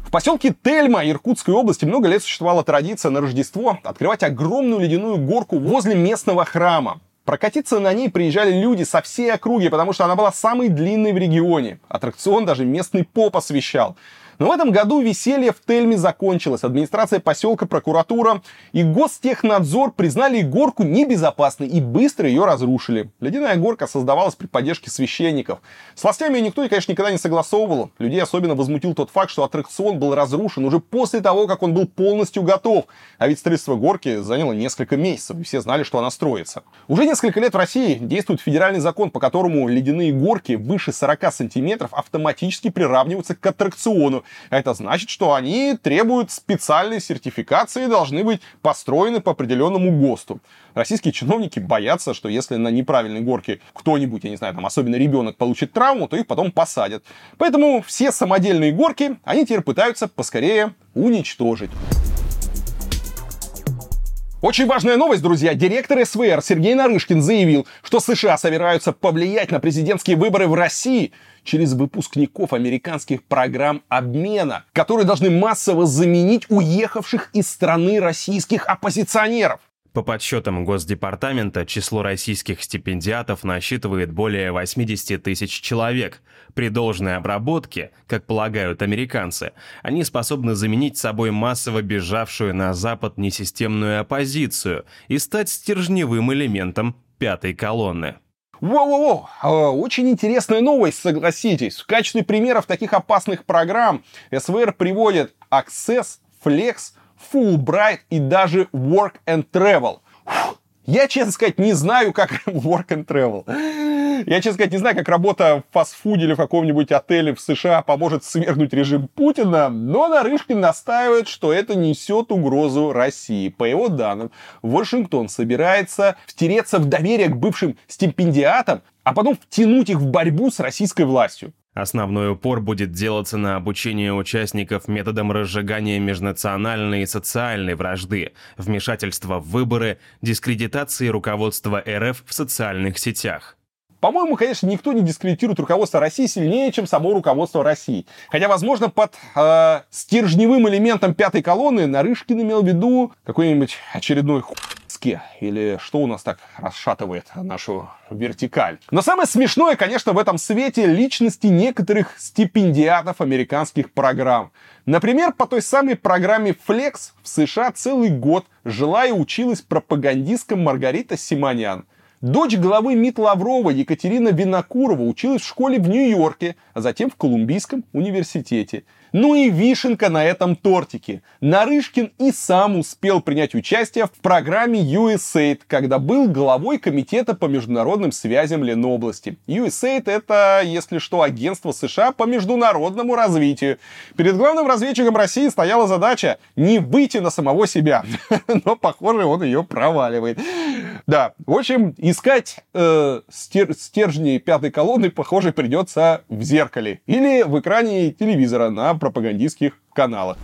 Speaker 1: В поселке Тельма Иркутской области много лет существовала традиция на Рождество открывать огромную ледяную горку возле местного храма. Прокатиться на ней приезжали люди со всей округи, потому что она была самой длинной в регионе. Аттракцион даже местный поп освещал. Но в этом году веселье в Тельме закончилось. Администрация поселка, прокуратура и Гостехнадзор признали горку небезопасной и быстро ее разрушили. Ледяная горка создавалась при поддержке священников. С властями никто, конечно, никогда не согласовывал. Людей особенно возмутил тот факт, что аттракцион был разрушен уже после того, как он был полностью готов. А ведь строительство горки заняло несколько месяцев, и все знали, что она строится. Уже несколько лет в России действует федеральный закон, по которому ледяные горки выше 40 сантиметров автоматически приравниваются к аттракциону, это значит, что они требуют специальной сертификации и должны быть построены по определенному ГОСТу. Российские чиновники боятся, что если на неправильной горке кто-нибудь, я не знаю, там особенно ребенок получит травму, то их потом посадят. Поэтому все самодельные горки они теперь пытаются поскорее уничтожить. Очень важная новость, друзья. Директор СВР Сергей Нарышкин заявил, что США собираются повлиять на президентские выборы в России через выпускников американских программ обмена, которые должны массово заменить уехавших из страны российских оппозиционеров.
Speaker 2: По подсчетам Госдепартамента, число российских стипендиатов насчитывает более 80 тысяч человек. При должной обработке, как полагают американцы, они способны заменить собой массово бежавшую на Запад несистемную оппозицию и стать стержневым элементом пятой колонны.
Speaker 1: Воу-воу-воу, а, очень интересная новость, согласитесь. В качестве примеров таких опасных программ СВР приводит Access, Flex, Fulbright и даже Work and Travel. Я, честно сказать, не знаю, как work and travel. Я, честно сказать, не знаю, как работа в фастфуде или в каком-нибудь отеле в США поможет свергнуть режим Путина, но Нарышкин настаивает, что это несет угрозу России. По его данным, Вашингтон собирается втереться в доверие к бывшим стипендиатам, а потом втянуть их в борьбу с российской властью.
Speaker 2: Основной упор будет делаться на обучение участников методом разжигания межнациональной и социальной вражды, вмешательства в выборы, дискредитации руководства РФ в социальных сетях.
Speaker 1: По-моему, конечно, никто не дискредитирует руководство России сильнее, чем само руководство России. Хотя, возможно, под э, стержневым элементом пятой колонны Нарышкин имел в виду какой-нибудь очередной хуй доске, или что у нас так расшатывает нашу вертикаль. Но самое смешное, конечно, в этом свете личности некоторых стипендиатов американских программ. Например, по той самой программе Flex в США целый год жила и училась пропагандистка Маргарита Симонян. Дочь главы МИД Лаврова Екатерина Винокурова училась в школе в Нью-Йорке, а затем в Колумбийском университете. Ну и вишенка на этом тортике. Нарышкин и сам успел принять участие в программе USAID, когда был главой комитета по международным связям Ленобласти. USAID это, если что, агентство США по международному развитию. Перед главным разведчиком России стояла задача не выйти на самого себя. Но, похоже, он ее проваливает. Да, в общем, искать э, стер стержни пятой колонны, похоже, придется в зеркале или в экране телевизора на пропагандистских каналах.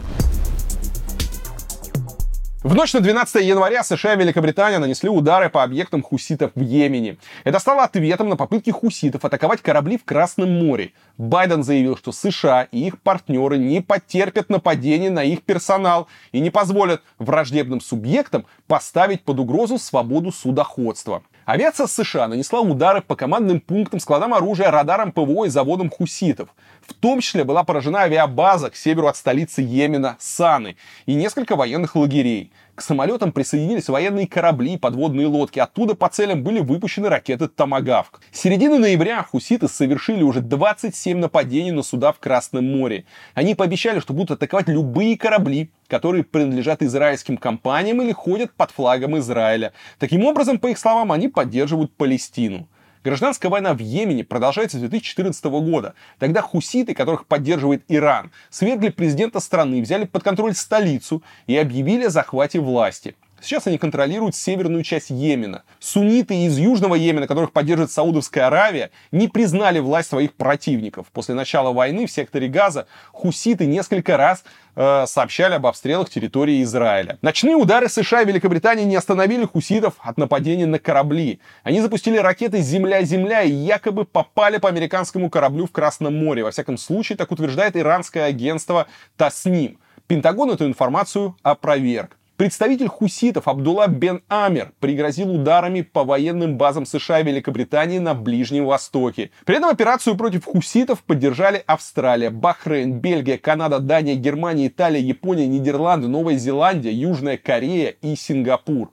Speaker 1: В ночь на 12 января США и Великобритания нанесли удары по объектам хуситов в Йемене. Это стало ответом на попытки хуситов атаковать корабли в Красном море. Байден заявил, что США и их партнеры не потерпят нападений на их персонал и не позволят враждебным субъектам поставить под угрозу свободу судоходства. Авиация США нанесла удары по командным пунктам, складам оружия, радарам ПВО и заводам хуситов. В том числе была поражена авиабаза к северу от столицы Йемена Саны и несколько военных лагерей. К самолетам присоединились военные корабли и подводные лодки. Оттуда по целям были выпущены ракеты «Томагавк». С середины ноября хуситы совершили уже 27 нападений на суда в Красном море. Они пообещали, что будут атаковать любые корабли, которые принадлежат израильским компаниям или ходят под флагом Израиля. Таким образом, по их словам, они поддерживают Палестину. Гражданская война в Йемене продолжается с 2014 года. Тогда хуситы, которых поддерживает Иран, свергли президента страны, взяли под контроль столицу и объявили о захвате власти. Сейчас они контролируют северную часть Йемена. Сунниты из Южного Йемена, которых поддерживает Саудовская Аравия, не признали власть своих противников. После начала войны в секторе Газа хуситы несколько раз э, сообщали об обстрелах территории Израиля. Ночные удары США и Великобритании не остановили хуситов от нападения на корабли. Они запустили ракеты «Земля-Земля» и якобы попали по американскому кораблю в Красном море. Во всяком случае, так утверждает иранское агентство Тасним. Пентагон эту информацию опроверг. Представитель хуситов Абдулла бен Амер пригрозил ударами по военным базам США и Великобритании на Ближнем Востоке. При этом операцию против хуситов поддержали Австралия, Бахрейн, Бельгия, Канада, Дания, Германия, Италия, Япония, Нидерланды, Новая Зеландия, Южная Корея и Сингапур.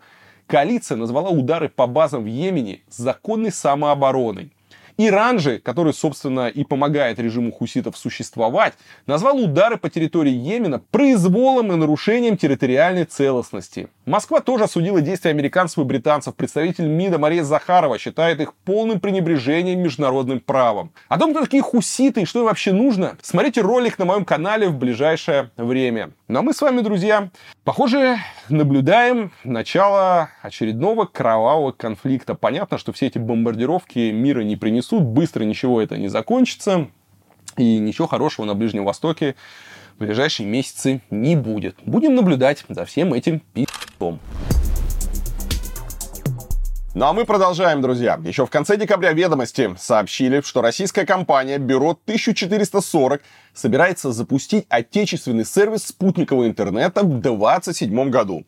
Speaker 1: Коалиция назвала удары по базам в Йемене законной самообороной. Иран же, который, собственно, и помогает режиму хуситов существовать, назвал удары по территории Йемена произволом и нарушением территориальной целостности. Москва тоже осудила действия американцев и британцев. Представитель МИДа Мария Захарова считает их полным пренебрежением международным правом. О том, кто такие хуситы и что им вообще нужно, смотрите ролик на моем канале в ближайшее время. Ну а мы с вами, друзья, похоже, наблюдаем начало очередного кровавого конфликта. Понятно, что все эти бомбардировки мира не принесут, быстро ничего это не закончится, и ничего хорошего на Ближнем Востоке в ближайшие месяцы не будет. Будем наблюдать за всем этим пи***том. Ну а мы продолжаем, друзья. Еще в конце декабря ведомости сообщили, что российская компания Бюро 1440 собирается запустить отечественный сервис спутникового интернета в 2027 году.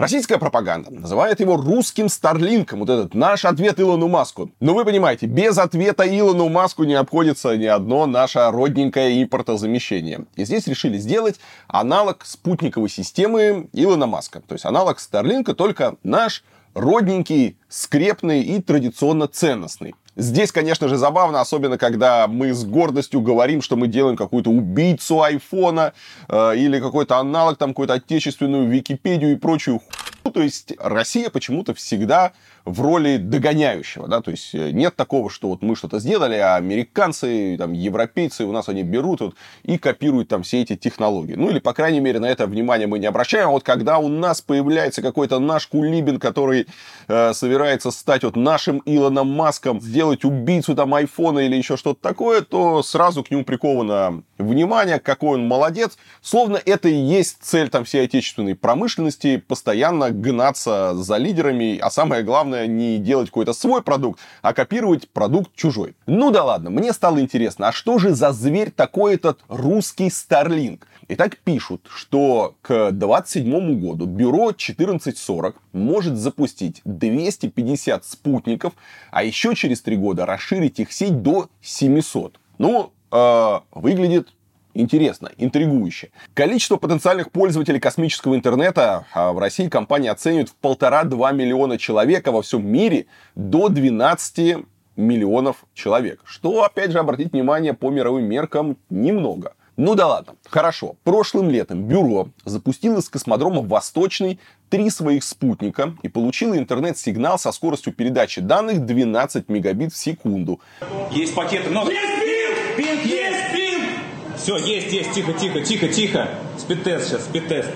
Speaker 1: Российская пропаганда называет его русским Старлинком, вот этот наш ответ Илону Маску. Но вы понимаете, без ответа Илону Маску не обходится ни одно наше родненькое импортозамещение. И здесь решили сделать аналог спутниковой системы Илона Маска. То есть аналог Старлинка, только наш родненький, скрепный и традиционно ценностный. Здесь, конечно же, забавно, особенно когда мы с гордостью говорим, что мы делаем какую-то убийцу айфона э, или какой-то аналог, там, какую-то отечественную Википедию и прочую. То есть Россия почему-то всегда в роли догоняющего, да, то есть э, нет такого, что вот мы что-то сделали, а американцы, там, европейцы у нас они берут вот, и копируют там все эти технологии. Ну, или, по крайней мере, на это внимание мы не обращаем, а вот когда у нас появляется какой-то наш Кулибин, который э, собирается стать вот нашим Илоном Маском, сделать убийцу там айфона или еще что-то такое, то сразу к нему приковано внимание, какой он молодец, словно это и есть цель там всей отечественной промышленности, постоянно гнаться за лидерами, а самое главное, главное не делать какой-то свой продукт, а копировать продукт чужой. Ну да ладно, мне стало интересно, а что же за зверь такой этот русский Starlink? Итак, пишут, что к 2027 году бюро 1440 может запустить 250 спутников, а еще через три года расширить их сеть до 700. Ну, э, выглядит интересно, интригующе. Количество потенциальных пользователей космического интернета а, в России компания оценивает в полтора-два миллиона человек, а во всем мире до 12 миллионов человек. Что, опять же, обратить внимание, по мировым меркам немного. Ну да ладно, хорошо. Прошлым летом бюро запустило из космодрома Восточный три своих спутника и получило интернет-сигнал со скоростью передачи данных 12 мегабит в секунду.
Speaker 27: Есть пакеты, много. Есть пинг! Пинг есть! Все, есть, есть, тихо, тихо, тихо, тихо. Спидтест сейчас, спидтест.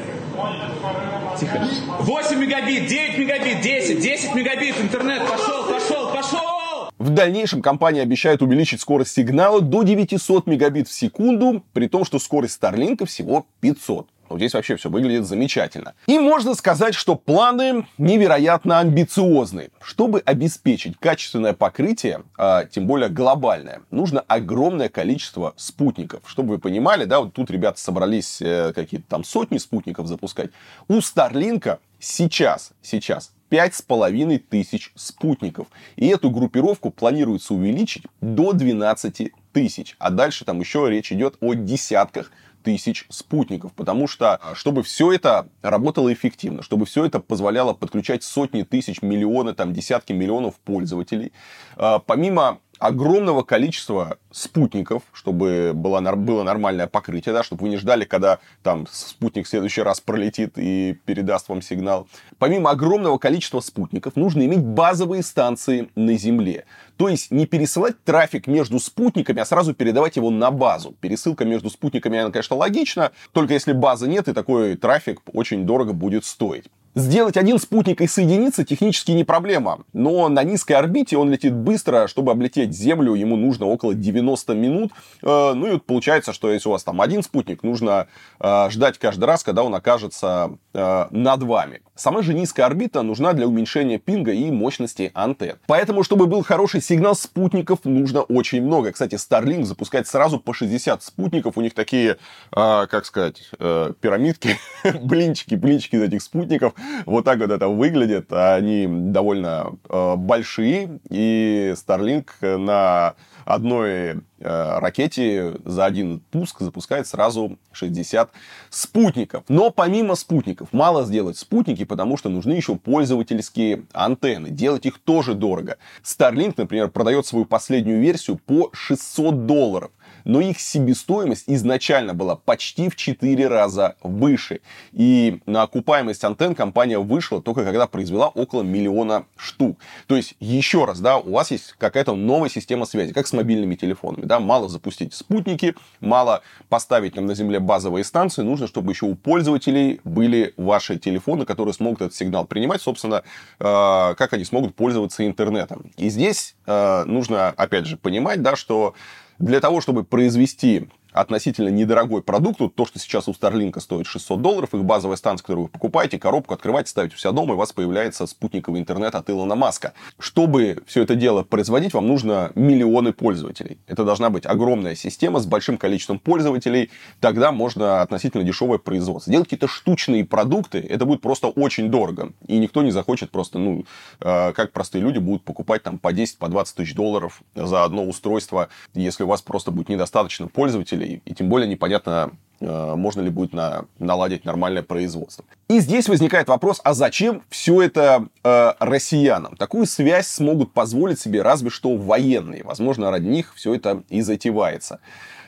Speaker 27: Тихо. 8 мегабит, 9 мегабит, 10, 10 мегабит, интернет, пошел, пошел, пошел!
Speaker 1: В дальнейшем компания обещает увеличить скорость сигнала до 900 мегабит в секунду, при том, что скорость Starlink всего 500. Вот здесь вообще все выглядит замечательно. И можно сказать, что планы невероятно амбициозны. Чтобы обеспечить качественное покрытие, а, тем более глобальное, нужно огромное количество спутников. Чтобы вы понимали, да, вот тут ребята собрались э, какие-то там сотни спутников запускать. У Старлинка сейчас, сейчас пять с половиной тысяч спутников. И эту группировку планируется увеличить до 12 тысяч. А дальше там еще речь идет о десятках тысяч спутников, потому что, а, чтобы все это работало эффективно, чтобы все это позволяло подключать сотни тысяч, миллионы, там, десятки миллионов пользователей, а, помимо огромного количества спутников, чтобы было, было нормальное покрытие, да, чтобы вы не ждали, когда там спутник в следующий раз пролетит и передаст вам сигнал. Помимо огромного количества спутников, нужно иметь базовые станции на Земле. То есть не пересылать трафик между спутниками, а сразу передавать его на базу. Пересылка между спутниками, она, конечно, логична, только если базы нет, и такой трафик очень дорого будет стоить. Сделать один спутник и соединиться технически не проблема, но на низкой орбите он летит быстро, чтобы облететь Землю, ему нужно около 90 минут. Э, ну и вот получается, что если у вас там один спутник, нужно э, ждать каждый раз, когда он окажется э, над вами. Сама же низкая орбита нужна для уменьшения пинга и мощности антенн. Поэтому, чтобы был хороший сигнал спутников, нужно очень много. Кстати, Starlink запускает сразу по 60 спутников. У них такие, как сказать, пирамидки, блинчики, блинчики из этих спутников вот так вот это выглядит. Они довольно э, большие, и Starlink на одной э, ракете за один пуск запускает сразу 60 спутников. Но помимо спутников, мало сделать спутники, потому что нужны еще пользовательские антенны. Делать их тоже дорого. Starlink, например, продает свою последнюю версию по 600 долларов но их себестоимость изначально была почти в 4 раза выше. И на окупаемость антенн компания вышла только когда произвела около миллиона штук. То есть, еще раз, да, у вас есть какая-то новая система связи, как с мобильными телефонами. Да, мало запустить спутники, мало поставить нам на Земле базовые станции, нужно, чтобы еще у пользователей были ваши телефоны, которые смогут этот сигнал принимать, собственно, э, как они смогут пользоваться интернетом. И здесь э, нужно, опять же, понимать, да, что для того, чтобы произвести относительно недорогой продукт. Вот то, что сейчас у Starlink стоит 600 долларов, их базовая станция, которую вы покупаете, коробку открываете, ставите у себя дома, и у вас появляется спутниковый интернет от Илона Маска. Чтобы все это дело производить, вам нужно миллионы пользователей. Это должна быть огромная система с большим количеством пользователей. Тогда можно относительно дешевое производство. Делать какие-то штучные продукты, это будет просто очень дорого. И никто не захочет просто, ну, э, как простые люди будут покупать там по 10, по 20 тысяч долларов за одно устройство, если у вас просто будет недостаточно пользователей, пользователей, и тем более непонятно, э, можно ли будет на, наладить нормальное производство. И здесь возникает вопрос, а зачем все это э, россиянам? Такую связь смогут позволить себе разве что военные. Возможно, ради них все это и затевается.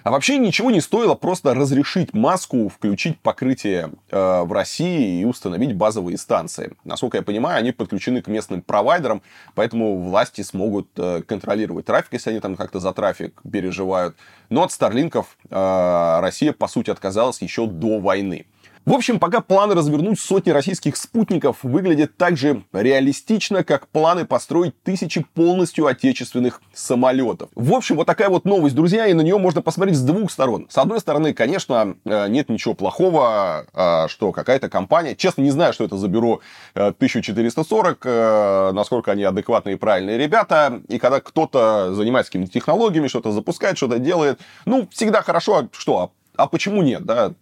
Speaker 1: А вообще ничего не стоило просто разрешить маску, включить покрытие э, в России и установить базовые станции. Насколько я понимаю, они подключены к местным провайдерам, поэтому власти смогут э, контролировать трафик, если они там как-то за трафик переживают. Но от Старлинков э, Россия, по сути, отказалась еще до войны. В общем, пока планы развернуть сотни российских спутников выглядят так же реалистично, как планы построить тысячи полностью отечественных самолетов. В общем, вот такая вот новость, друзья, и на нее можно посмотреть с двух сторон. С одной стороны, конечно, э, нет ничего плохого, э, что какая-то компания, честно не знаю, что это за бюро 1440, э, насколько они адекватные и правильные ребята, и когда кто-то занимается какими-то технологиями, что-то запускает, что-то делает, ну, всегда хорошо, а что, а почему нет, да?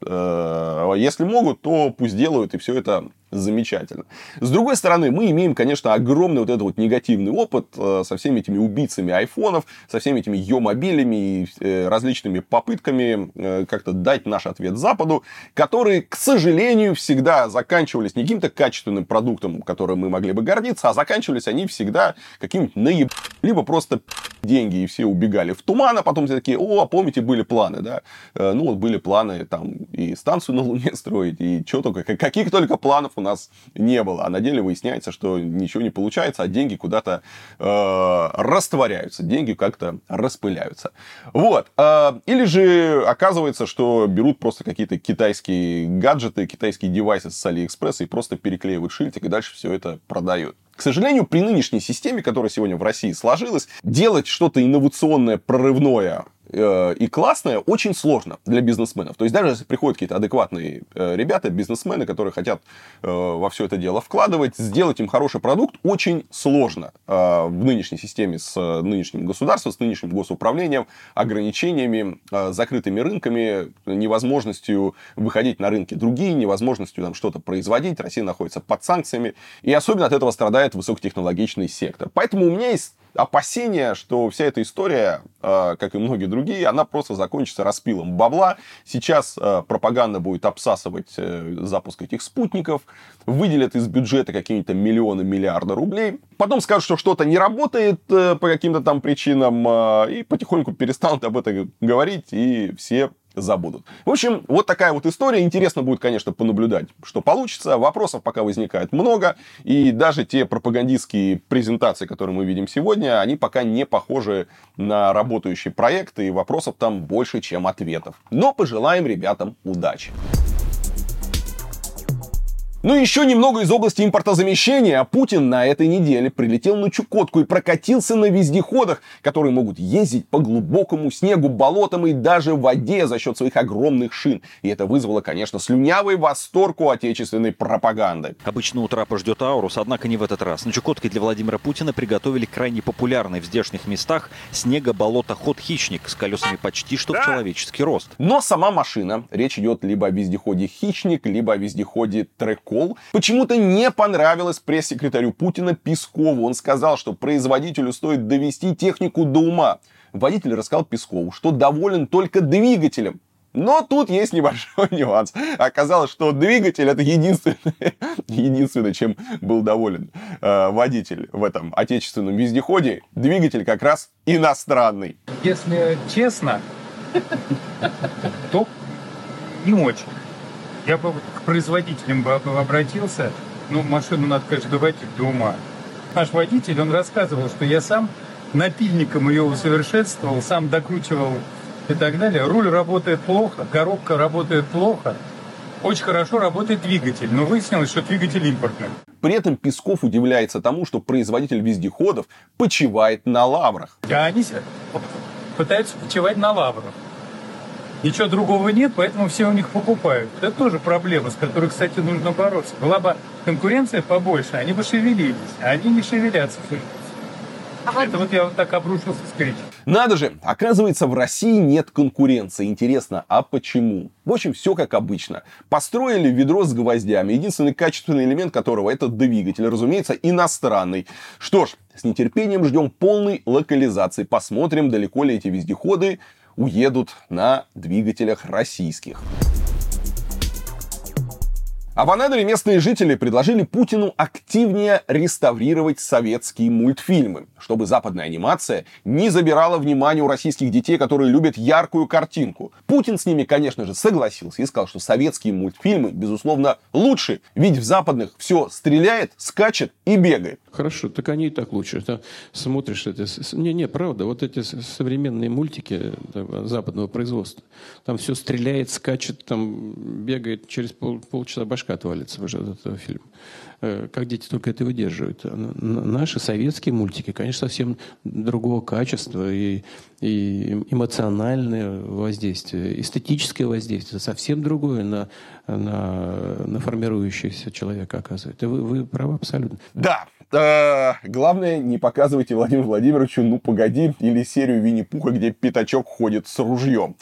Speaker 1: Если могут, то пусть делают, и все это замечательно. С другой стороны, мы имеем, конечно, огромный вот этот вот негативный опыт э, со всеми этими убийцами айфонов, со всеми этими ее-мобилями и э, различными попытками э, как-то дать наш ответ Западу, которые, к сожалению, всегда заканчивались не каким-то качественным продуктом, которым мы могли бы гордиться, а заканчивались они всегда каким-нибудь наеб... либо просто деньги, и все убегали в туман, а потом все такие, о, помните, были планы, да? Ну, вот были планы там и станцию на Луне строить, и что только, каких только планов у нас не было. А на деле выясняется, что ничего не получается, а деньги куда-то э, растворяются, деньги как-то распыляются. Вот. Э, или же оказывается, что берут просто какие-то китайские гаджеты, китайские девайсы с Алиэкспресса и просто переклеивают шильтик, и дальше все это продают. К сожалению, при нынешней системе, которая сегодня в России сложилась, делать что-то инновационное, прорывное Э, и классное очень сложно для бизнесменов. То есть даже если приходят какие-то адекватные э, ребята, бизнесмены, которые хотят э, во все это дело вкладывать, сделать им хороший продукт очень сложно в нынешней системе с нынешним государством, с нынешним госуправлением, ограничениями, закрытыми рынками, невозможностью выходить на рынки другие, невозможностью там что-то производить. Россия находится под санкциями. И особенно от этого страдает высокотехнологичный сектор. Поэтому у меня есть опасения, что вся эта история, э, как и многие другие, она просто закончится распилом бабла. Сейчас э, пропаганда будет обсасывать э, запуск этих спутников, выделят из бюджета какие-то миллионы, миллиарды рублей, потом скажут, что что-то не работает по каким-то там причинам, и потихоньку перестанут об этом говорить, и все забудут. В общем, вот такая вот история. Интересно будет, конечно, понаблюдать, что получится. Вопросов пока возникает много. И даже те пропагандистские презентации, которые мы видим сегодня, они пока не похожи на работающие проекты. И вопросов там больше, чем ответов. Но пожелаем ребятам удачи. Ну, еще немного из области импортозамещения. Путин на этой неделе прилетел на Чукотку и прокатился на вездеходах, которые могут ездить по глубокому снегу, болотам и даже в воде за счет своих огромных шин. И это вызвало, конечно, слюнявый восторг у отечественной пропаганды.
Speaker 28: Обычно у трапа ждет Аурус, однако не в этот раз. На Чукотке для Владимира Путина приготовили крайне популярный в здешних местах снего-болото-ход-хищник с колесами почти что в человеческий рост.
Speaker 1: Но сама машина, речь идет либо о вездеходе «Хищник», либо о вездеходе «Трек Кол, почему-то не понравилось пресс-секретарю Путина Пескову. Он сказал, что производителю стоит довести технику до ума. Водитель рассказал Пескову, что доволен только двигателем. Но тут есть небольшой нюанс. Оказалось, что двигатель это единственное, единственное чем был доволен э, водитель в этом отечественном вездеходе. Двигатель как раз иностранный.
Speaker 29: Если честно, то не очень. Я бы к производителям бы обратился. Ну, машину надо, конечно, доводить до ума. Наш водитель, он рассказывал, что я сам напильником ее усовершенствовал, сам докручивал и так далее. Руль работает плохо, коробка работает плохо. Очень хорошо работает двигатель, но выяснилось, что двигатель импортный.
Speaker 1: При этом Песков удивляется тому, что производитель вездеходов почивает на лаврах.
Speaker 29: А они пытаются почивать на лаврах. Ничего другого нет, поэтому все у них покупают. Это тоже проблема, с которой, кстати, нужно бороться. Была бы конкуренция побольше, они бы шевелились, а они не шевелятся. А Это вот я вот так обрушился с кричем.
Speaker 1: Надо же, оказывается, в России нет конкуренции. Интересно, а почему? В общем, все как обычно. Построили ведро с гвоздями, единственный качественный элемент которого это двигатель, разумеется, иностранный. Что ж, с нетерпением ждем полной локализации. Посмотрим, далеко ли эти вездеходы уедут на двигателях российских. А в Анадыре местные жители предложили Путину активнее реставрировать советские мультфильмы, чтобы западная анимация не забирала внимание у российских детей, которые любят яркую картинку. Путин с ними, конечно же, согласился и сказал, что советские мультфильмы, безусловно, лучше, ведь в западных все стреляет, скачет и бегает.
Speaker 30: Хорошо, так они и так лучше. Там смотришь это... Не, не, правда, вот эти современные мультики западного производства, там все стреляет, скачет, там бегает, через пол, полчаса башка отвалится уже от этого фильма. Э, как дети только это выдерживают. Наши советские мультики, конечно, совсем другого качества и, и эмоциональное воздействие, эстетическое воздействие совсем другое на, на, на формирующегося человека оказывает. Вы, вы правы абсолютно.
Speaker 1: Да, э, главное, не показывайте Владимиру Владимировичу «Ну, погоди» или серию Винни-Пуха, где пятачок ходит с ружьем.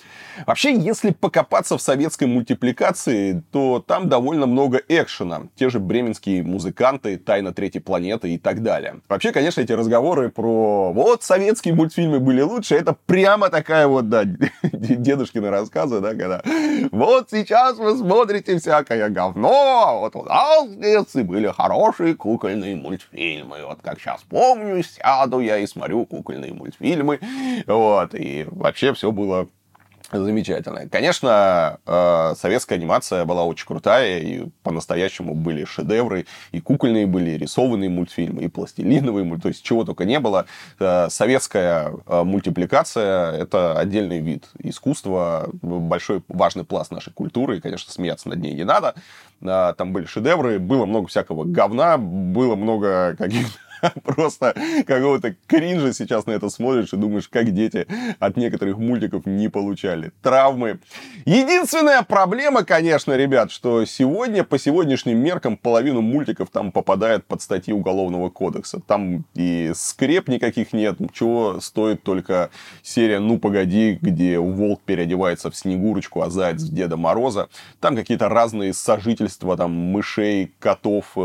Speaker 1: Вообще, если покопаться в советской мультипликации, то там довольно много экшена. Те же бременские музыканты, «Тайна третьей планеты» и так далее. Вообще, конечно, эти разговоры про «вот советские мультфильмы были лучше», это прямо такая вот, да, дедушкины рассказы, да, когда «вот сейчас вы смотрите всякое говно, а вот у нас в были хорошие кукольные мультфильмы, вот как сейчас помню, сяду я и смотрю кукольные мультфильмы, вот, и вообще все было замечательная. Конечно, э, советская анимация была очень крутая, и по-настоящему были шедевры, и кукольные были, и рисованные мультфильмы, и пластилиновые мультфильмы, то есть чего только не было. Э, советская э, мультипликация – это отдельный вид искусства, большой важный пласт нашей культуры, и, конечно, смеяться над ней не надо. Там были шедевры, было много всякого говна, было много каких-то просто какого-то кринжа сейчас на это смотришь и думаешь, как дети от некоторых мультиков не получали. Травмы. Единственная проблема, конечно, ребят, что сегодня, по сегодняшним меркам, половину мультиков там попадает под статьи Уголовного кодекса. Там и скреп никаких нет, чего стоит только серия «Ну, погоди», где волк переодевается в Снегурочку, а заяц в Деда Мороза. Там какие-то разные сожительства, там, мышей, котов,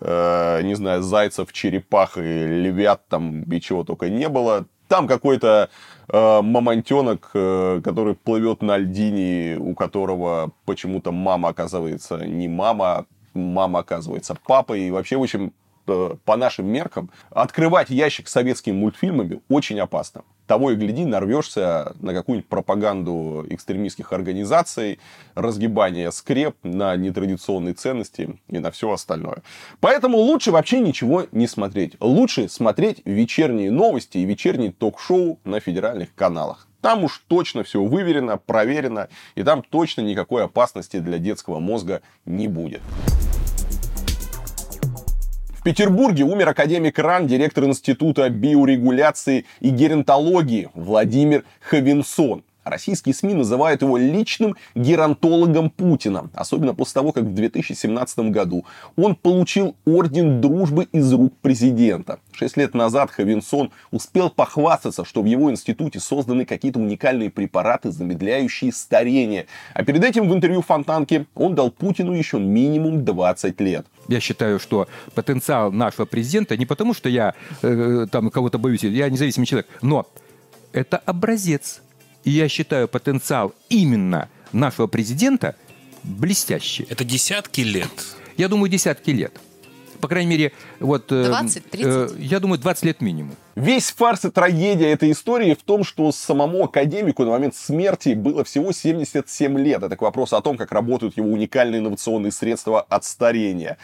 Speaker 1: э, не знаю, зайцев, черепах и львят там и чего только не было. Там какой-то э, мамонтенок, э, который плывет на льдине, у которого почему-то мама оказывается не мама, мама оказывается папа. И вообще, в общем, по нашим меркам, открывать ящик с советскими мультфильмами очень опасно того и гляди, нарвешься на какую-нибудь пропаганду экстремистских организаций, разгибание скреп на нетрадиционные ценности и на все остальное. Поэтому лучше вообще ничего не смотреть. Лучше смотреть вечерние новости и вечерние ток-шоу на федеральных каналах. Там уж точно все выверено, проверено, и там точно никакой опасности для детского мозга не будет. В Петербурге умер академик РАН, директор Института биорегуляции и геронтологии Владимир Хавинсон. Российские СМИ называют его личным геронтологом Путина. Особенно после того, как в 2017 году он получил орден дружбы из рук президента. Шесть лет назад Хавинсон успел похвастаться, что в его институте созданы какие-то уникальные препараты, замедляющие старение. А перед этим в интервью Фонтанке он дал Путину еще минимум 20 лет.
Speaker 31: Я считаю, что потенциал нашего президента не потому, что я э, там кого-то боюсь, я независимый человек, но это образец и я считаю потенциал именно нашего президента блестящий.
Speaker 32: Это десятки лет?
Speaker 31: Я думаю, десятки лет. По крайней мере, вот...
Speaker 19: 20-30? Э, э,
Speaker 31: я думаю, 20 лет минимум.
Speaker 1: Весь фарс и трагедия этой истории в том, что самому академику на момент смерти было всего 77 лет. Это к вопросу о том, как работают его уникальные инновационные средства от старения.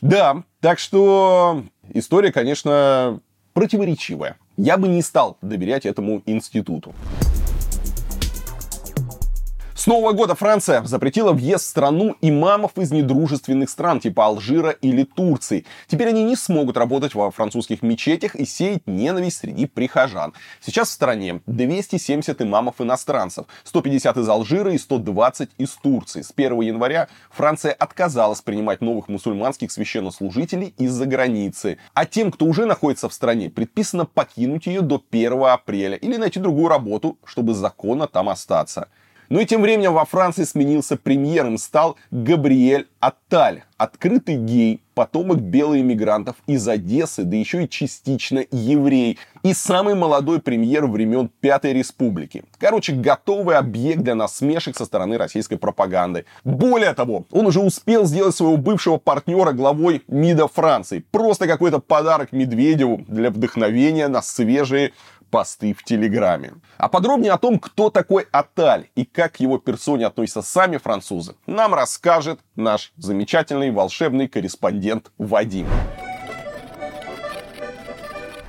Speaker 1: Да, так что история, конечно, противоречивая. Я бы не стал доверять этому институту. С Нового года Франция запретила въезд в страну имамов из недружественных стран, типа Алжира или Турции. Теперь они не смогут работать во французских мечетях и сеять ненависть среди прихожан. Сейчас в стране 270 имамов иностранцев, 150 из Алжира и 120 из Турции. С 1 января Франция отказалась принимать новых мусульманских священнослужителей из-за границы. А тем, кто уже находится в стране, предписано покинуть ее до 1 апреля или найти другую работу, чтобы законно там остаться. Ну и тем временем во Франции сменился премьером, стал Габриэль Атталь, открытый гей, потомок белых иммигрантов из Одессы, да еще и частично еврей, и самый молодой премьер времен Пятой Республики. Короче, готовый объект для насмешек со стороны российской пропаганды. Более того, он уже успел сделать своего бывшего партнера главой МИДа Франции. Просто какой-то подарок Медведеву для вдохновения на свежие посты в Телеграме. А подробнее о том, кто такой Аталь и как к его персоне относятся сами французы, нам расскажет наш замечательный волшебный корреспондент Вадим.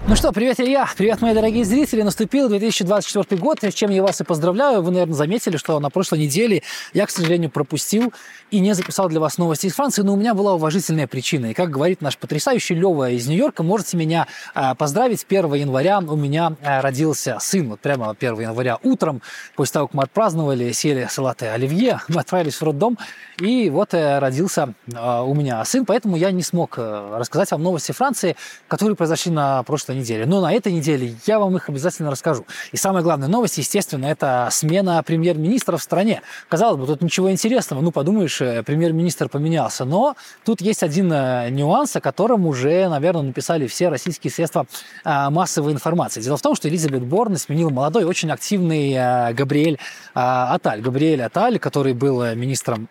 Speaker 33: Ну что, привет, Илья. Привет, мои дорогие зрители. Наступил 2024 год, с чем я вас и поздравляю. Вы, наверное, заметили, что на прошлой неделе я, к сожалению, пропустил и не записал для вас новости из Франции, но у меня была уважительная причина. И, как говорит наш потрясающий Лева из Нью-Йорка, можете меня э, поздравить. 1 января у меня э, родился сын. Вот прямо 1 января утром, после того, как мы отпраздновали, сели салаты оливье, мы отправились в роддом, и вот э, родился э, у меня сын. Поэтому я не смог э, рассказать вам новости Франции, которые произошли на прошлой прошлой неделе. Но на этой неделе я вам их обязательно расскажу. И самая главная новость, естественно, это смена премьер-министра в стране. Казалось бы, тут ничего интересного. Ну, подумаешь, э, премьер-министр поменялся. Но тут есть один э, нюанс, о котором уже, наверное, написали все российские средства э, массовой информации. Дело в том, что Элизабет Борн сменил молодой, очень активный Габриэль Аталь. Габриэль Аталь, который был министром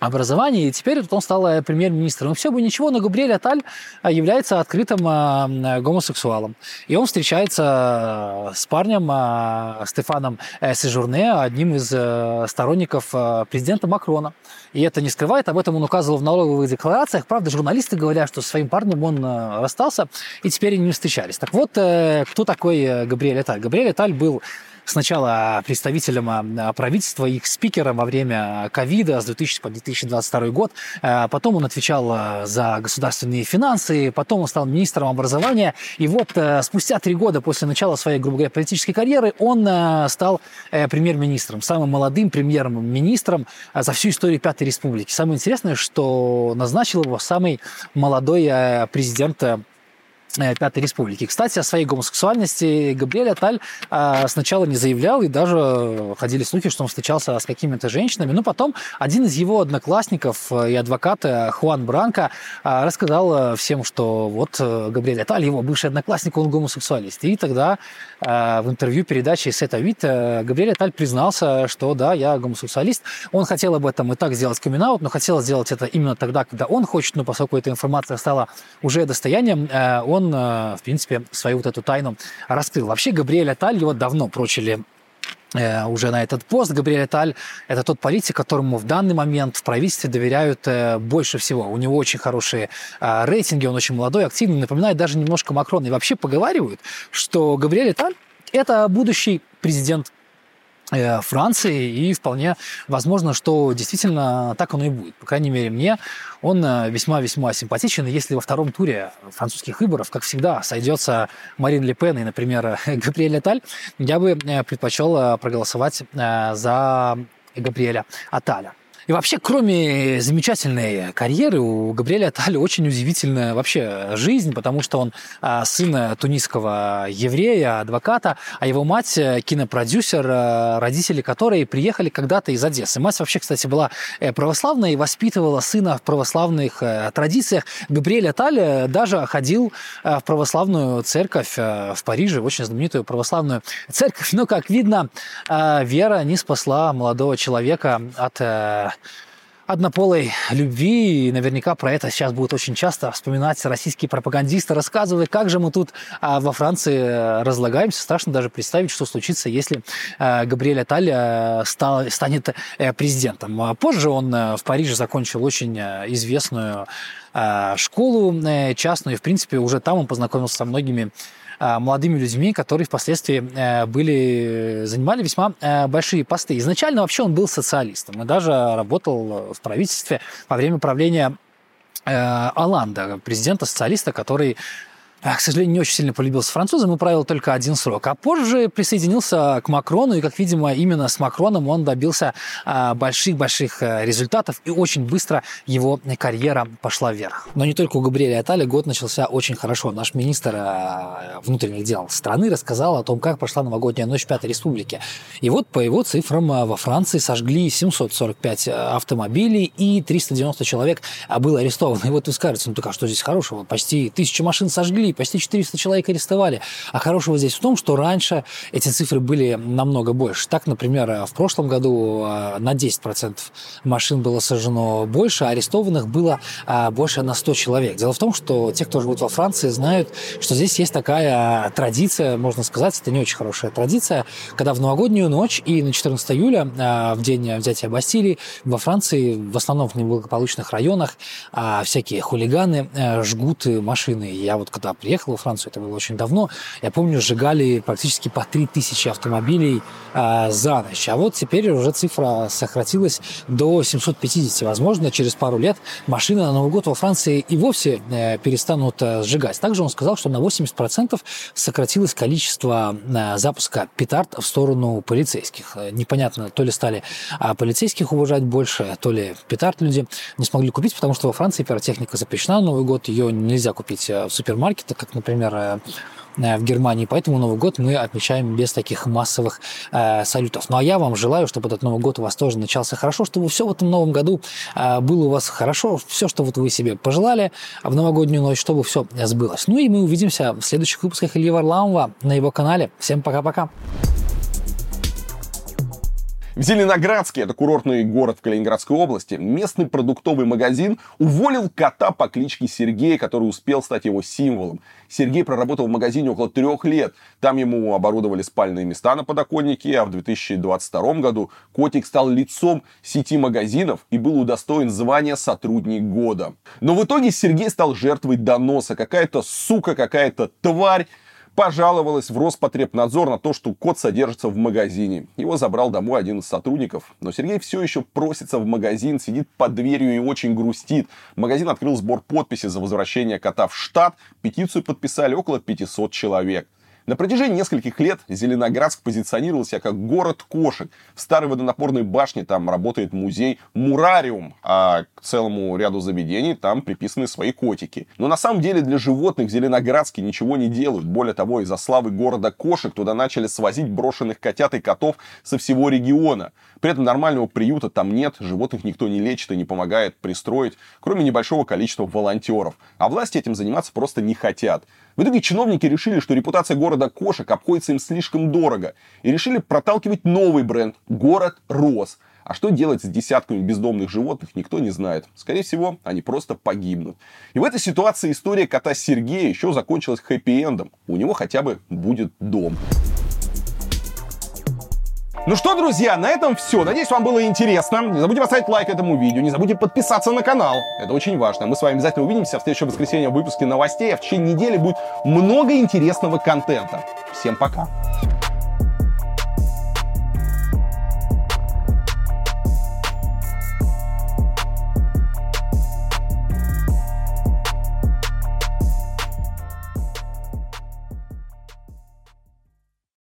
Speaker 33: образования, и теперь вот он стал э, премьер-министром. Ну, все бы ничего, но Габриэль Аталь э, является открытым э, гомосексуалом. И он встречается с парнем Стефаном Сежурне, одним из сторонников президента Макрона. И это не скрывает, об этом он указывал в налоговых декларациях. Правда, журналисты говорят, что со своим парнем он расстался, и теперь они не встречались. Так вот, кто такой Габриэль Аталь? Габриэль Аталь был сначала представителем а, правительства и спикером во время ковида с 2000 по 2022 год. А, потом он отвечал а, за государственные финансы, потом он стал министром образования. И вот спустя три года после начала своей, грубо говоря, политической карьеры он стал э, премьер-министром, самым молодым премьер-министром за всю историю Пятой Республики. Самое интересное, что назначил его самый молодой президент э, Пятой Республики. Кстати, о своей гомосексуальности Габриэль Аталь а, сначала не заявлял, и даже ходили слухи, что он встречался с какими-то женщинами. Но потом один из его одноклассников и адвоката Хуан Бранко рассказал всем, что вот Габриэль Аталь, его бывший одноклассник, он гомосексуалист. И тогда в интервью передачи «Сета Вид» Габриэль Аталь признался, что да, я гомосексуалист. Он хотел об этом и так сделать камин но хотел сделать это именно тогда, когда он хочет, но поскольку эта информация стала уже достоянием, он он, э, в принципе, свою вот эту тайну раскрыл. Вообще Габриэль Аталь его давно прочили э, уже на этот пост. Габриэль Таль – это тот политик, которому в данный момент в правительстве доверяют э, больше всего. У него очень хорошие рейтинги, он очень молодой, активный, напоминает даже немножко Макрона. И вообще поговаривают, что Габриэль Таль – это будущий президент Франции, и вполне возможно, что действительно так оно и будет. По крайней мере, мне он э, весьма-весьма симпатичен, и если во втором туре французских выборов, как всегда, сойдется Марин Ле Пен и, например, Габриэль Аталь, я бы э, предпочел проголосовать за Габриэля Аталя. И вообще, кроме замечательной карьеры, у Габриэля Атали очень удивительная вообще жизнь, потому что он а, сын тунисского еврея, адвоката, а его мать э, кинопродюсер, э, родители которой приехали когда-то из Одессы. Мать вообще, кстати, была э, православная и воспитывала сына в православных традициях. Габриэль Аталь даже ходил в православную церковь в Париже, в очень знаменитую православную церковь. Но, как видно, вера не спасла молодого человека от однополой любви. И наверняка про это сейчас будут очень часто вспоминать российские пропагандисты, рассказывая, как же мы тут а, во Франции э, разлагаемся. Страшно даже представить, что случится, если а, Габриэль Аталь а, стал, станет а, президентом. А позже он а, в Париже закончил очень а, известную а, школу а, частную, и, в принципе, уже там он познакомился со многими Э, молодыми людьми, которые впоследствии э, были, занимали весьма э, большие посты. Изначально вообще он был социалистом и даже работал в правительстве во время правления Аланда, президента-социалиста, который к сожалению, не очень сильно полюбился французам и правил только один срок. А позже присоединился к Макрону, и, как видимо, именно с Макроном он добился а, больших-больших э, результатов, и очень быстро его карьера пошла вверх. Но не только у Габриэля Атали год начался очень хорошо. Наш министр э, внутренних дел страны рассказал о том, как прошла новогодняя ночь Пятой Республике. И вот по его цифрам э, во Франции сожгли 745 автомобилей, и 390 человек было арестовано. И вот вы скажете, ну так а что здесь хорошего? Почти тысячу машин сожгли, привели, почти 400 человек арестовали. А хорошего здесь в том, что раньше эти цифры были намного больше. Так, например, в прошлом году а, на 10% машин было сожжено больше, а арестованных было а, больше на 100 человек. Дело в том, что те, кто живут во Франции, знают, что здесь есть такая традиция, можно сказать, это не очень хорошая традиция, когда в новогоднюю ночь и на 14 июля, а, в день взятия Бастилии, во Франции, в основном в неблагополучных районах, всякие хулиганы жгут машины. Я вот когда приехал во Францию, это было очень давно, я помню, сжигали практически по 3000 автомобилей э, за ночь. А вот теперь уже цифра сократилась до 750. Возможно, через пару лет машины на Новый год во Франции и вовсе э, перестанут э, сжигать. Также он сказал, что на 80% сократилось количество э, запуска петард в сторону полицейских. Непонятно, то ли стали э, полицейских уважать больше, то ли петард люди не смогли купить, потому что во Франции пиротехника запрещена на Новый год, ее нельзя купить э, в супермаркете, это как, например, э, э, в Германии. Поэтому Новый год мы отмечаем без таких массовых э, салютов. Ну а я вам желаю, чтобы этот Новый год у вас тоже начался хорошо, чтобы все в этом новом году э, было у вас хорошо, все, что вот вы себе пожелали в новогоднюю ночь, чтобы все сбылось. Ну и мы увидимся в следующих выпусках Ильи Варламова на его канале. Всем пока-пока.
Speaker 1: В Зеленоградске, это курортный город в Калининградской области, местный продуктовый магазин уволил кота по кличке Сергей, который успел стать его символом. Сергей проработал в магазине около трех лет. Там ему оборудовали спальные места на подоконнике, а в 2022 году котик стал лицом сети магазинов и был удостоен звания «Сотрудник года». Но в итоге Сергей стал жертвой доноса. Какая-то сука, какая-то тварь пожаловалась в Роспотребнадзор на то, что кот содержится в магазине. Его забрал домой один из сотрудников. Но Сергей все еще просится в магазин, сидит под дверью и очень грустит. Магазин открыл сбор подписи за возвращение кота в штат. Петицию подписали около 500 человек. На протяжении нескольких лет Зеленоградск позиционировал себя как город кошек. В старой водонапорной башне там работает музей Мурариум, а к целому ряду заведений там приписаны свои котики. Но на самом деле для животных Зеленоградске ничего не делают. Более того, из-за славы города кошек туда начали свозить брошенных котят и котов со всего региона. При этом нормального приюта там нет, животных никто не лечит и не помогает пристроить, кроме небольшого количества волонтеров. А власти этим заниматься просто не хотят. В итоге чиновники решили, что репутация города кошек обходится им слишком дорого. И решили проталкивать новый бренд – город Рос. А что делать с десятками бездомных животных, никто не знает. Скорее всего, они просто погибнут. И в этой ситуации история кота Сергея еще закончилась хэппи-эндом. У него хотя бы будет дом. Ну что, друзья, на этом все. Надеюсь, вам было интересно. Не забудьте поставить лайк этому видео, не забудьте подписаться на канал. Это очень важно. Мы с вами обязательно увидимся в следующем воскресенье в выпуске новостей, а в течение недели будет много интересного контента. Всем пока.